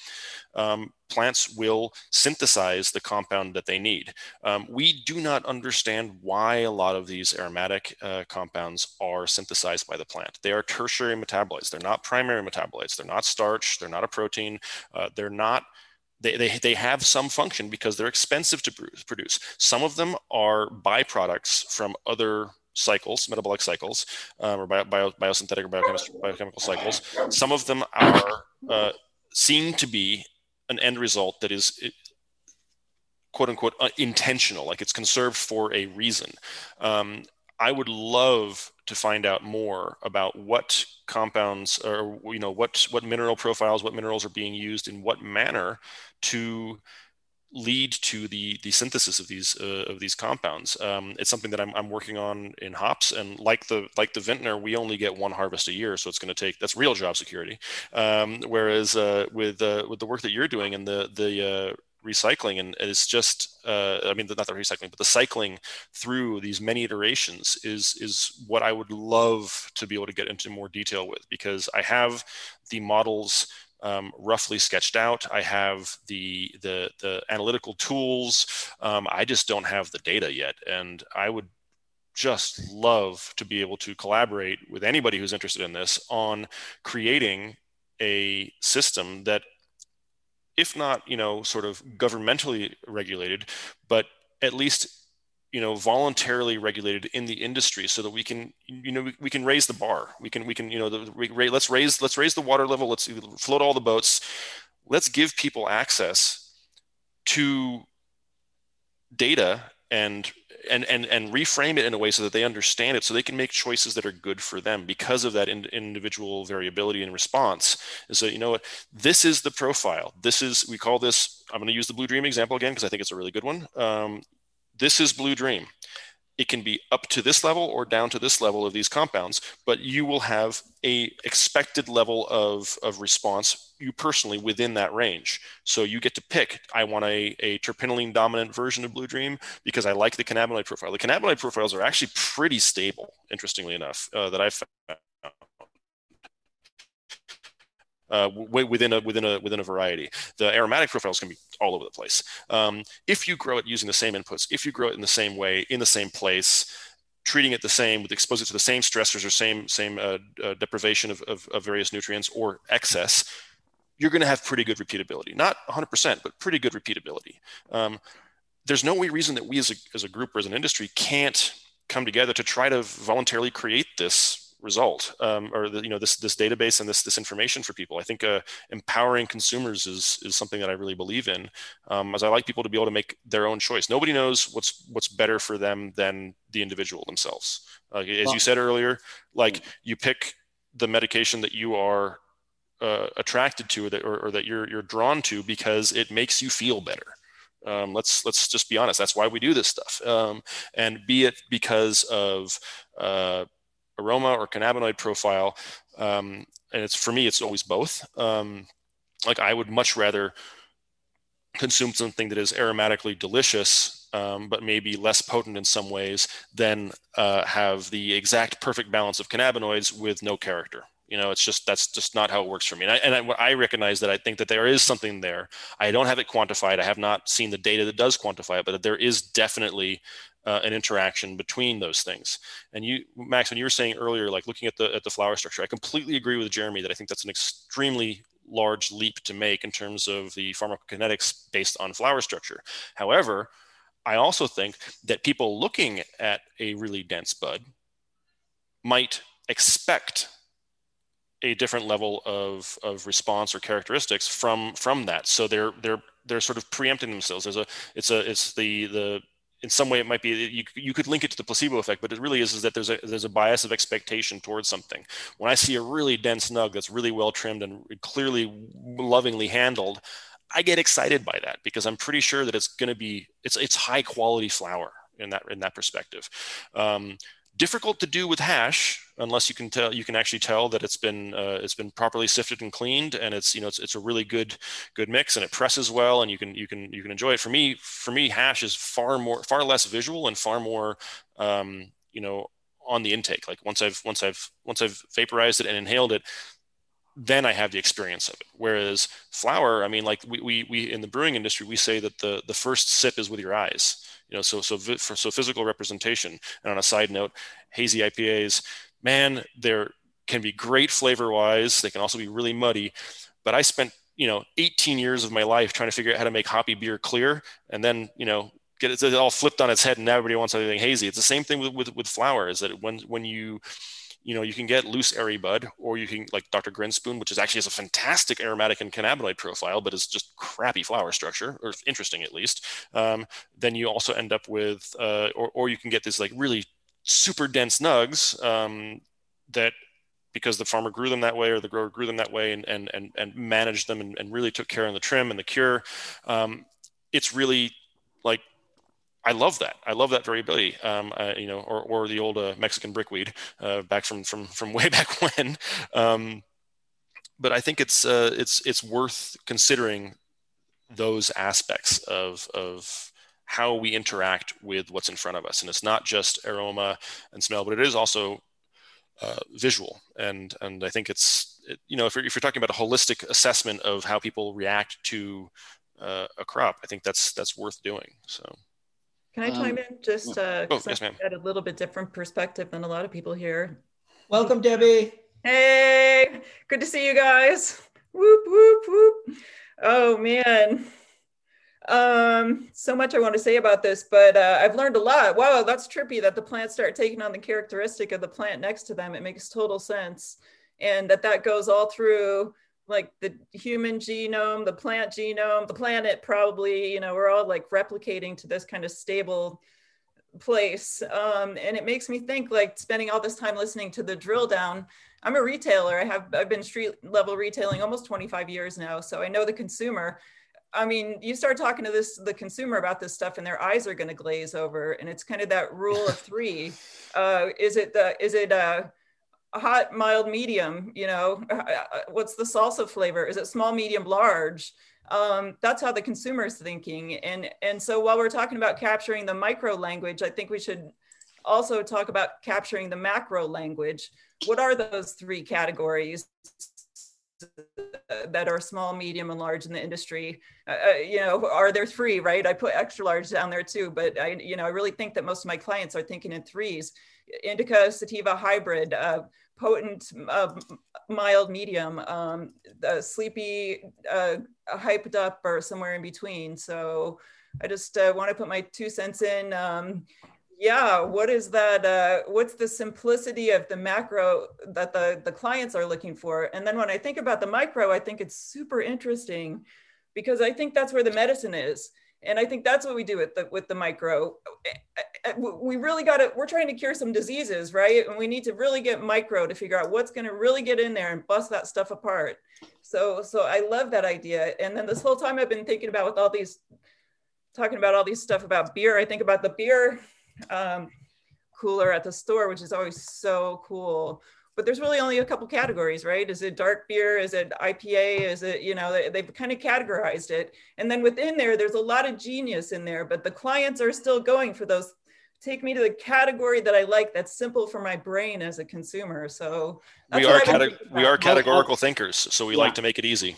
um, plants will synthesize the compound that they need. Um, we do not understand why a lot of these aromatic uh, compounds are synthesized by the plant. They are tertiary metabolites. They're not primary metabolites. They're not starch. They're not a protein. Uh, they're not they, they, they have some function because they're expensive to produce. Some of them are byproducts from other cycles, metabolic cycles, um, or bio, bio, biosynthetic or biochemical, cycles. Some of them are uh, seem to be an end result that is quote unquote uh, intentional, like it's conserved for a reason. Um, I would love to find out more about what compounds or you know what what mineral profiles what minerals are being used in what manner to lead to the the synthesis of these uh, of these compounds. Um, it's something that I'm, I'm working on in hops, and like the like the vintner, we only get one harvest a year, so it's going to take that's real job security. Um, whereas uh, with uh, with the work that you're doing and the the uh, recycling and it's just uh, i mean not the recycling but the cycling through these many iterations is is what i would love to be able to get into more detail with because i have the models um, roughly sketched out. I have the the, the analytical tools. Um, I just don't have the data yet, and I would just love to be able to collaborate with anybody who's interested in this on creating a system that if not you know sort of governmentally regulated but at least you know voluntarily regulated in the industry so that we can you know we, we can raise the bar. We can we can you know the, we, let's raise let's raise the water level. Let's float all the boats. Let's give people access to data and and and and reframe it in a way so that they understand it so they can make choices that are good for them because of that in, individual variability and response. Is that you know what? This is the profile. This is we call this i'm going to use the blue dream example again because i think it's a really good one. Um, this is Blue Dream. It can be up to this level or down to this level of these compounds, but you will have a expected level of, of response, you personally within that range. So you get to pick, I want a, a terpinolene dominant version of Blue Dream because I like the cannabinoid profile. The cannabinoid profiles are actually pretty stable, interestingly enough, uh, that I've found uh, within a within a within a variety. The aromatic profiles can be all over the place. Um, if you grow it using the same inputs, if you grow it in the same way, in the same place, treating it the same with expose it to the same stressors or same same uh, uh, deprivation of, of, of, various nutrients or excess, you're going to have pretty good repeatability. Not 100%, but pretty good repeatability. Um, there's no reason that we as a, as a group or as an industry can't come together to try to voluntarily create this result um, or the, you know this this database and this this information for people. I think uh, empowering consumers is is something that I really believe in. Um, as I like people to be able to make their own choice. Nobody knows what's what's better for them than the individual themselves. Uh, as you said earlier, like you pick the medication that you are uh, attracted to or that, or, or, that you're you're drawn to because it makes you feel better. Um, let's let's just be honest. That's why we do this stuff. Um, and be it because of uh, aroma or cannabinoid profile. Um, and it's for me, it's always both. Um, like I would much rather consume something that is aromatically delicious, um, but maybe less potent in some ways, than uh, have the exact perfect balance of cannabinoids with no character. You know, it's just that's just not how it works for me. And I, and I, I recognize that I think that there is something there. I don't have it quantified. I have not seen the data that does quantify it, but there is definitely uh, an interaction between those things. And you, Max, when you were saying earlier, like looking at the at the flower structure, I completely agree with Jeremy that I think that's an extremely large leap to make in terms of the pharmacokinetics based on flower structure. However, I also think that people looking at a really dense bud might expect a different level of, of response or characteristics from from that. So they're they're they're sort of preempting themselves. There's a it's a it's the the in some way it might be you, you could link it to the placebo effect but it really is is that there's a there's a bias of expectation towards something. When i see a really dense nug that's really well trimmed and clearly lovingly handled i get excited by that because i'm pretty sure that it's going to be it's it's high quality flower in that in that perspective. Um, difficult to do with hash unless you can tell you can actually tell that it's been uh, it's been properly sifted and cleaned and it's you know it's, it's a really good good mix and it presses well and you can you can you can enjoy it. For me for me hash is far more far less visual and far more um, you know on the intake. Like once i've once i've once i've vaporized it and inhaled it then I have the experience of it. Whereas flower, I mean, like we, we, we in the brewing industry, we say that the, the first sip is with your eyes you know so so for, so physical representation. And on a side note hazy ipas man there can be great flavor wise they can also be really muddy. But i spent you know 18 years of my life trying to figure out how to make hoppy beer clear and then you know get it all flipped on its head and now everybody wants everything hazy. It's the same thing with with, with flower is that when when you you know, you can get loose airy bud, or you can like Dr. Grinspoon, which is actually has a fantastic aromatic and cannabinoid profile, but is just crappy flower structure, or interesting at least. Um, then you also end up with, uh, or, or you can get this like really super dense nugs um, that because the farmer grew them that way or the grower grew them that way and and and, and managed them and, and really took care of the trim and the cure um, it's really like I love that. I love that variability. Um, uh, you know, or, or the old uh, Mexican brickweed uh, back from from from way back when. Um, but I think it's uh, it's it's worth considering those aspects of of how we interact with what's in front of us, and it's not just aroma and smell, but it is also uh, visual. And and I think it's it, you know if you're, if you're talking about a holistic assessment of how people react to uh, a crop, I think that's that's worth doing. So. Can I chime Um, in just uh, Oh, 'cause yes, I ma'am. had a little bit different perspective than a lot of people here. Welcome, Debbie. Hey, good to see you guys. Whoop whoop whoop. Oh man. Um, so much I want to say about this, but uh, I've learned a lot. Wow, that's trippy that the plants start taking on the characteristic of the plant next to them. It makes total sense, and that that goes all through like the human genome, the plant genome, the planet. Probably, you know, we're all like replicating to this kind of stable place. Um, and it makes me think like spending all this time listening to the drill down. I'm a retailer. I have i've been street level retailing almost 25 years now so i know the consumer. I mean you start talking to this the consumer about this stuff and their eyes are going to glaze over and it's kind of that rule of three. Uh, is it the is it uh, hot mild medium you know Uh, uh, what's the salsa flavor is it small medium large um, that's how the consumer is thinking. And, and so while we're talking about capturing the micro language, I think we should also talk about capturing the macro language. What are those three categories that are small, medium, and large in the industry? Uh, uh, you know, are there three, right? I put extra large down there too, but I, you know, I really think that most of my clients are thinking in threes. Indica, sativa, hybrid, uh, potent, uh, mild, medium, um, sleepy, uh, hyped up, or somewhere in between. So I just uh, want to put my two cents in. Um, yeah, what is that? Uh, what's the simplicity of the macro that the, the clients are looking for? And then when I think about the micro, I think it's super interesting because I think that's where the medicine is. And I think that's what we do with the with the micro. Eh, eh, eh, we really got to. We're trying to cure some diseases, right? And we need to really get micro to figure out what's going to really get in there and bust that stuff apart. So, so I love that idea. And then this whole time I've been thinking about with all these, talking about all these stuff about beer. I think about the beer um, cooler at the store, which is always so cool but there's really only a couple categories, right? Is it dark beer? Is it IPA? Is it, you know, they, they've kind of categorized it. And then within there, there's a lot of genius in there, but the clients are still going for those. Take me to the category that I like that's simple for my brain as a consumer. So we are cate- we are categorical thinkers, so we Yeah. like to make it easy.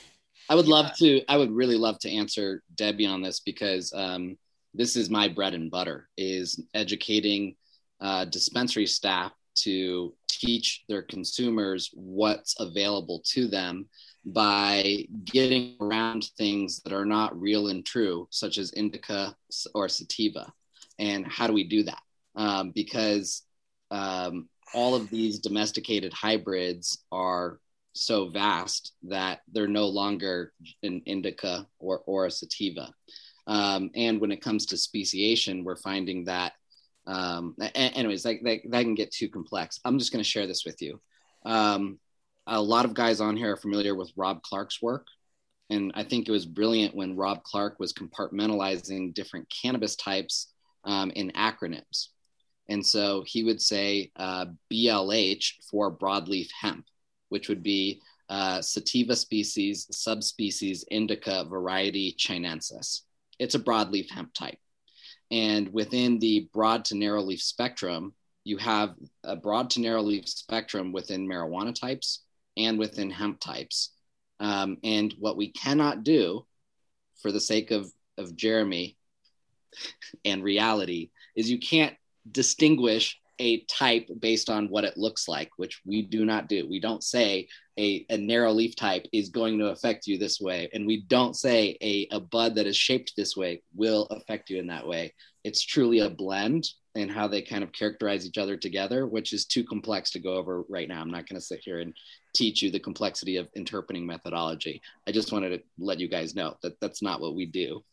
I would love to. I would really love to answer Debbie on this because um, this is my bread and butter: is educating uh, dispensary staff to teach their consumers what's available to them by getting around things that are not real and true, such as indica or sativa. And how do we do that? Um, because um, all of these domesticated hybrids are so vast that they're no longer an indica or, or a sativa. Um, and when it comes to speciation, we're finding that, um, anyways, that, that, that can get too complex. I'm just going to share this with you. Um, a lot of guys on here are familiar with Rob Clarke's work. And I think it was brilliant when Rob Clarke was compartmentalizing different cannabis types um, in acronyms. And so he would say uh, BLH for broadleaf hemp, which would be uh, sativa species, subspecies, indica variety chinensis. It's a broadleaf hemp type. And within the broad to narrow leaf spectrum, you have a broad to narrow leaf spectrum within marijuana types and within hemp types. Um, and what we cannot do for the sake of, of Jeremy and reality is you can't distinguish a type based on what it looks like, which we do not do. We don't say a, a narrow leaf type is going to affect you this way. And we don't say a, a bud that is shaped this way will affect you in that way. It's truly a blend and how they kind of characterize each other together, which is too complex to go over right now. I'm not going to sit here and teach you the complexity of interpening methodology. I just wanted to let you guys know that that's not what we do.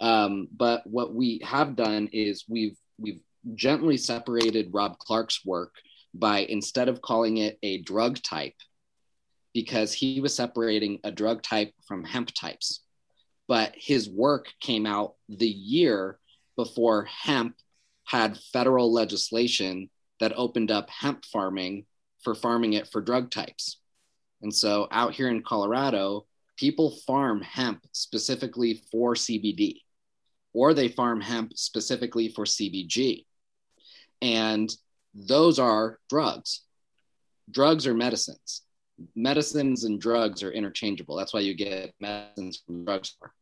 Um, but what we have done is we've we've gently separated Rob Clarke's work by instead of calling it a drug type, because he was separating a drug type from hemp types. But his work came out the year before hemp had federal legislation that opened up hemp farming for farming it for drug types. And so out here in Colorado, people farm hemp specifically for CBD, or they farm hemp specifically for CBG. And those are drugs. Drugs are medicines. Medicines and drugs are interchangeable. That's why you get medicines from drugstore.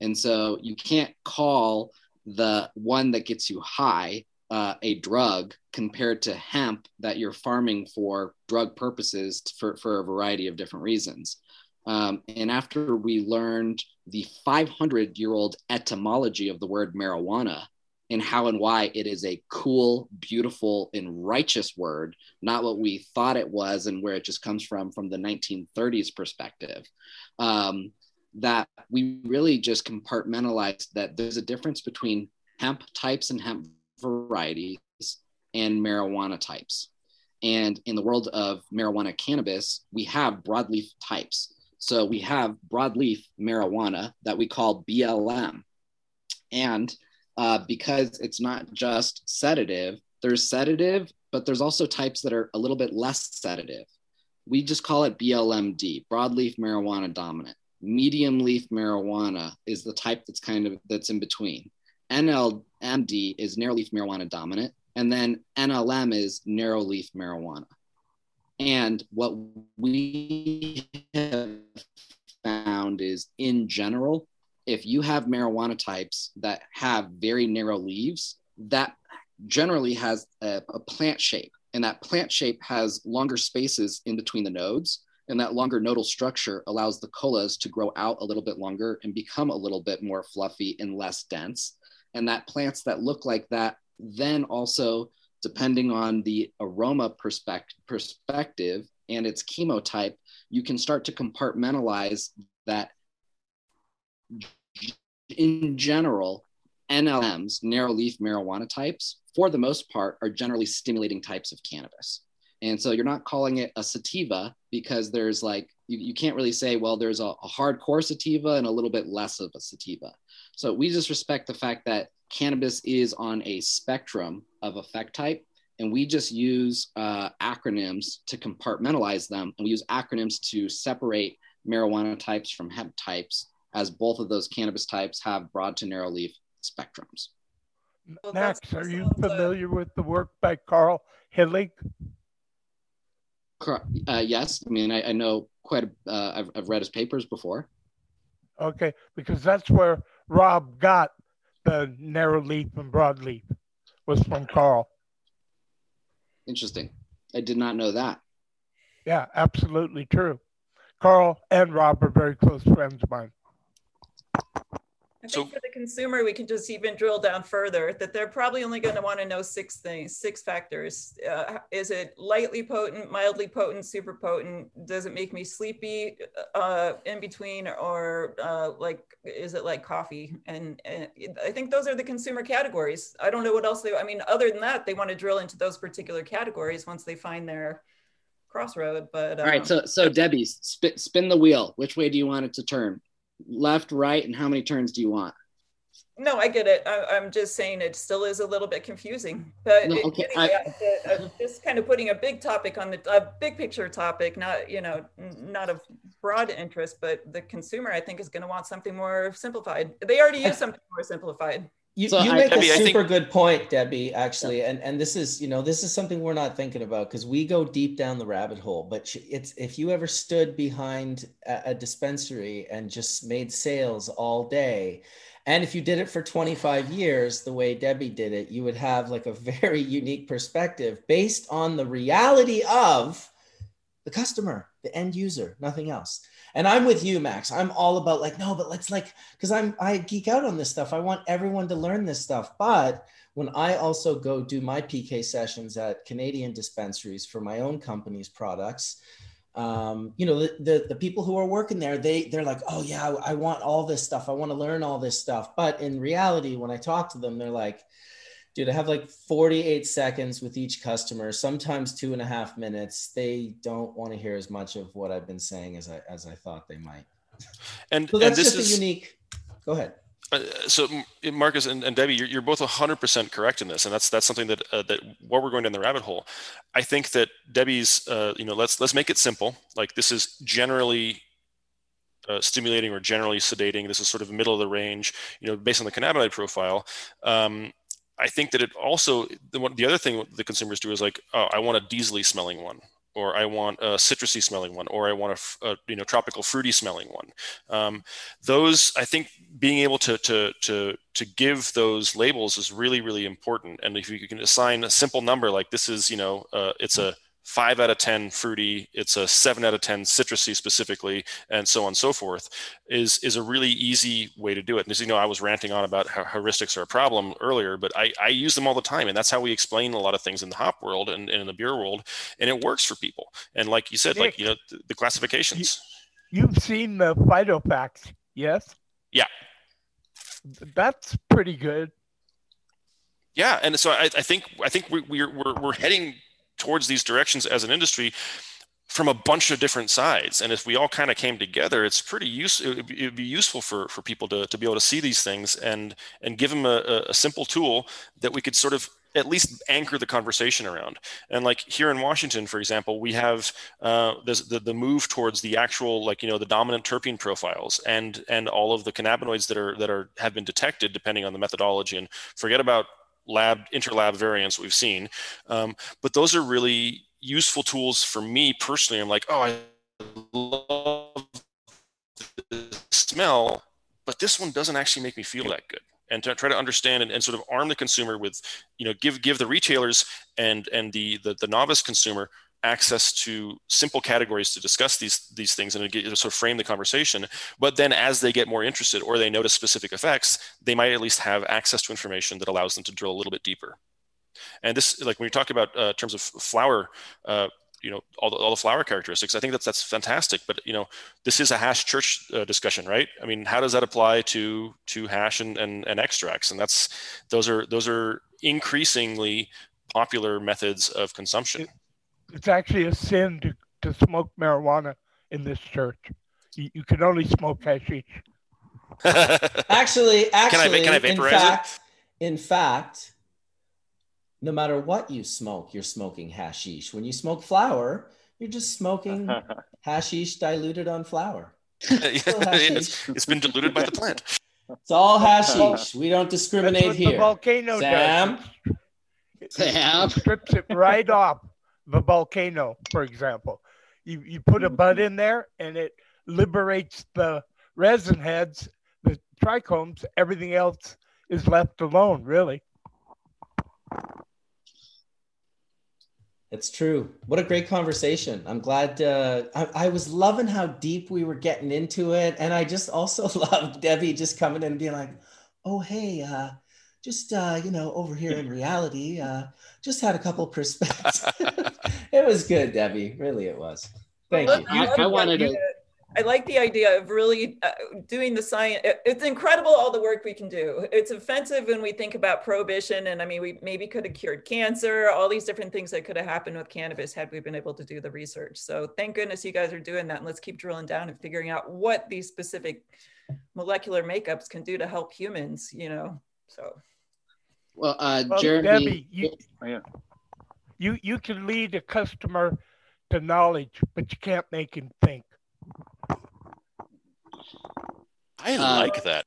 And so you can't call the one that gets you high uh, a drug compared to hemp that you're farming for drug purposes for, for a variety of different reasons. Um, and after we learned the 500 year old etymology of the word marijuana and how and why it is a cool, beautiful, and righteous word, not what we thought it was and where it just comes from from the 1930s perspective, um, that we really just compartmentalized that there's a difference between hemp types and hemp varieties and marijuana types. And in the world of marijuana cannabis, we have broadleaf types. So we have broadleaf marijuana that we call BLM. And uh, because it's not just sedative, there's sedative, but there's also types that are a little bit less sedative. We just call it BLMD, broadleaf marijuana dominant. Medium leaf marijuana is the type that's kind of that's in between. NLMD is narrow leaf marijuana dominant, and then NLM is narrow leaf marijuana. And what we have found is in general, if you have marijuana types that have very narrow leaves, that generally has a, a, plant shape. And that plant shape has longer spaces in between the nodes. And that longer nodal structure allows the colas to grow out a little bit longer and become a little bit more fluffy and less dense and that plants that look like that then also depending on the aroma perspective, perspective and its chemotype you can start to compartmentalize that in general nlms narrow leaf marijuana types for the most part are generally stimulating types of cannabis. And so you're not calling it a sativa because there's like you, you can't really say well there's a, a hardcore sativa and a little bit less of a sativa. So we just respect the fact that cannabis is on a spectrum of effect type, and we just use uh, acronyms to compartmentalize them, and we use acronyms to separate marijuana types from hemp types, as both of those cannabis types have broad to narrow leaf spectrums. Max, are you familiar with the work by Karl Hillig? Uh, yes, I mean I, I know quite. A, uh, I've, I've read his papers before. Okay, because that's where Rob got the narrow leaf and broad leaf was from Karl. Interesting. I did not know that. Yeah, absolutely true. Karl and Rob are very close friends of mine. I think so, for the consumer, we can just even drill down further that they're probably only going to want to know six things, six factors. Uh, is it lightly potent, mildly potent, super potent? Does it make me sleepy uh, in between, or uh, like is it like coffee? And, and, I think those are the consumer categories. I don't know what else they. I mean, other than that, they want to drill into those particular categories once they find their crossroad. But um, all right, um, so so Debbie, spin, spin the wheel. Which way do you want it to turn? Left, right, and how many turns do you want? No, I get it. I, am just saying it still is a little bit confusing, but no, okay. anyway, I, just kind of putting a big topic on the a big picture topic, not you know, not of broad interest, but the consumer I think is going to want something more simplified. They already use something more simplified. You, so you make Debbie, a super think... good point, Debbie, actually. And and this is, you know, this is something we're not thinking about because we go deep down the rabbit hole. But it's if you ever stood behind a, a dispensary and just made sales all day, and if you did it for 25 years, the way Debbie did it, you would have like a very unique perspective based on the reality of the customer, the end user, nothing else. And I'm with you, Max. I'm all about like, no, but let's like, because I'm I geek out on this stuff. I want everyone to learn this stuff. But when I also go do my PK sessions at Canadian dispensaries for my own company's products, um, you know, the, the, the people who are working there, they they're like, oh yeah, I, I want all this stuff. I want to learn all this stuff. But in reality, when I talk to them, they're like, Dude, I have like 48 seconds with each customer, sometimes two and a half minutes. They don't want to hear as much of what I've been saying as I as I thought they might. And so that's and this just is a unique. Go ahead. Uh, so Marcus and, and Debbie, you're, you're both 100% correct in this, and that's that's something that uh, that while we're going down the rabbit hole, I think that Debbie's, uh, you know, let's let's make it simple. Like this is generally uh, stimulating or generally sedating. This is sort of middle of the range, you know, based on the cannabinoid profile. Um, I think that it also the one the other thing the consumers do is like, oh, I want a diesely smelling one, or I want a citrusy smelling one, or I want a you know tropical fruity smelling one. Um, those I think being able to to to to give those labels is really really important. And if you can assign a simple number like this is you know uh, it's a five out of 10 fruity, it's a seven out of 10 citrusy specifically, and so on and so forth, is, is a really easy way to do it. And as you know, I was ranting on about how heuristics are a problem earlier, but I, I use them all the time. And that's how we explain a lot of things in the hop world and, and in the beer world. And it works for people. And like you said, like, you know, the, the classifications. You've seen the phytofacts, yes? Yeah. That's pretty good. Yeah. And so I, I think, I think we, we're, we're, we're heading towards these directions as an industry from a bunch of different sides. And if we all kind of came together, it's pretty use. It would be, be useful for, for people to, to be able to see these things and, and give them a, a simple tool that we could sort of at least anchor the conversation around. And like here in Washington, for example, we have uh, the, the move towards the actual, like, you know, the dominant terpene profiles and, and all of the cannabinoids that are, that are, have been detected depending on the methodology and forget about lab interlab variants we've seen. Um, but those are really useful tools for me personally. I'm like, oh, I love the smell, but this one doesn't actually make me feel that good. And to try to understand and, and sort of arm the consumer with, you know, give give the retailers and and the the, the novice consumer access to simple categories to discuss these these things and to, sort of frame the conversation. But then, as they get more interested or they notice specific effects, they might at least have access to information that allows them to drill a little bit deeper. And this, like when you talk about uh, terms of flower, uh, you know, all the, all the flower characteristics, I think that's that's fantastic. But you know, this is a hash church uh, discussion, right? I mean, how does that apply to to hash and, and and extracts? And that's those are those are increasingly popular methods of consumption it's actually a sin to, to smoke marijuana in this church. You, you can only smoke hashish. actually, actually, can I, can I vaporize in fact, it? in fact, no matter what you smoke, you're smoking hashish. When you smoke flower, you're just smoking hashish diluted on flower. it's, it's been diluted by the plant. It's all hashish. We don't discriminate here. The volcano Sam. Does. Sam strips it right off the volcano, for example. You, you put a mm-hmm. bud in there and it liberates the resin heads, the trichomes, everything else is left alone, really. It's true. What a great conversation. I'm glad. Uh, I, I, was loving how deep we were getting into it. And I just also loved Debbie just coming in and being like, oh, hey, uh, just uh, you know over here in reality uh, just had a couple perspectives it was good debbie really it was thank you I, I wanted to I like the idea of really uh, doing the science. It's incredible all the work we can do. It's offensive when we think about prohibition. And I mean, we maybe could have cured cancer, all these different things that could have happened with cannabis had we been able to do the research. So thank goodness you guys are doing that. And let's keep drilling down and figuring out what these specific molecular makeups can do to help humans, you know. So well, uh, well, Jeremy, Debbie, you, oh, yeah. You you can lead a customer to knowledge, but you can't make him think. I uh, like that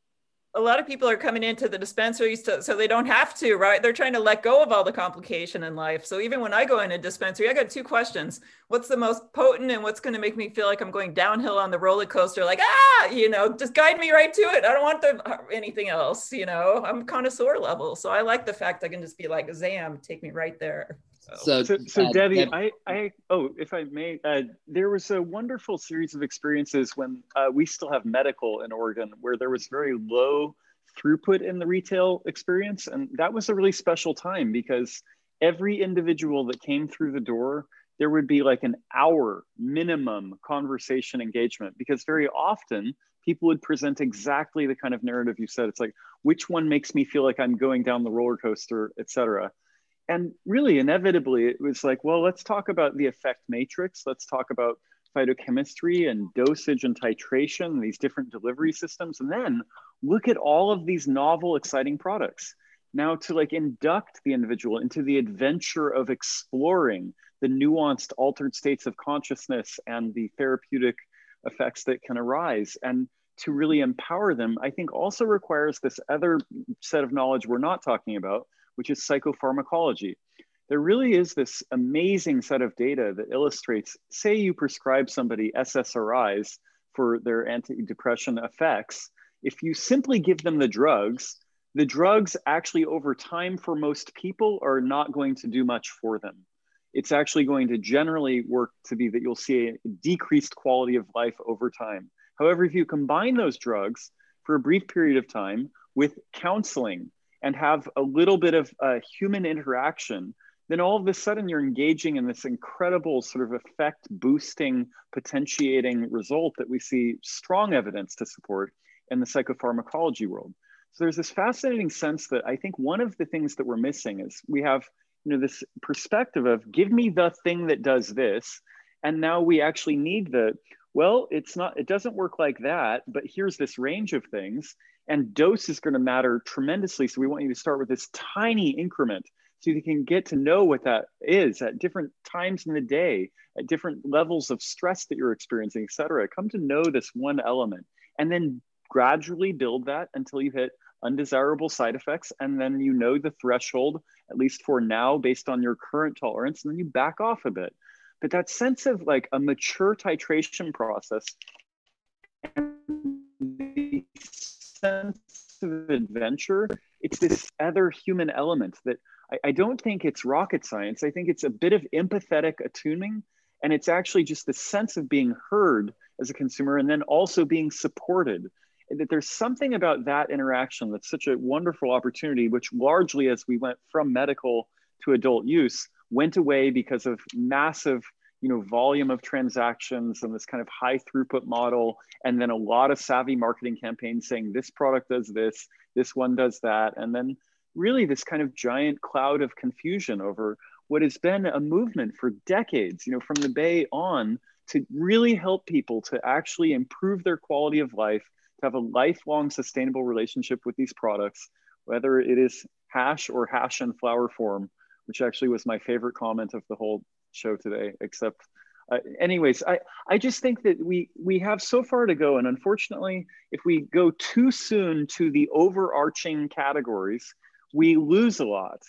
a lot of people are coming into the dispensaries to, so they don't have to, right? They're trying to let go of all the complication in life. So even when I go in a dispensary, I got two questions. What's the most potent and what's going to make me feel like I'm going downhill on the roller coaster? Like, ah, you know, just guide me right to it. I don't want the, anything else, you know, I'm connoisseur level. So I like the fact I can just be like, Zam, take me right there. So, so, so uh, Debbie, Deb- I, I, oh, if I may, uh, there was a wonderful series of experiences when uh, we still have medical in Oregon, where there was very low throughput in the retail experience, and that was a really special time because every individual that came through the door, there would be like an hour minimum conversation engagement because very often people would present exactly the kind of narrative you said. It's like, which one makes me feel like I'm going down the roller coaster, et cetera. And really, inevitably, it was like, well, let's talk about the effect matrix. Let's talk about phytochemistry and dosage and titration, these different delivery systems. And then look at all of these novel, exciting products. Now, to like induct the individual into the adventure of exploring the nuanced, altered states of consciousness and the therapeutic effects that can arise. And to really empower them, I think also requires this other set of knowledge we're not talking about, which is psychopharmacology. There really is this amazing set of data that illustrates, say you prescribe somebody SSRIs for their antidepressant effects, if you simply give them the drugs, the drugs actually over time for most people are not going to do much for them. It's actually going to generally work to be that you'll see a decreased quality of life over time. However, if you combine those drugs for a brief period of time with counseling and have a little bit of uh, human interaction, then all of a sudden you're engaging in this incredible sort of effect boosting, potentiating result that we see strong evidence to support in the psychopharmacology world. So there's this fascinating sense that I think one of the things that we're missing is we have you know this perspective of give me the thing that does this and now we actually need the well it's not it doesn't work like that but here's this range of things and dose is going to matter tremendously. So we want you to start with this tiny increment so you can get to know what that is at different times in the day at different levels of stress that you're experiencing et cetera. Come to know this one element and then gradually build that until you hit undesirable side effects. And then you know the threshold at least for now based on your current tolerance and then you back off a bit. But that sense of like a mature titration process sense of adventure it's this other human element that I, I don't think it's rocket science. I think it's a bit of empathetic attuning and it's actually just the sense of being heard as a consumer and then also being supported. That there's something about that interaction that's such a wonderful opportunity, which largely, as we went from medical to adult use, went away because of massive you know volume of transactions and this kind of high throughput model and then a lot of savvy marketing campaigns saying this product does this this one does that and then really this kind of giant cloud of confusion over what has been a movement for decades you know from the bay on to really help people to actually improve their quality of life to have a lifelong sustainable relationship with these products, whether it is hash or hash and flower form, which actually was my favorite comment of the whole show today, except uh, anyways, I, I just think that we, we have so far to go. And unfortunately, if we go too soon to the overarching categories, we lose a lot.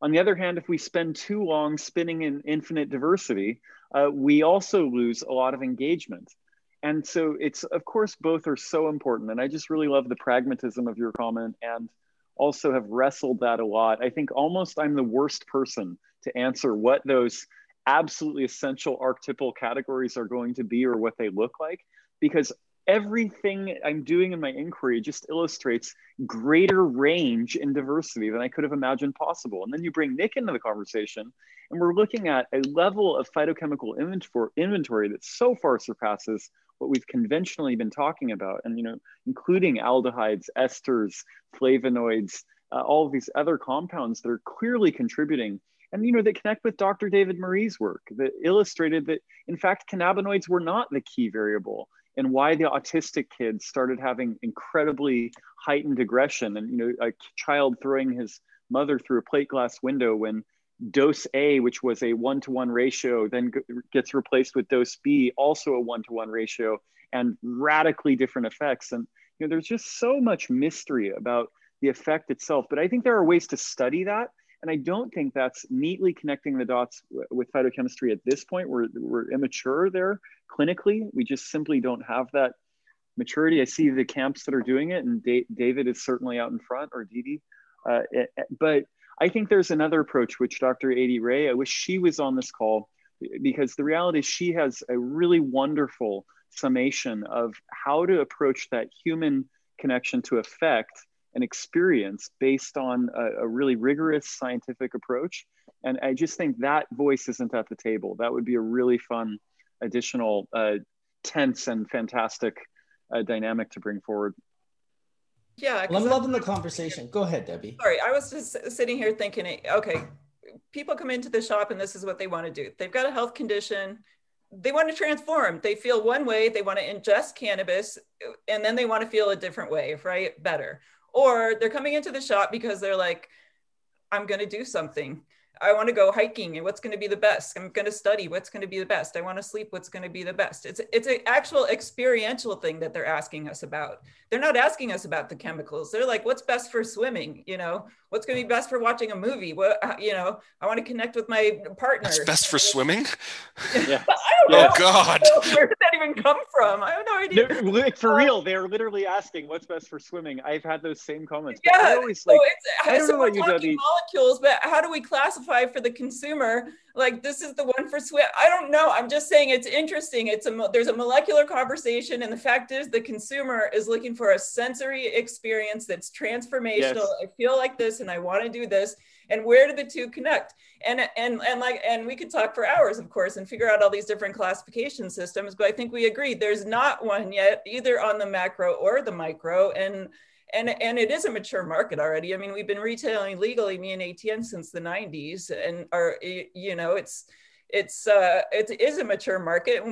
On the other hand, if we spend too long spinning in infinite diversity, uh, we also lose a lot of engagement and so it's of course both are so important and i just really love the pragmatism of your comment and also have wrestled that a lot i think almost i'm the worst person to answer what those absolutely essential archetypal categories are going to be or what they look like because everything i'm doing in my inquiry just illustrates greater range and diversity than i could have imagined possible. And then you bring nick into the conversation and we're looking at a level of phytochemical inventory that so far surpasses what we've conventionally been talking about, and you know, including aldehydes, esters, flavonoids, uh, all of these other compounds that are clearly contributing, and you know, that connect with Dr. David Meiri's work that illustrated that in fact cannabinoids were not the key variable and why the autistic kids started having incredibly heightened aggression and you know a child throwing his mother through a plate glass window when dose A, which was a one to one ratio, then gets replaced with dose B, also a one to one ratio, and radically different effects. And you know, there's just so much mystery about the effect itself. But I think there are ways to study that. And I don't think that's neatly connecting the dots with phytochemistry at this point. We're, we're immature there clinically. We just simply don't have that maturity. I see the camps that are doing it, and David is certainly out in front, or Dedi. Uh, but I think there's another approach, which Dr. Adie Rae, I wish she was on this call because the reality is she has a really wonderful summation of how to approach that human connection to effect and experience based on a, a, really rigorous scientific approach. And I just think that voice isn't at the table. That would be a really fun additional uh, tense and fantastic uh, dynamic to bring forward. Yeah, well, I'm loving the conversation. Go ahead, Debbie. Sorry, I was just sitting here thinking, okay, people come into the shop and this is what they want to do. They've got a health condition. They want to transform. They feel one way, they want to ingest cannabis, and then they want to feel a different way, right? Better. Or they're coming into the shop because they're like, I'm going to do something. I want to go hiking and what's going to be the best. I'm going to study what's going to be the best. I want to sleep what's going to be the best. It's it's an actual experiential thing that they're asking us about. They're not asking us about the chemicals. They're like, what's best for swimming? You know, what's going to be best for watching a movie? What uh, you know, I want to connect with my partner. What's best for swimming? Yeah. Oh, I don't know. Oh God. Where did that even come from? I have no idea. No, like, for um, real, they're literally asking what's best for swimming. I've had those same comments. but Yeah, I always so it's, I don't so know we're about you, talking Debbie. molecules, but how do we classify for the consumer? Like this is the one for swim. I don't know. I'm just saying it's interesting. It's a there's a molecular conversation, and the fact is the consumer is looking for a sensory experience that's transformational. Yes. I feel like this, and I want to do this. And where do the two connect? And and and like and we could talk for hours, of course, and figure out all these different classification systems. But I think we agree there's not one yet, either on the macro or the micro. And and and it is a mature market already. I mean, we've been retailing legally, me and ATN, since the '90s, and are you know, it's it's uh, it is a mature market.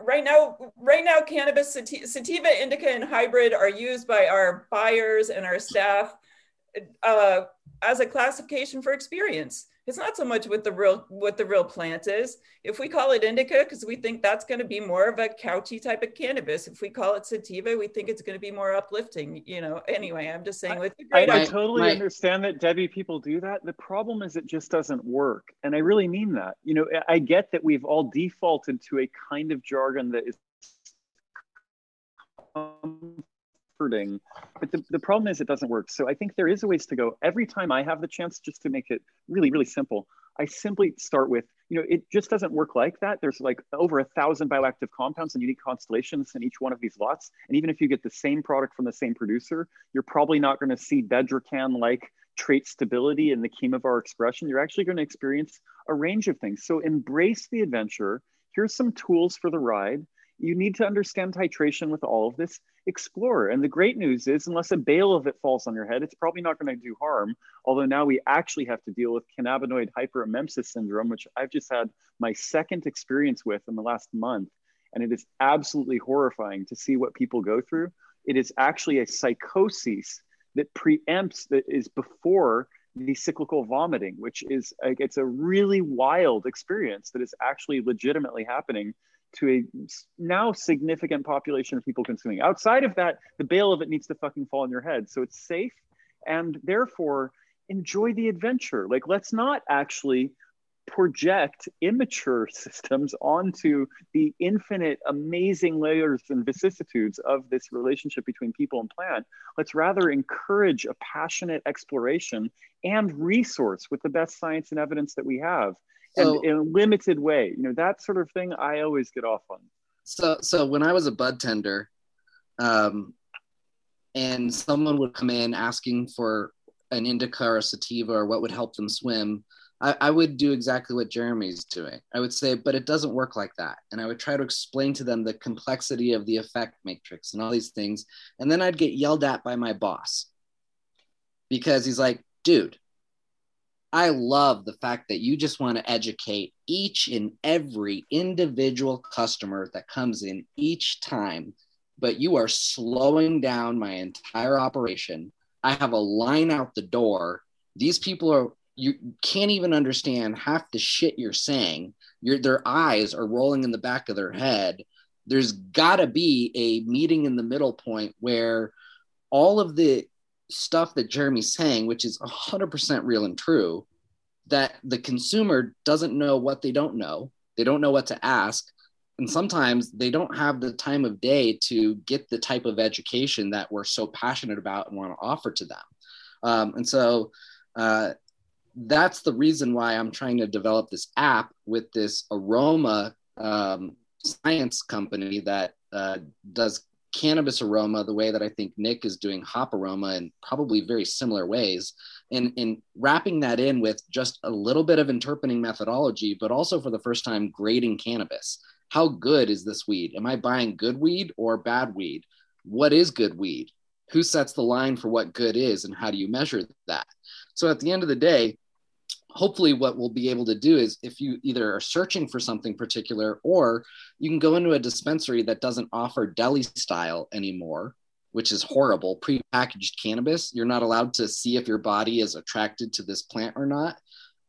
Right now, right now, cannabis, sati- sativa, indica, and hybrid are used by our buyers and our staff uh, as a classification for experience. It's not so much what the real what the real plant is. If we call it indica, because we think that's going to be more of a couchy type of cannabis. If we call it sativa, we think it's going to be more uplifting. You know. Anyway, I'm just saying. With I, I My- totally my- understand that Debbie people do that. The problem is it just doesn't work. And I really mean that. You know, I get that we've all defaulted to a kind of jargon that is comforting, but the, the problem is it doesn't work. So I think there is a ways to go. Every time I have the chance just to make it really, really simple, I simply start with, you know, it just doesn't work like that. There's like over a thousand bioactive compounds and unique constellations in each one of these lots. And even if you get the same product from the same producer, you're probably not going to see Bedrocan like trait stability in the chemovar expression. You're actually going to experience a range of things. So embrace the adventure. Here's some tools for the ride. You need to understand titration with all of this. Explore. And the great news is, unless a bale of it falls on your head, it's probably not going to do harm. Although now we actually have to deal with cannabinoid hyperemesis syndrome, which I've just had my second experience with in the last month. And it is absolutely horrifying to see what people go through. It is actually a psychosis that preempts, that is before the cyclical vomiting, which is it's a really wild experience that is actually legitimately happening to a now significant population of people consuming. Outside of that, the bail of it needs to fucking fall on your head. So it's safe and therefore enjoy the adventure. Like, let's not actually project immature systems onto the infinite amazing layers and vicissitudes of this relationship between people and plant let's rather encourage a passionate exploration and resource with the best science and evidence that we have So- and in a limited way you know that sort of thing i always get off on So, so when I was a bud tender, um, and someone would come in asking for an indica or a sativa or what would help them swim, I, I would do exactly what Jeremy's doing. I would say, but it doesn't work like that. And I would try to explain to them the complexity of the effect matrix and all these things. And then I'd get yelled at by my boss because he's like, dude, I love the fact that you just want to educate each and every individual customer that comes in each time, but you are slowing down my entire operation. I have a line out the door. These people are, you can't even understand half the shit you're saying. Your, their eyes are rolling in the back of their head. There's got to be a meeting in the middle point where all of the stuff that Jeremy's saying, which is 100% real and true, that the consumer doesn't know what they don't know. They don't know what to ask. And sometimes they don't have the time of day to get the type of education that we're so passionate about and want to offer to them. Um, and so uh, that's the reason why I'm trying to develop this app with this aroma um, science company that uh, does cannabis aroma the way that I think Nick is doing hop aroma in probably very similar ways. And, and wrapping that in with just a little bit of interpening methodology, but also for the first time grading cannabis. how good is this weed? Am I buying good weed or bad weed? What is good weed? Who sets the line for what good is and how do you measure that? So at the end of the day, hopefully what we'll be able to do is if you either are searching for something particular or you can go into a dispensary that doesn't offer deli style anymore which is horrible. Pre-packaged cannabis you're not allowed to see if your body is attracted to this plant or not.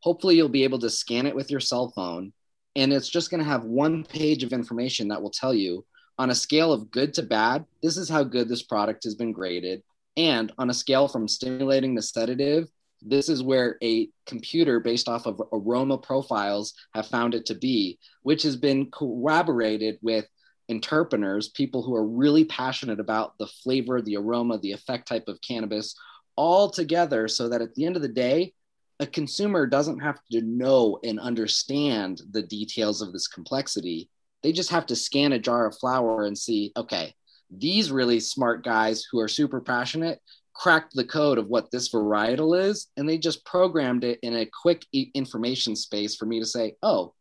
Hopefully you'll be able to scan it with your cell phone and it's just going to have one page of information that will tell you on a scale of good to bad this is how good this product has been graded and on a scale from stimulating to sedative this is where a computer based off of aroma profiles have found it to be, which has been corroborated with interpeners, people who are really passionate about the flavor, the aroma, the effect type of cannabis, all together so that at the end of the day, a consumer doesn't have to know and understand the details of this complexity. They just have to scan a jar of flower and see, okay, these really smart guys who are super passionate cracked the code of what this varietal is and they just programmed it in a quick information space for me to say oh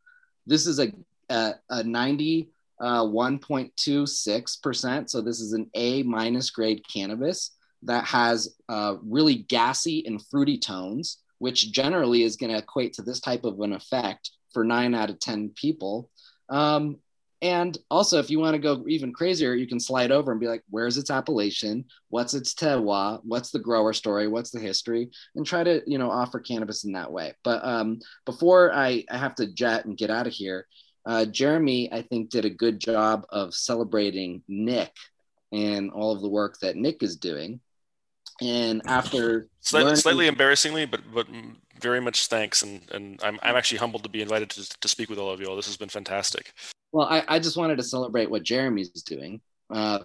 this is a, a, a 91.26% uh, so this is an a minus grade cannabis that has uh, really gassy and fruity tones which generally is going to equate to this type of an effect for nine out of 10 people. Um, and also, if you want to go even crazier, you can slide over and be like, where's its appellation? What's its terroir? What's the grower story? What's the history? And try to, you know, offer cannabis in that way. But um, before I, I have to jet and get out of here, uh, Jeremy, I think, did a good job of celebrating Nick and all of the work that Nick is doing. And after slightly, learning- slightly embarrassingly, but but very much thanks, and and I'm I'm actually humbled to be invited to to speak with all of you all. This has been fantastic. Well, I, I just wanted to celebrate what Jeremy's doing uh,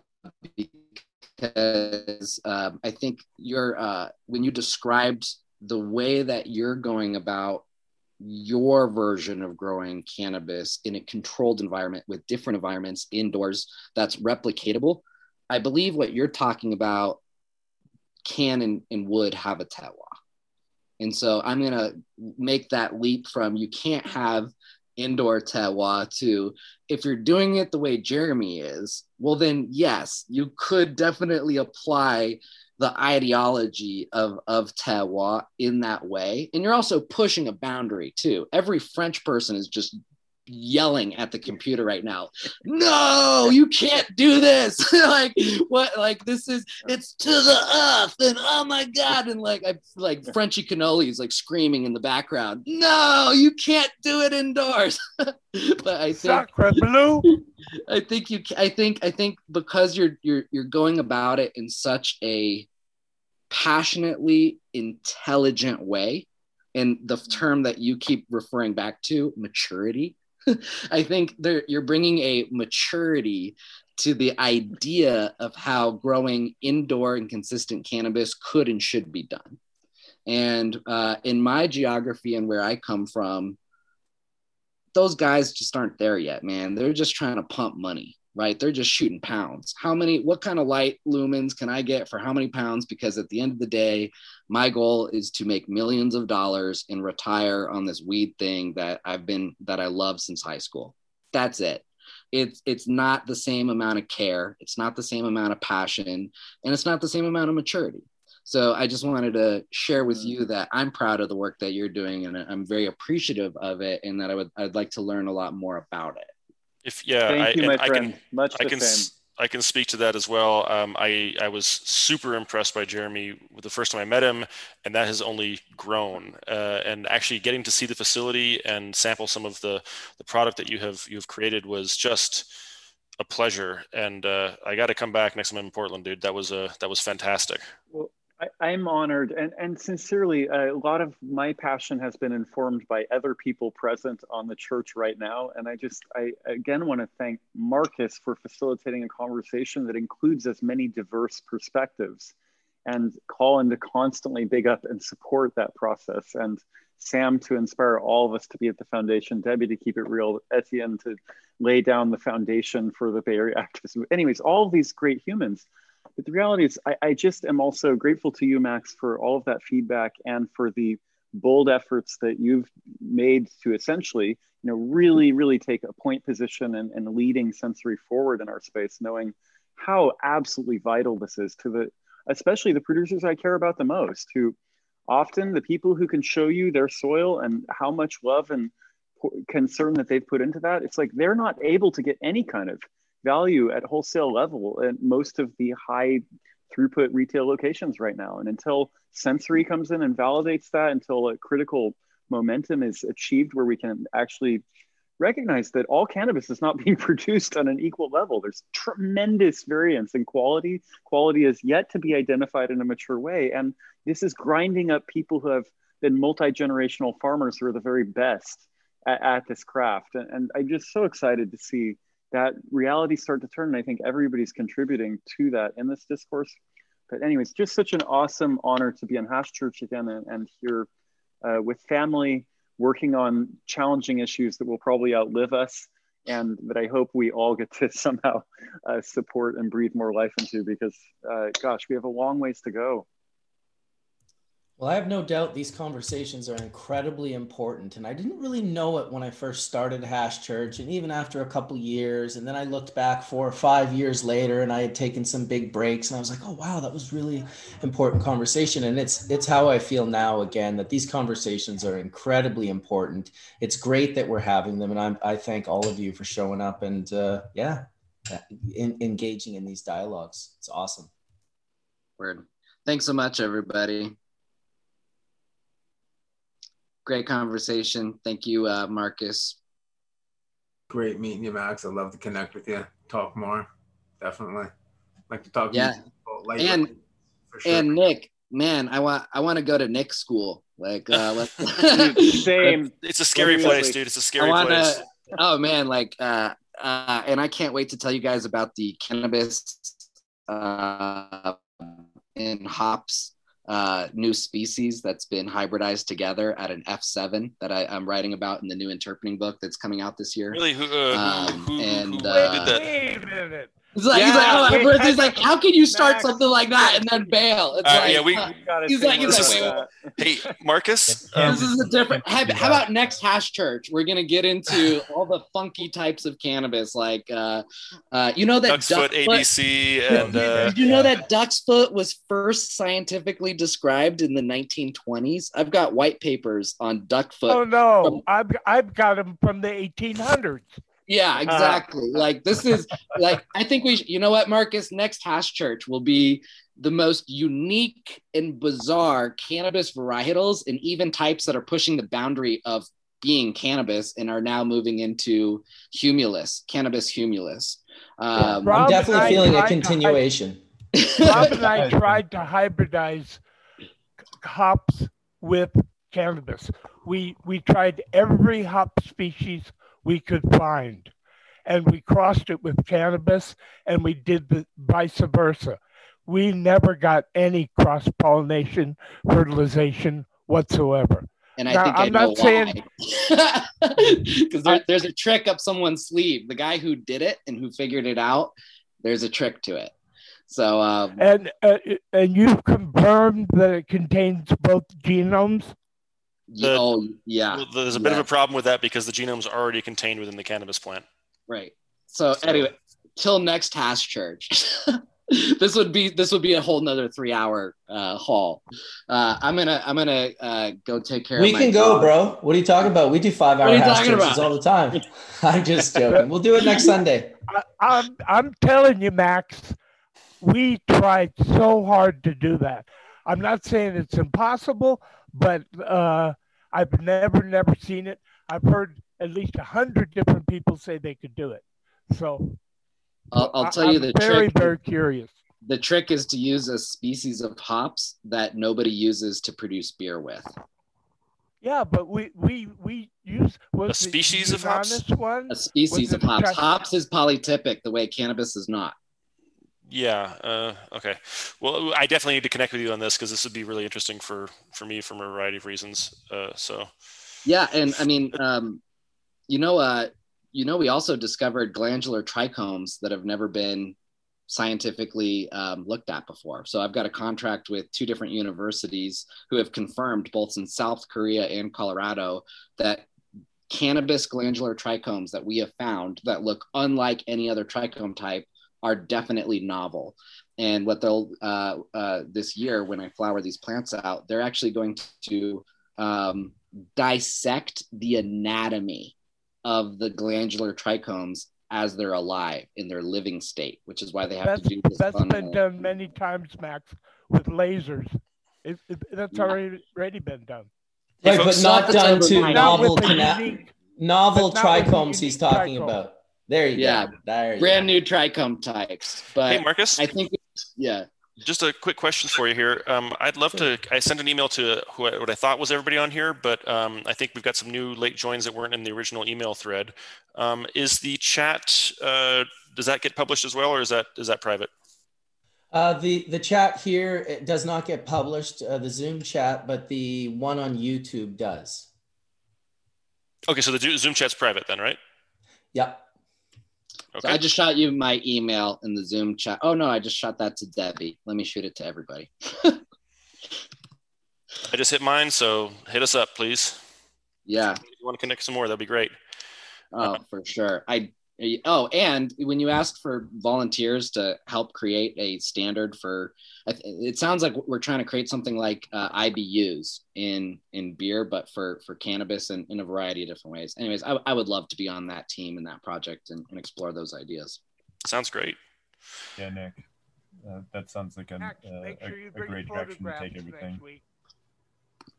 because um, I think you're uh, when you described the way that you're going about your version of growing cannabis in a controlled environment with different environments indoors that's replicatable. I believe what you're talking about can and, and would have a terroir. And so I'm going to make that leap from you can't have indoor terroir too. if you're doing it the way Jeremy is, well, then yes, you could definitely apply the ideology of, of terroir in that way. And you're also pushing a boundary too. Every French person is just yelling at the computer right now. No you can't do this. Like what like this is it's to the earth and oh my god and like i like frenchy cannoli is like screaming in the background. No you can't do it indoors. But i think i think you i think i think because you're you're you're going about it in such a passionately intelligent way and the term that you keep referring back to maturity I think you're bringing a maturity to the idea of how growing indoor and consistent cannabis could and should be done. And uh, in my geography and where I come from, those guys just aren't there yet, man. They're just trying to pump money right? They're just shooting pounds. How many, what kind of light lumens can I get for how many pounds? Because at the end of the day, my goal is to make millions of dollars and retire on this weed thing that I've been, that I love since high school. That's it. It's, it's not the same amount of care. It's not the same amount of passion and it's not the same amount of maturity. So I just wanted to share with you mm. that I'm proud of the work that you're doing and I'm very appreciative of it and that I would I'd like to learn a lot more about it. If yeah, Thank I, you, my I friend. can, Much I the can, same. I can speak to that as well. Um, I I was super impressed by Jeremy the first time I met him, and that has only grown. Uh, and actually, getting to see the facility and sample some of the the product that you have you have created was just a pleasure. And uh, I got to come back next time I'm in Portland, dude. That was a that was fantastic. Well, I, am honored and, and sincerely, a lot of my passion has been informed by other people present on the church right now. And I just, I again want to thank Marcus for facilitating a conversation that includes as many diverse perspectives and Colin to constantly big up and support that process. And Sam to inspire all of us to be at the foundation, Debbie to keep it real, Etienne to lay down the foundation for the Bay Area activism. Anyways, all these great humans but the reality is, I, I just am also grateful to you, Max, for all of that feedback and for the bold efforts that you've made to essentially, you know, really, really take a point position and, and leading sensory forward in our space, knowing how absolutely vital this is to the, especially the producers I care about the most, who often the people who can show you their soil and how much love and concern that they've put into that, it's like they're not able to get any kind of value at wholesale level at most of the high throughput retail locations right now. And until sensory comes in and validates that, until a critical momentum is achieved where we can actually recognize that all cannabis is not being produced on an equal level. There's tremendous variance in quality. Quality is yet to be identified in a mature way. And this is grinding up people who have been multi generational farmers who are the very best at, at this craft. And, and, I'm just so excited to see that reality start to turn. And I think everybody's contributing to that in this discourse. But, anyways, just such an awesome honor to be in Hash Church again and, and here uh, with family working on challenging issues that will probably outlive us and that I hope we all get to somehow uh, support and breathe more life into because, uh, gosh, we have a long ways to go. Well, I have no doubt these conversations are incredibly important. And I didn't really know it when I first started Hash Church, and even after a couple years. And then I looked back four or five years later and I had taken some big breaks and I was like, oh wow, that was really important conversation. And it's it's how I feel now again that these conversations are incredibly important. It's great that we're having them. And I'm, I thank all of you for showing up and uh, yeah, in, engaging in these dialogues. It's awesome. Word. Thanks so much, everybody great conversation. Thank you, uh, Marcus. Great meeting you, Max. I'd love to connect with you, talk more. Definitely. like to talk. Yeah. and sure. and Nick, man, I want I want to go to Nick's school. Like, uh, let's, same. It's a scary place, dude. It's a scary wanna, place. Oh man, like, uh, uh, and I can't wait to tell you guys about the cannabis uh, and hops uh, new species that's been hybridized together at an F7 that I, am writing about in the new interpening book that's coming out this year. Really? Who, uh, um, who, who, and who uh, did that? Wait a minute. He's like, Yeah, he's like, oh, wait, he's like, how can you start Max. something like that and then bail? It's Uh, like, yeah, we- Gotta he's like, he's like, about wait. Hey, Marcus. um, this is a different. How, how about next hash church? We're gonna get into all the funky types of cannabis, like, uh, uh, you know that Duck's duck Foot ABC and uh, Did you know that duck's foot was first scientifically described in the 1920s? I've got white papers on duck foot. Oh no, I've I've got them from the 1800s. Yeah, exactly. like this is like I think we sh- you know what Marcus next hash church will be the most unique and bizarre cannabis varietals and even types that are pushing the boundary of being cannabis and are now moving into humulus, cannabis humulus. Um, Rob I'm definitely feeling a tried to continuation. Rob and I tried to hybridize hops with cannabis. We we tried every hop species we could find, and we crossed it with cannabis, and we did the vice versa. We never got any cross pollination, fertilization whatsoever. and I Now, think I I'm know not saying- Because there, there's a trick up someone's sleeve. The guy who did it and who figured it out, there's a trick to it. So um, And uh, and you've confirmed that it contains both genomes. The- oh yeah, well, there's a bit of a problem with that because the genome's already contained within the cannabis plant. right. So, So- anyway, till next hash church. this would be this would be a whole nother three hour uh, haul. Uh, I'm gonna I'm gonna uh, go take care. We of my can go, dog. bro. What are you talking about? We do five hour are hash churches about? all the time. I'm just joking. We'll do it next Sunday. I, I'm I'm telling you, Max, we tried so hard to do that. I'm not saying it's impossible, but uh, I've never never seen it. I've heard at least a hundred different people say they could do it. So I'll, I'll I- tell you I'm the very trick. very curious. The trick is to use a species of hops that nobody uses to produce beer with. Yeah, but we we we use A species of hops? One. A species of hops. type- Hops is polytypic, the way cannabis is not. Yeah. Uh, okay. Well, I definitely need to connect with you on this because this would be really interesting for for me from a variety of reasons. Uh, so Yeah, and I mean, um, you know, uh, you know, we also discovered glandular trichomes that have never been scientifically um, looked at before. So I've got a contract with two different universities who have confirmed both in South Korea and Colorado that cannabis glandular trichomes that we have found that look unlike any other trichome type are definitely novel. And what they'll uh, uh, this year when I flower these plants out, they're actually going to um, dissect the anatomy of the glandular trichomes as they're alive in their living state, which is why they have that's, to do this. That's been done many times, Max, with lasers. It, it, that's already already been done. Right, but not done to novel cana- unique- novel but not with the trichomes he's talking trichome. about. There you Yeah, go. There you brand new trichome types. But Hey, Marcus. I think, yeah. Just a quick question for you here. Um, I'd love to. I sent an email to who I, what I thought was everybody on here, but um, I think we've got some new late joins that weren't in the original email thread. Um, is the chat? Uh, does that get published as well, or is that is that private? Uh, the the chat here it does not get published, uh, the Zoom chat, but the one on YouTube does. Okay, so the Zoom chat's private then, right? Yep. So I just shot you my email in the Zoom chat. Oh no, I just shot that to Debbie. Let me shoot it to everybody. I just hit mine, so hit us up, please. Yeah. If you want to connect some more, that'd be great. Oh, for sure. I oh, and when you asked for volunteers to help create a standard for, it sounds like we're trying to create something like uh, IBUs in in beer, but for for cannabis and in a variety of different ways. Anyways, I, I would love to be on that team and that project and, and explore those ideas. Sounds great. Yeah, Nick. Uh, that sounds like a, uh, make a, a great direction to take everything.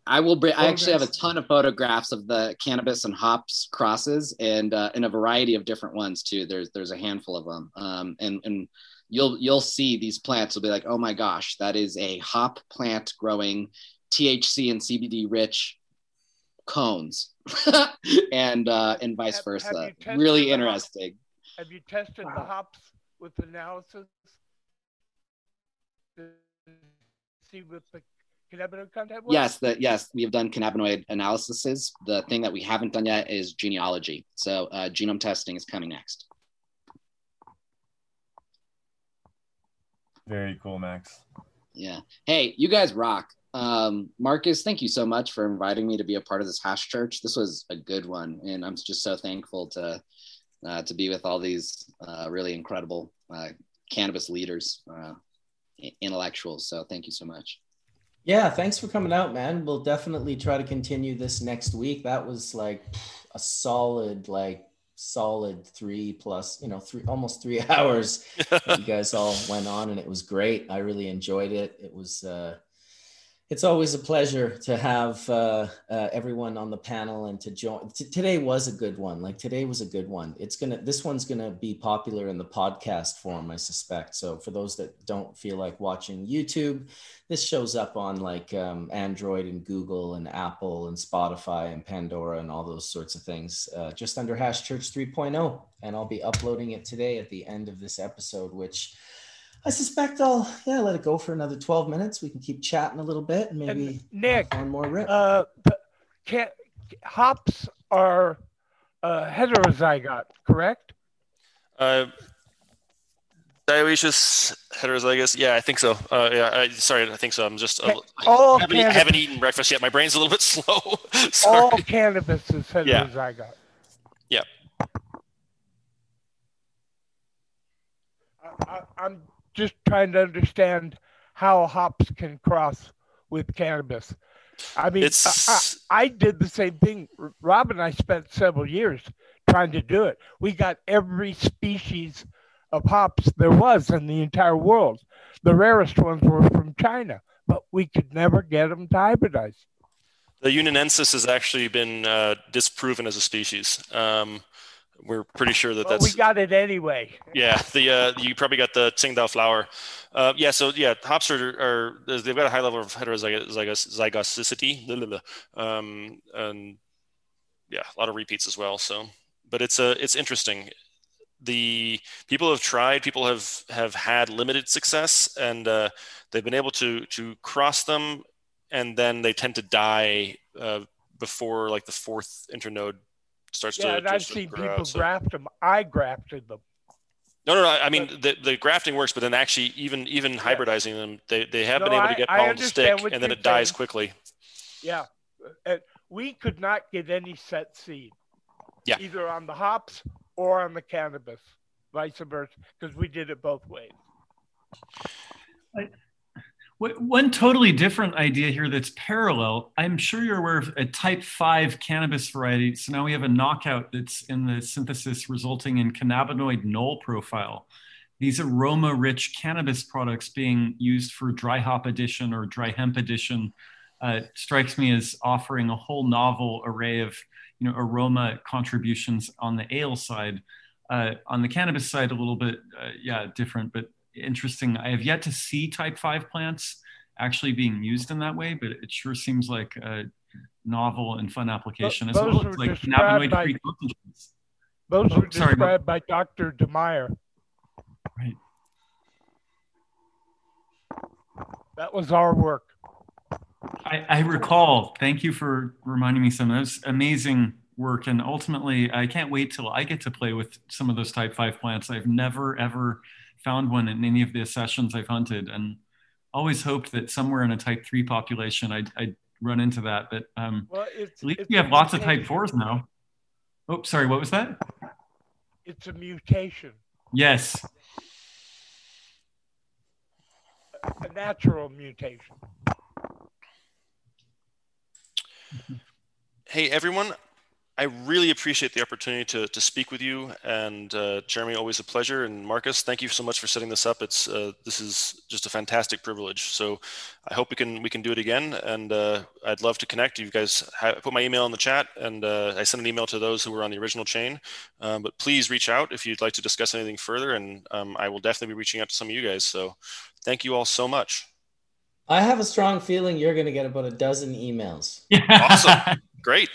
Next week. I will bring. I actually have a ton of photographs of the cannabis and hops crosses, and uh, in a variety of different ones too. There's there's a handful of them, um, and and you'll you'll see these plants. You'll be like, oh my gosh, that is a hop plant growing THC and CBD rich cones, and uh, and vice Have- versa. have really the hop- interesting. Have you tested the hops with analysis? To See what the cannabinoid content was? Yes, that yes, we have done cannabinoid analyses. The thing that we haven't done yet is genealogy. So uh, genome testing is coming next. Very cool, Max. Yeah. Hey, you guys rock. Um, Marcus, thank you so much for inviting me to be a part of this hash church. This was a good one, and I'm just so thankful to uh, to be with all these uh, really incredible uh, cannabis leaders, uh, intellectuals. So thank you so much. Yeah, thanks for coming out, man. We'll definitely try to continue this next week. That was like a solid, like solid three plus, you know, three almost three hours. you guys all went on, and it was great. I really enjoyed it. It was. Uh, it's always a pleasure to have uh, uh, everyone on the panel and to join. T- today was a good one. Like today was a good one. It's gonna. This one's gonna be popular in the podcast form, I suspect. So for those that don't feel like watching YouTube, this shows up on like um, Android and Google and Apple and Spotify and Pandora and all those sorts of things. Uh, just under Hash Church 3.0, and I'll be uploading it today at the end of this episode, which. I suspect I'll yeah let it go for another twelve minutes. We can keep chatting a little bit and maybe Nick, one more rip. Uh, the can, hops are uh, heterozygote, correct? Uh, dioecious heterozygous. Yeah, I think so. Uh, yeah, I, sorry, I think so. I'm just. Uh, all I haven't, cannabis- haven't eaten breakfast yet. My brain's a little bit slow. All cannabis is Yeah. heterozygote. Yeah. I, I'm just trying to understand how hops can cross with cannabis. I mean, I, I, I did the same thing. Rob and I spent several years trying to do it. We got every species of hops there was in the entire world. The rarest ones were from China, but we could never get them to hybridize. The Yunnanensis has actually been uh, disproven as a species. Um, we're pretty sure that But that's we got it anyway. Yeah, the uh, you probably got the Tsingtao flower. Uh, yeah, so yeah, hops are, are they've got a high level of heterozygosity, um, and yeah, a lot of repeats as well. So, but it's a it's interesting. The people have tried, people have have had limited success, and uh, they've been able to to cross them, and then they tend to die uh, before like the fourth internode starts Yeah, to. and I've seen grow people so- graft them. I grafted them. No, no, no. I mean, the, the grafting works, but then actually, even even hybridizing them, they, they have No, been able to get I pollen to stick, and then you're it dies quickly. Yeah. Uh, we could not get any set seed. Yeah. Either on the hops or on the cannabis, vice versa, because we did it both ways. Wh- One totally different idea here that's parallel. I'm sure you're aware of a type 5 cannabis variety. So now we have a knockout that's in the synthesis resulting in cannabinoid null profile. These aroma rich cannabis products being used for dry hop addition or dry hemp addition uh, strikes me as offering a whole novel array of you know, aroma contributions on the ale side. Uh, on the cannabis side, a little bit, uh, yeah, different, but interesting. I have yet to see type 5 plants actually being used in that way, but it sure seems like a novel and fun application as those well. were It's like described by- concentrates. Those Oh, were sorry, described by Dr. de Meijer. Right. That was our work. I, I recall. Thank you for reminding me some. That was amazing work, and ultimately, I can't wait till I get to play with some of those Type Five plants. I've never ever found one in any of the sessions I've hunted, and always hoped that somewhere in a Type Three population, I'd, I'd run into that. But um, Well, it's, at least it's we have lots of Type. Fours now. Oh, sorry. What was that? It's a mutation, Yes. a natural mutation. Hey, everyone. I really appreciate the opportunity to, to speak with you. And uh, Jeremy, always a pleasure. And Marcus, thank you so much for setting this up. It's uh, this is just a fantastic privilege. So I hope we can we can do it again. And uh, I'd love to connect. You guys ha- put my email in the chat, and uh, I sent an email to those who were on the original chain. Um, but please reach out if you'd like to discuss anything further. And um, I will definitely be reaching out to some of you guys. So thank you all so much. I have a strong feeling you're going to get about a dozen emails. Yeah. Awesome. Great.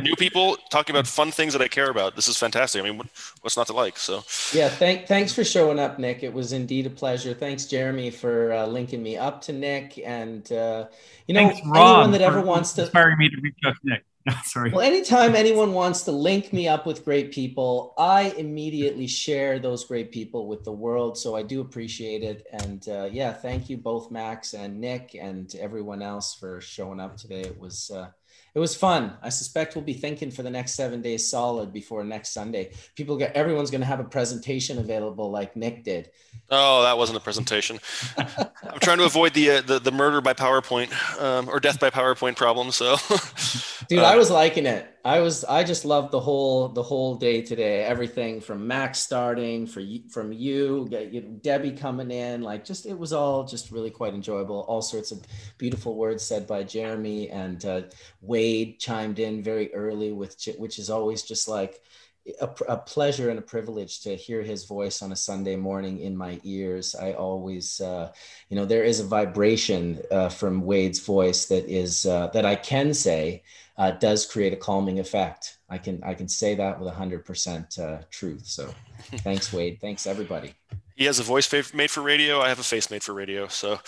New people talking about fun things that I care about. This is fantastic. I mean, what- what's not to like? So, Yeah, thank, thanks for showing up, Nick. It was indeed a pleasure. Thanks, Jeremy, for uh, linking me up to Nick. And, uh, you know, Thanks, anyone that ever wants to. inspiring me to reach out to Nick. sorry. Well, anytime anyone wants to link me up with great people, I immediately share those great people with the world. So I do appreciate it. And uh, yeah, thank you both, Max and Nick, and everyone else for showing up today. It was uh, it was fun. I suspect we'll be thinking for the next seven days solid before next Sunday. People get everyone's going to have a presentation available like Nick did. oh, that wasn't a presentation. I'm trying to avoid the uh, the, the murder by PowerPoint um, or death by PowerPoint problem. So, Dude, Uh, I was liking it. I was I just loved the whole the whole day today. Everything from Max starting for from you, Debbie coming in, like just it was all just really quite enjoyable. All sorts of beautiful words said by Jeremy and uh, Wade chimed in very early with which is always just like a, a pleasure and a privilege to hear his voice on a Sunday morning in my ears. I always, uh, you know, there is a vibration uh, from Wade's voice that is uh, that I can say uh, does create a calming effect. I can I can say that with hundred percent uh, truth. So, thanks, Wade. Thanks, everybody. he has a voice made for radio. I have a face made for radio. So,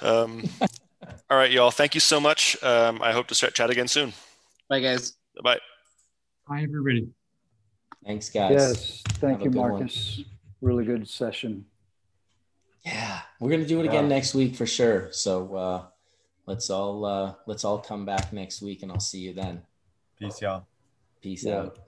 um, all right, y'all. Thank you so much. Um, I hope to start chat again soon. Bye, guys. Bye. Hi, everybody. Thanks, guys. Yes, thank Have you, good one. Marcus. Really good session. Yeah, we're gonna do it again Yeah. next week for sure. So uh, let's all uh, let's all come back next week, and I'll see you then. Peace, y'all. Peace Yeah. out.